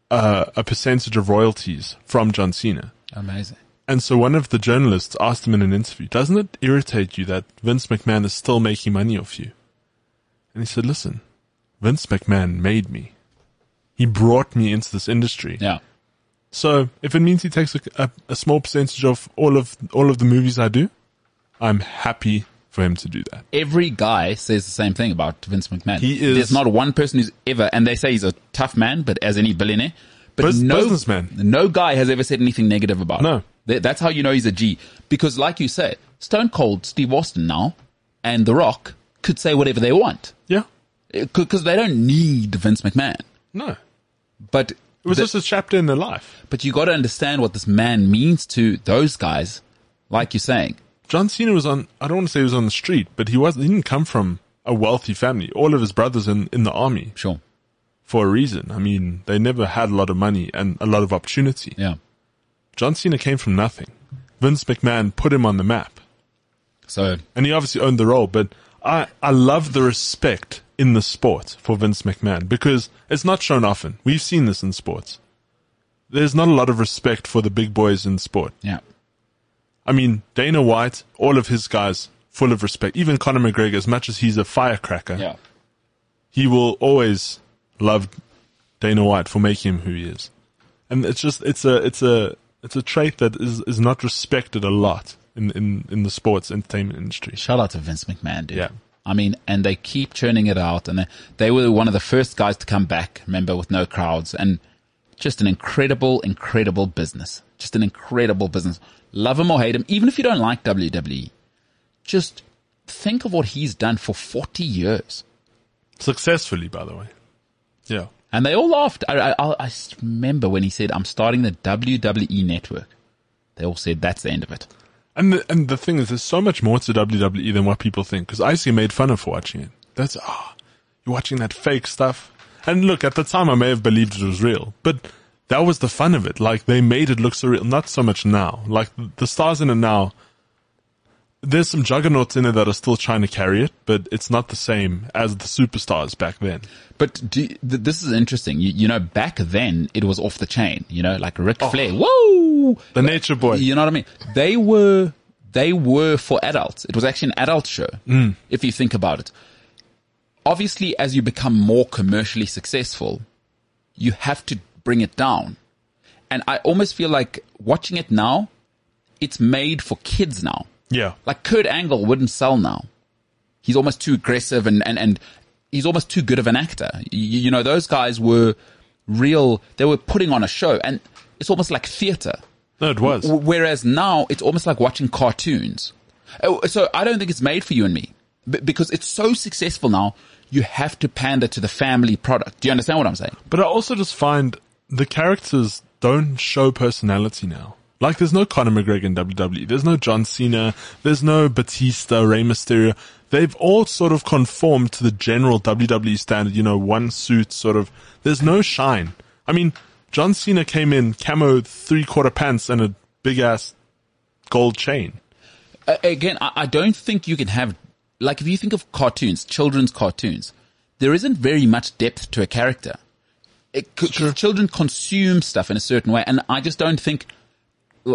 Speaker 3: uh, a percentage of royalties from John Cena.
Speaker 2: Amazing.
Speaker 3: And so one of the journalists asked him in an interview, doesn't it irritate you that Vince McMahon is still making money off you? And he said, listen, Vince McMahon made me. He brought me into this industry.
Speaker 2: Yeah.
Speaker 3: So if it means he takes a, a, a small percentage of all of, all of the movies I do, I'm happy for him to do that.
Speaker 2: Every guy says the same thing about Vince McMahon.
Speaker 3: He is-
Speaker 2: There's not one person who's ever, and they say he's a tough man, but as any billionaire, but
Speaker 3: Bus-
Speaker 2: no
Speaker 3: businessman.
Speaker 2: no guy has ever said anything negative about
Speaker 3: No.
Speaker 2: him. Th- That's how you know he's a G. Because like you say, Stone Cold, Steve Austin now, and The Rock could say whatever they want.
Speaker 3: Yeah.
Speaker 2: Eh, because they don't need Vince McMahon.
Speaker 3: No.
Speaker 2: But it
Speaker 3: was
Speaker 2: the-
Speaker 3: just a chapter in their life.
Speaker 2: but you got to understand what this man means to those guys. Like you're saying,
Speaker 3: John Cena was on, I don't want to say he was on the street, but he was, he didn't come from a wealthy family. All of his brothers in, in the army
Speaker 2: sure,
Speaker 3: for a reason. I mean, they never had a lot of money and a lot of opportunity.
Speaker 2: yeah.
Speaker 3: John Cena came from nothing. Vince McMahon put him on the map.
Speaker 2: So
Speaker 3: And he obviously owned the role, but I, I love the respect in the sport for Vince McMahon because it's not shown often. We've seen this in sports. There's not a lot of respect for the big boys in sport.
Speaker 2: yeah,
Speaker 3: I mean, Dana White, all of his guys, full of respect. Even Conor McGregor, as much as he's a firecracker,
Speaker 2: yeah.
Speaker 3: he will always love Dana White for making him who he is. And it's just, it's a, it's a, it's a trait that is, is not respected a lot in, in, in the sports entertainment industry.
Speaker 2: Shout out to Vince McMahon, dude.
Speaker 3: Yeah.
Speaker 2: I mean, and they keep churning it out, and they, they were one of the first guys to come back. Remember, with no crowds, and just an incredible, incredible business. Just an incredible business. Love him or hate him, even if you don't like WWE, just think of what he's done for forty years.
Speaker 3: Successfully, by the way. Yeah.
Speaker 2: And they all laughed. I remember when he said, "I'm starting the WWE network." They all said, "That's the end of it."
Speaker 3: And the, and the thing is, there's so much more to WWE than what people think. Because I see made fun of for watching it. That's ah, you're watching that fake stuff. And look, at the time, I may have believed it was real, but that was the fun of it. Like they made it look so real. Not so much now. Like the stars in it now. There's some juggernauts in there that are still trying to carry it, but it's not the same as the superstars back then.
Speaker 2: But do, th- this is interesting. You, you know, back then it was off the chain. You know, like Ric oh. Flair. Whoa!
Speaker 3: The Nature Boy.
Speaker 2: You know what I mean? They were they were for adults. It was actually an adult show. Mm. If you think about it. Obviously, as you become more commercially successful, you have to bring it down. And I almost feel like watching it now, it's made for kids now.
Speaker 3: Yeah.
Speaker 2: Like Kurt Angle wouldn't sell now. He's almost too aggressive and, and, and he's almost too good of an actor. You, you know, those guys were real, they were putting on a show and it's almost like theater.
Speaker 3: No, it was.
Speaker 2: Whereas now it's almost like watching cartoons. Oh, So I don't think it's made for you and me because it's so successful now. You have to pander to the family product. Do you understand what I'm saying?
Speaker 3: But I also just find the characters don't show personality now. Like there's no Conor McGregor in WWE. There's no John Cena. There's no Batista, Rey Mysterio. They've all sort of conformed to the general WWE standard, you know, one suit sort of. There's no shine. I mean, John Cena came in camo three quarter pants and a big ass gold chain.
Speaker 2: Again, I, I don't think you can have, like, if you think of cartoons, children's cartoons, there isn't very much depth to a character. It, c- Children consume stuff in a certain way, and I just don't think,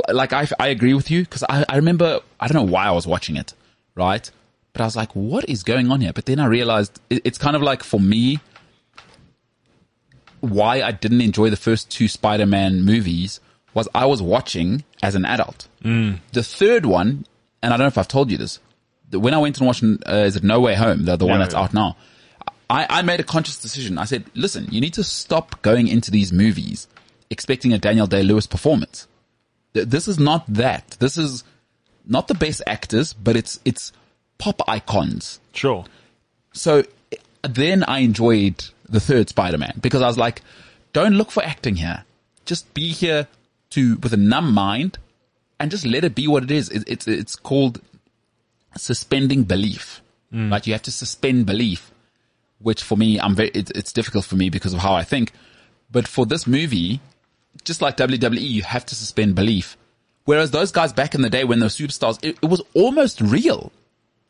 Speaker 2: like, I, I agree with you, because I, I remember, I don't know why I was watching it, right? But I was like, what is going on here? But then I realized it, it's kind of like, for me, why I didn't enjoy the first two Spider-Man movies was I was watching as an adult. The third one, and I don't know if I've told you this, when I went and watched, uh, is it No Way Home, the, the one that's
Speaker 3: yeah.
Speaker 2: out now, I, I made a conscious decision. I said, listen, you need to stop going into these movies expecting a Daniel Day-Lewis performance. Th- This is not that. This is not the best actors, but it's, it's pop icons.
Speaker 3: Sure.
Speaker 2: So then I enjoyed the third Spider-Man because I was like, don't look for acting here. Just be here to, with a numb mind and just let it be what it is. It, it's, it's called suspending belief. Mm. Right? You have to suspend belief, which for me, I'm very, it's, it's difficult for me because of how I think. But for this movie, just like WWE, you have to suspend belief. Whereas those guys back in the day when they were superstars, it, it was almost real.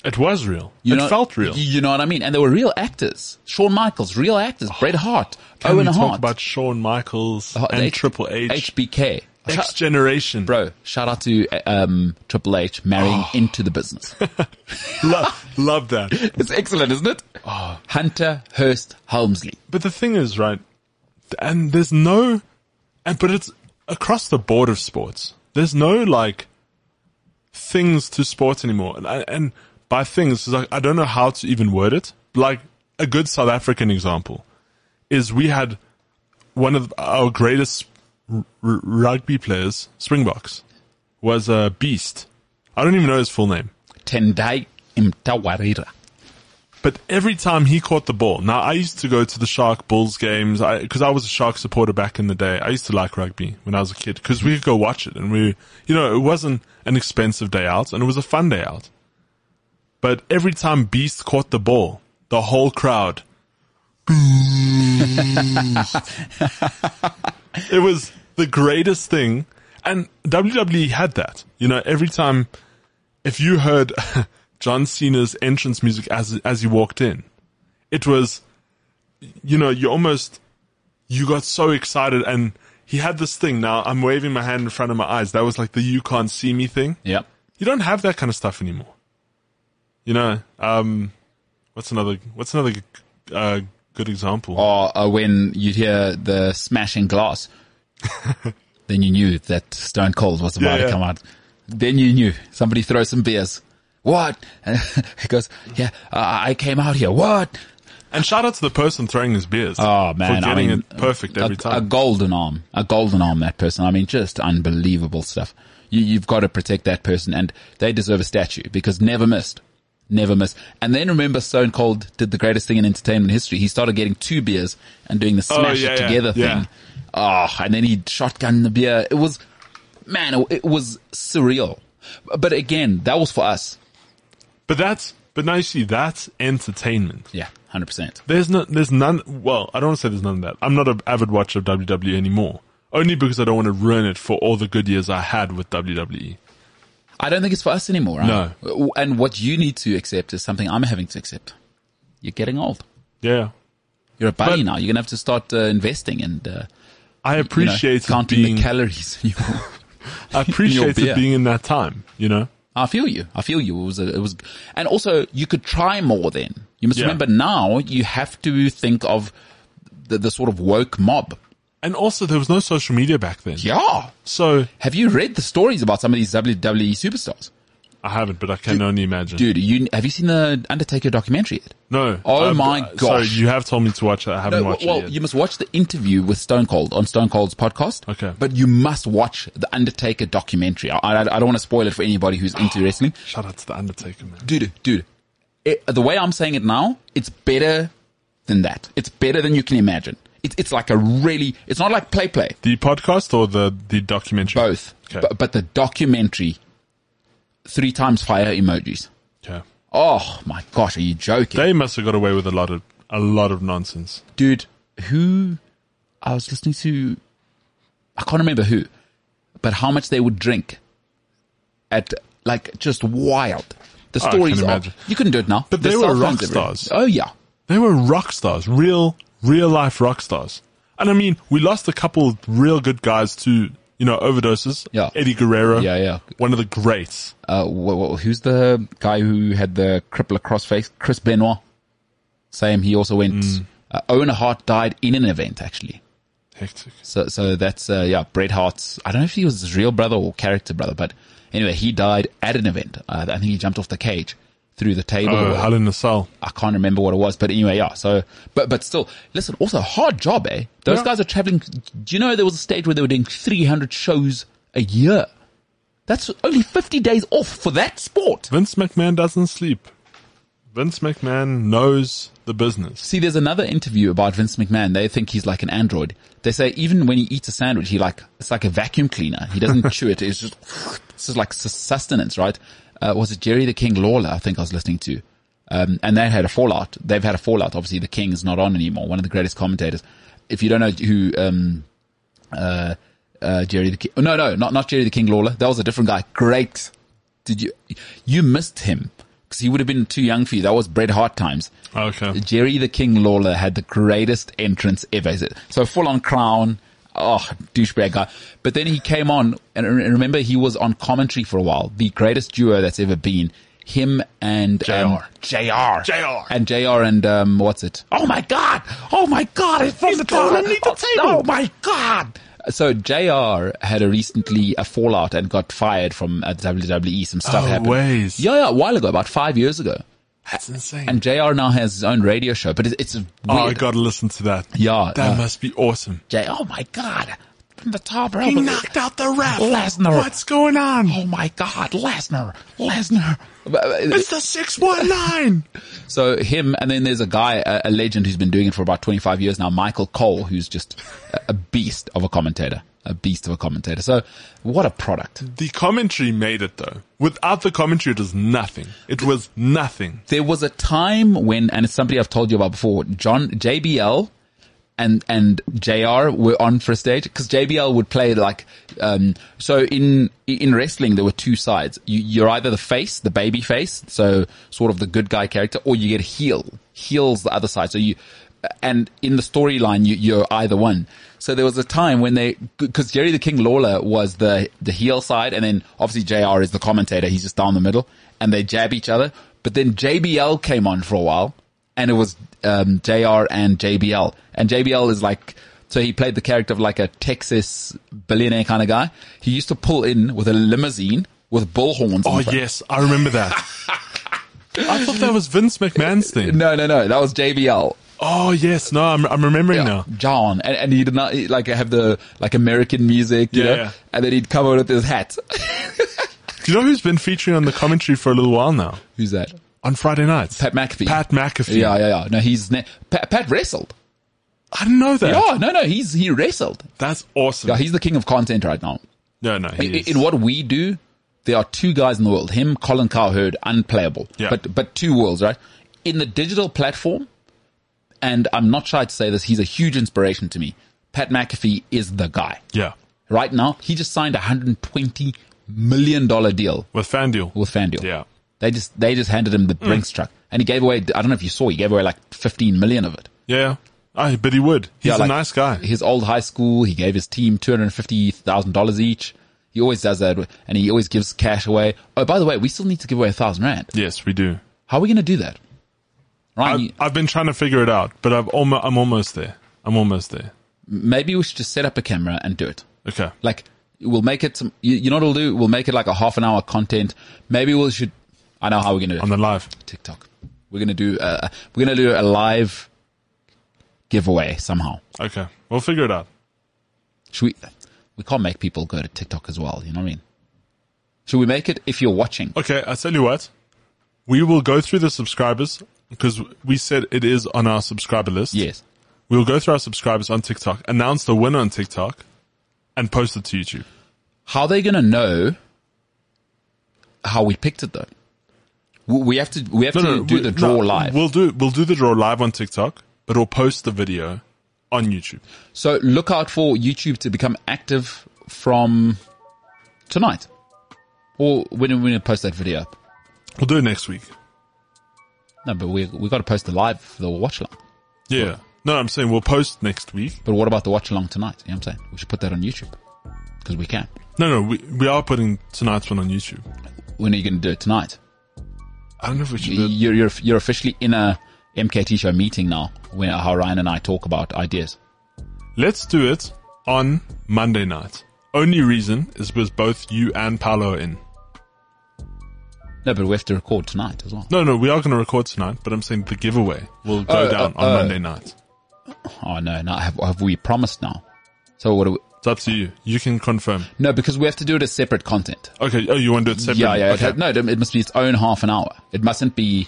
Speaker 3: It was real.
Speaker 2: You
Speaker 3: it
Speaker 2: know,
Speaker 3: felt real.
Speaker 2: You, you know what I mean? And they were real actors. Shawn Michaels, real actors. Bret Hart,
Speaker 3: Can
Speaker 2: Owen
Speaker 3: we
Speaker 2: Hart,
Speaker 3: talk about Shawn Michaels
Speaker 2: the
Speaker 3: and
Speaker 2: H-
Speaker 3: Triple H?
Speaker 2: HBK.
Speaker 3: X
Speaker 2: Shout-
Speaker 3: generation.
Speaker 2: bro, shout out to um, Triple H marrying into the business.
Speaker 3: Love, love that.
Speaker 2: it's excellent, isn't it?
Speaker 3: Oh.
Speaker 2: Hunter Hearst Helmsley.
Speaker 3: But the thing is, right, and there's no, and, but it's across the board of sports. There's no like things to sports anymore. And, and by things, like, I don't know how to even word it. Like a good South African example is we had one of our greatest r- rugby players, Springboks, was a beast. I don't even know his full name.
Speaker 2: Tendai Mtawarira.
Speaker 3: But every time he caught the ball, now I used to go to the Shark Bulls games because I, was a Shark supporter back in the day. I used to like rugby when I was a kid because we could go watch it and we, you know, it wasn't an expensive day out and it was a fun day out. But every time Beast caught the ball, the whole crowd, it was the greatest thing. And WWE had that, you know, every time if you heard John Cena's entrance music as as he walked in, it was, you know, you almost you got so excited, and he had this thing. Now I'm waving my hand in front of my eyes. That was like the "you can't see me" thing.
Speaker 2: Yep.
Speaker 3: You don't have that kind of stuff anymore. You know, um, what's another what's another uh, good example?
Speaker 2: Or uh, when you hear the smashing glass, then you knew that Stone Cold was about
Speaker 3: Yeah,
Speaker 2: to come out. Then you knew somebody throw some beers. What? he goes, yeah, uh, I came out here. What?
Speaker 3: And shout out to the person throwing his beers.
Speaker 2: Oh man,
Speaker 3: for
Speaker 2: I
Speaker 3: getting
Speaker 2: mean,
Speaker 3: it perfect every
Speaker 2: a,
Speaker 3: time.
Speaker 2: A golden arm, a golden arm. That person. I mean, just unbelievable stuff. You, you've got to protect that person, and they deserve a statue because never missed, never missed. And then remember, Stone Cold did the greatest thing in entertainment history. He started getting two beers and doing the
Speaker 3: Oh,
Speaker 2: smash
Speaker 3: yeah,
Speaker 2: it
Speaker 3: yeah,
Speaker 2: together
Speaker 3: yeah.
Speaker 2: thing. Oh, and then he shotgun the beer. It was, man, it, it was surreal. But again, that was for us.
Speaker 3: But that's but now you see that's entertainment.
Speaker 2: Yeah, hundred percent.
Speaker 3: There's no, there's none. Well, I don't want to say there's none of that. I'm not an avid watcher of WWE anymore. Only because I don't want to ruin it for all the good years I had with. WWE.
Speaker 2: I don't think it's for us anymore. Right?
Speaker 3: No.
Speaker 2: And what you need to accept is something I'm having to accept. You're getting old.
Speaker 3: Yeah,
Speaker 2: You're a buddy
Speaker 3: But-
Speaker 2: now. You're gonna have to start uh, investing and uh,
Speaker 3: I
Speaker 2: you know, counting
Speaker 3: being.
Speaker 2: the calories. in your-
Speaker 3: I appreciated
Speaker 2: beer.
Speaker 3: being in that time. You know,
Speaker 2: I feel you. I feel you. It was. A, it was. And also, you could try more. Then you must
Speaker 3: Yeah.
Speaker 2: remember now. You have to think of the, the sort of woke mob.
Speaker 3: and also there was no social media back then.
Speaker 2: Yeah.
Speaker 3: So
Speaker 2: Have you read the stories about some of these WWE superstars?
Speaker 3: I haven't, but I can only imagine.
Speaker 2: Dude, you have you seen the Undertaker documentary yet?
Speaker 3: no.
Speaker 2: Oh
Speaker 3: I've-
Speaker 2: my
Speaker 3: uh, Sorry, you have told me to watch it. I haven't
Speaker 2: No,
Speaker 3: watched
Speaker 2: well,
Speaker 3: it yet.
Speaker 2: Well, you must watch the interview with Stone Cold on Stone Cold's podcast.
Speaker 3: Okay.
Speaker 2: But you must watch the Undertaker documentary. I, I, I don't want to spoil it for anybody who's into wrestling.
Speaker 3: Shout out to the Undertaker, man.
Speaker 2: Dude, dude, it, the way I'm saying it now, it's better than that. It's better than you can imagine. It's it's like a really, it's not like play play.
Speaker 3: The podcast or the the documentary?
Speaker 2: Both.
Speaker 3: Okay.
Speaker 2: But, but the documentary, three times fire emojis.
Speaker 3: Okay.
Speaker 2: Oh my gosh, are you joking?
Speaker 3: They must have got away with a lot of a lot of nonsense.
Speaker 2: dude, who I was listening to, I can't remember who, but how much they would drink at like just wild. The
Speaker 3: Oh,
Speaker 2: stories are, you couldn't do it now.
Speaker 3: But
Speaker 2: The
Speaker 3: they were rock stars.
Speaker 2: Oh yeah.
Speaker 3: They were rock stars, real real life rock stars. And I mean, we lost a couple of real good guys to you know overdoses.
Speaker 2: Yeah.
Speaker 3: Eddie Guerrero.
Speaker 2: Yeah, yeah.
Speaker 3: One of the greats.
Speaker 2: Uh, wh- who's the guy who had the Crippler Crossface? Chris Benoit. Same. He also went.
Speaker 3: Mm.
Speaker 2: Uh, Owen Hart died in an event actually.
Speaker 3: Hectic.
Speaker 2: So, so that's, uh, yeah, Bret Hart's, I don't know if he was his real brother or character brother, but anyway, he died at an event. Uh, I think he jumped off the cage through the table.
Speaker 3: Oh, Hell in a Cell.
Speaker 2: I can't remember what it was, but anyway, yeah. So, but, but still, listen, also hard job, eh? Those
Speaker 3: Yeah.
Speaker 2: guys are traveling. Do you know there was a stage where they were doing 300 shows a year? That's only 50 days off for that sport.
Speaker 3: Vince McMahon doesn't sleep. Vince McMahon knows the business.
Speaker 2: See, there's another interview about Vince McMahon. They think he's like an android. They say even when he eats a sandwich, he like, it's like a vacuum cleaner. He doesn't chew it. It's just, it's just like sustenance, right? Uh, was it Jerry the King Lawler? I think I was listening to. Um, and they had a fallout. They've had a fallout. Obviously, the King is not on anymore. One of the greatest commentators. If you don't know who, um, uh, uh, Jerry the King, oh, no, no, not, not Jerry the King Lawler. That was a different guy. Great. Did you, you missed him because he would have been too young for you. That was Bret Hart times.
Speaker 3: Okay.
Speaker 2: Jerry the King Lawler had the greatest entrance ever. So full on crown. Oh, douchebag guy. But then he came on and remember he was on commentary for a while. The greatest duo that's ever been. Him and um, JR.
Speaker 3: JR.
Speaker 2: And JR and um, what's it? Oh my god! Oh my god! It's from the
Speaker 3: going
Speaker 2: table.
Speaker 3: underneath the
Speaker 2: Oh,
Speaker 3: table.
Speaker 2: Oh my god! So JR had a recently a fallout and got fired from uh, WWE. Some stuff
Speaker 3: Oh,
Speaker 2: happened.
Speaker 3: ways.
Speaker 2: Yeah, yeah, a while ago, about five years ago.
Speaker 3: That's insane.
Speaker 2: And JR now has his own radio show, but it's, it's weird.
Speaker 3: oh, I gotta listen to that.
Speaker 2: Yeah,
Speaker 3: That
Speaker 2: uh,
Speaker 3: must be awesome.
Speaker 2: J. Oh my God! From the top rope.
Speaker 3: He knocked out the ref.
Speaker 2: Lesnar.
Speaker 3: What's going on?
Speaker 2: Oh my God! Lesnar, Lesnar.
Speaker 3: It's the 619.
Speaker 2: So him, and then there's a guy, a, a legend who's been doing it for about 25 years now, Michael Cole, who's just a beast of a commentator, a beast of a commentator. So what a product!
Speaker 3: the commentary made it though. Without the commentary, it was nothing. It was nothing.
Speaker 2: There was a time when, and it's somebody I've told you about before, John JBL and and JR were on for a stage because JBL would play like um so in in wrestling there were two sides you, you're either the face the baby face so sort of the good guy character or you get a heel heels the other side so you and in the storyline you, you're either one so there was a time when they because Jerry the King Lawler was the the heel side and then obviously JR is the commentator he's just down the middle and they jab each other but then JBL came on for a while and it was um, JR and JBL. And JBL is like, so he played the character of like a Texas billionaire kind of guy. He used to pull in with a limousine with bullhorns.
Speaker 3: Oh yes, I remember that. I thought that was Vince McMahon's thing.
Speaker 2: No, no, no. That was JBL.
Speaker 3: Oh yes, no, I'm, I'm remembering now.
Speaker 2: John, and, and he did not he, like have the like American music, you
Speaker 3: Yeah,
Speaker 2: know,
Speaker 3: yeah.
Speaker 2: and then he'd come out with his hat.
Speaker 3: Do you know who's been featuring on the commentary for a little while now?
Speaker 2: Who's that?
Speaker 3: On Friday nights.
Speaker 2: Pat McAfee.
Speaker 3: Pat McAfee.
Speaker 2: Yeah, yeah, yeah. No, he's ne- Pat, Pat wrestled.
Speaker 3: I didn't know that.
Speaker 2: Yeah, no, no, he's he wrestled.
Speaker 3: That's awesome.
Speaker 2: Yeah, he's the king of content right now.
Speaker 3: no, no, he
Speaker 2: in, in what we do, there are two guys in the world. Him, Colin Cowherd, unplayable.
Speaker 3: Yeah.
Speaker 2: But but two worlds, right? In the digital platform, and I'm not shy to say this, he's a huge inspiration to me. Pat McAfee is the guy.
Speaker 3: yeah,
Speaker 2: Right now, he just signed a hundred twenty million dollar deal
Speaker 3: with FanDuel.
Speaker 2: with FanDuel.
Speaker 3: Yeah.
Speaker 2: They just they just handed him the mm. Brinks truck, and he gave away. I don't know if you saw, he gave away like fifteen million of it.
Speaker 3: Yeah. I but he would. He's
Speaker 2: Yeah,
Speaker 3: a nice guy.
Speaker 2: His old high school, he gave his team two hundred fifty thousand dollars each. He always does that, and he always gives cash away. Oh, by the way, we still need to give away a thousand rand.
Speaker 3: Yes, we do.
Speaker 2: How are we going to do that? Ryan,
Speaker 3: I've, I've been trying to figure it out, but I've almost, I'm almost there. I'm almost there.
Speaker 2: maybe we should just set up a camera and do it.
Speaker 3: Okay.
Speaker 2: Like, we'll make it some, you, you know what we'll do? We'll make it like a half an hour content. Maybe we should, I know how we're going to do it.
Speaker 3: On the live.
Speaker 2: TikTok. We're going to do, uh, we're going to do a live giveaway somehow.
Speaker 3: Okay. We'll figure it out.
Speaker 2: Should we, we can't make people go to TikTok as well. You know what I mean? Should we make it if you're watching?
Speaker 3: Okay. I tell you what. We will go through the subscribers because we said it is on our subscriber list.
Speaker 2: Yes.
Speaker 3: We will go through our subscribers on TikTok, announce the winner on TikTok, and post it to YouTube.
Speaker 2: How are they going to know how we picked it though? We have to, we have to do
Speaker 3: we-
Speaker 2: the draw
Speaker 3: no,
Speaker 2: live.
Speaker 3: We'll do we'll do the draw live on TikTok, but we'll post the video on YouTube.
Speaker 2: So look out for YouTube to become active from tonight. Or when are we going to post that video up?
Speaker 3: We'll do it next week.
Speaker 2: No, but we we got to post the live for the watch along.
Speaker 3: Yeah. No, I'm saying we'll post next week.
Speaker 2: But what about the watch along tonight? You know what I'm saying? We should put that on YouTube. Because we can.
Speaker 3: No, no, we we are putting tonight's one on YouTube.
Speaker 2: When are you going to do it tonight?
Speaker 3: I don't know if we should do it.
Speaker 2: You're, you're, you're officially in a MKT show meeting now when how Ryan and I talk about ideas.
Speaker 3: Let's do it on Monday night. Only reason is because both you and Paolo are in.
Speaker 2: No, but we have to record tonight as well.
Speaker 3: No, no, we are going to record tonight, but I'm saying the giveaway will go
Speaker 2: Oh,
Speaker 3: down
Speaker 2: uh,
Speaker 3: on
Speaker 2: uh.
Speaker 3: Monday night.
Speaker 2: Oh no, no, have, have we promised now? So what do we,
Speaker 3: It's up to you. You can confirm.
Speaker 2: no, because we have to do it as separate content.
Speaker 3: Okay. Oh, you want to do it separately?
Speaker 2: Yeah, yeah.
Speaker 3: Okay.
Speaker 2: it- No, it must be its own half an hour. It mustn't be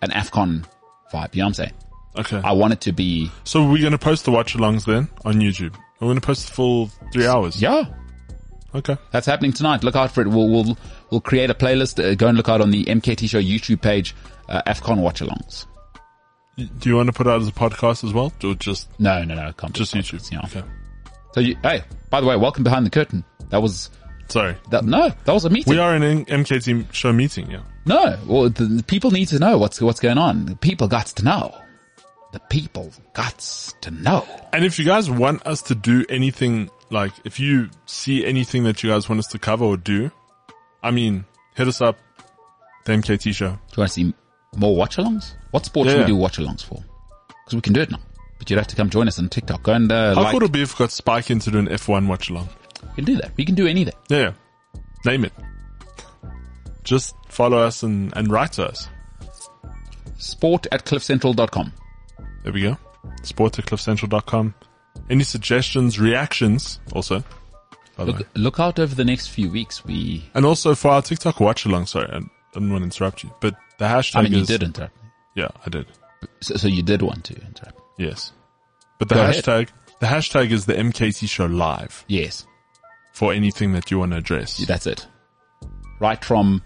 Speaker 2: an AFCON vibe. You know what I'm saying?
Speaker 3: Okay.
Speaker 2: I want it to be,
Speaker 3: So we're going to post the watch alongs then on YouTube. We're going to post the full three hours.
Speaker 2: yeah.
Speaker 3: Okay.
Speaker 2: That's happening tonight. Look out for it. We'll we'll we'll create a playlist. Uh, go and look out on the MKT Show YouTube page. Uh, Afcon watch-alongs.
Speaker 3: Do you want to put out as a podcast as well, or just
Speaker 2: No, no, no. Can't
Speaker 3: just YouTube?
Speaker 2: Yeah.
Speaker 3: Okay.
Speaker 2: So you, hey, by the way, welcome behind the curtain. That was
Speaker 3: Sorry.
Speaker 2: that. No, that was a meeting.
Speaker 3: We are in an MKT show meeting. Yeah.
Speaker 2: No, well, the, the people need to know what's what's going on. The people got to know. The people got to know.
Speaker 3: And if you guys want us to do anything, like if you see anything that you guys want us to cover or do, I mean, hit us up. The MKT show.
Speaker 2: Do you want to see more watch-alongs? What sport
Speaker 3: Yeah,
Speaker 2: should we do watch-alongs for? Because we can do it now. But you'd have to come join us on TikTok. Go and uh,
Speaker 3: How
Speaker 2: like.
Speaker 3: cool would it be if we got Spike in to do an F1 watch along?
Speaker 2: We can do that. We can do anything.
Speaker 3: Yeah, yeah. Name it. Just follow us and, and write to us.
Speaker 2: Sport at cliffcentral.com.
Speaker 3: There we go. Sport at cliffcentral.com. Any suggestions, reactions also. By the way.
Speaker 2: Look, look out over the next few weeks. We,
Speaker 3: And also for our TikTok watch along, sorry, I didn't want to interrupt you, but the hashtag
Speaker 2: I mean, you
Speaker 3: is,
Speaker 2: did interrupt me.
Speaker 3: yeah, I did.
Speaker 2: So, so you did want to interrupt.
Speaker 3: Yes. But the
Speaker 2: Go ahead.
Speaker 3: hashtag, the hashtag is the MKT show live
Speaker 2: Yes,
Speaker 3: for anything that you want to address.
Speaker 2: that's it. Right from,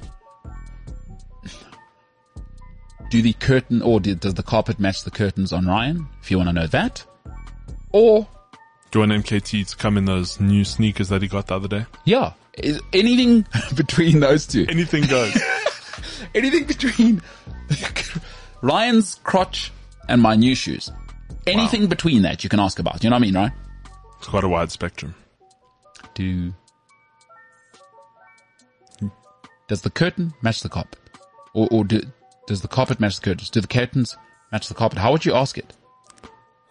Speaker 2: do the curtain or do, does the carpet match the curtains on Ryan? If you want to know that. Or,
Speaker 3: Do you want MKT to come in those new sneakers that he got the other day?
Speaker 2: yeah, is anything between those two.
Speaker 3: Anything goes.
Speaker 2: anything between Ryan's crotch and my new shoes. Anything between that you can ask about. You know what I mean, right?
Speaker 3: it's quite a wide spectrum.
Speaker 2: Do does the curtain match the carpet, or, or do, does the carpet match the curtains? Do the curtains match the carpet? How would you ask it?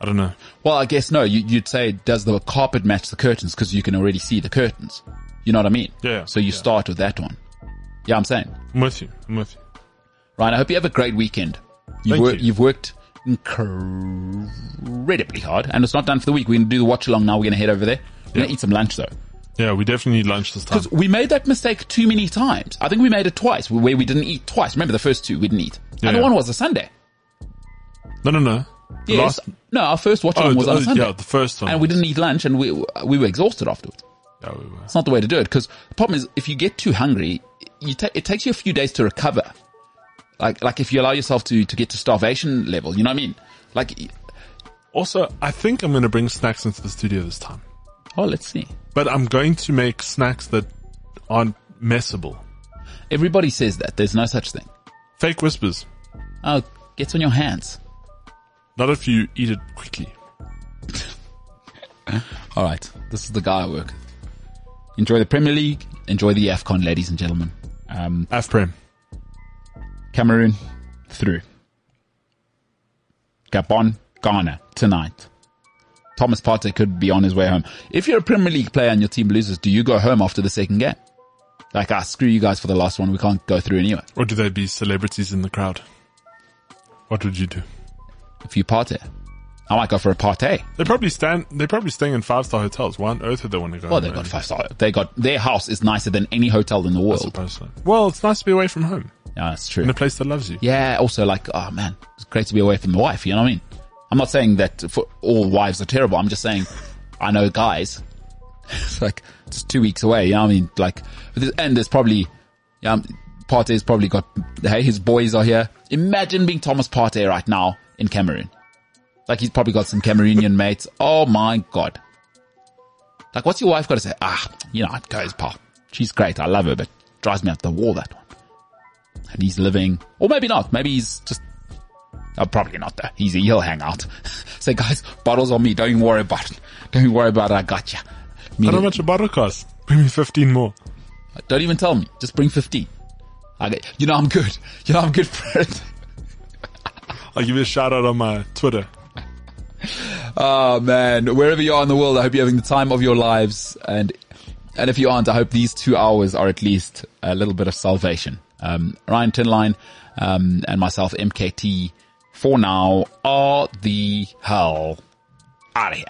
Speaker 3: I don't know.
Speaker 2: Well, I guess no. You, you'd say, does the carpet match the curtains? Because you can already see the curtains. You know what I mean?
Speaker 3: Yeah,
Speaker 2: So you
Speaker 3: yeah.
Speaker 2: start with that one. Yeah, I'm saying.
Speaker 3: I'm with you. I'm with you.
Speaker 2: Ryan, I hope you have a great weekend. You've,
Speaker 3: Thank
Speaker 2: worked,
Speaker 3: you.
Speaker 2: you've worked incredibly hard, and it's not done for the week. We're going to do the watch along now. We're going to head over there. We're going
Speaker 3: Yeah.
Speaker 2: to eat some lunch though.
Speaker 3: Yeah, we definitely need lunch this time.
Speaker 2: Because we made that mistake too many times. I think we made it twice where we didn't eat twice. Remember the first two we didn't eat.
Speaker 3: Yeah.
Speaker 2: And the one was a Sunday.
Speaker 3: No, no, no.
Speaker 2: Yes.
Speaker 3: last-
Speaker 2: no, our first watch
Speaker 3: oh,
Speaker 2: was oh, on
Speaker 3: oh,
Speaker 2: a Sunday.
Speaker 3: yeah, the first one.
Speaker 2: and we didn't eat lunch and we, we were exhausted afterwards.
Speaker 3: Yeah, we were.
Speaker 2: It's not the way to do it because the problem is if you get too hungry, you ta- it takes you a few days to recover. Like, like if you allow yourself to, to get to starvation level, you know what I mean? Like,
Speaker 3: Also, I think I'm going to bring snacks into the studio this time.
Speaker 2: oh, let's see.
Speaker 3: But I'm going to make snacks that aren't messable.
Speaker 2: Everybody says that. There's no such thing.
Speaker 3: Fake whispers.
Speaker 2: Oh, gets on your hands.
Speaker 3: Not if you eat it quickly.
Speaker 2: All right. This is the guy I work with. Enjoy the Premier League. Enjoy the AFCON, ladies and gentlemen. Um,
Speaker 3: AFPREM.
Speaker 2: Cameroon through. Gabon, Ghana tonight. Thomas Partey could be on his way home. If you're a Premier League player and your team loses, do you go home after the second game? Like, ah, screw you guys for the last one. We can't go through anyway.
Speaker 3: Or do they be celebrities in the crowd? What would you do?
Speaker 2: If you Partey, I might go for a Partey.
Speaker 3: They probably stand. They're probably staying in five star hotels. Why on earth would they want to go?
Speaker 2: Well, they got five star. They got their house is nicer than any hotel in the
Speaker 3: I
Speaker 2: world.
Speaker 3: suppose so. Well, it's nice to be away from home
Speaker 2: Yeah, that's true.
Speaker 3: in a place that loves you.
Speaker 2: Yeah, also like, oh man, it's great to be away from the wife, you know what I mean? I'm not saying that for all wives are terrible. I'm just saying I know guys. It's like just two weeks away, you know what I mean? Like, and there's probably, yeah, um, Partey's probably got, hey, his boys are here. Imagine being Thomas Partey right now in Cameroon. Like he's probably got some Cameroonian mates. Oh my god. Like what's your wife got to say? Ah, you know, it goes, pal. She's great. I love her, but drives me up the wall, that one and he's living, or maybe not. Maybe he's just, oh, probably not though. He's, he'll hang out. Say guys, bottles on me. Don't worry about it. Don't worry about it. I got you.
Speaker 3: How do much a bottle cost? Bring me fifteen more.
Speaker 2: Don't even tell me. Just bring 15. I get, you know, I'm good. You know, I'm good for it.
Speaker 3: I'll give you a shout out on my Twitter.
Speaker 2: Oh man, wherever you are in the world, I hope you're having the time of your lives. And, and if you aren't, I hope these two hours are at least a little bit of salvation. Um, Ryan Tinline, um, and myself, MKT, for now, are the hell out of here.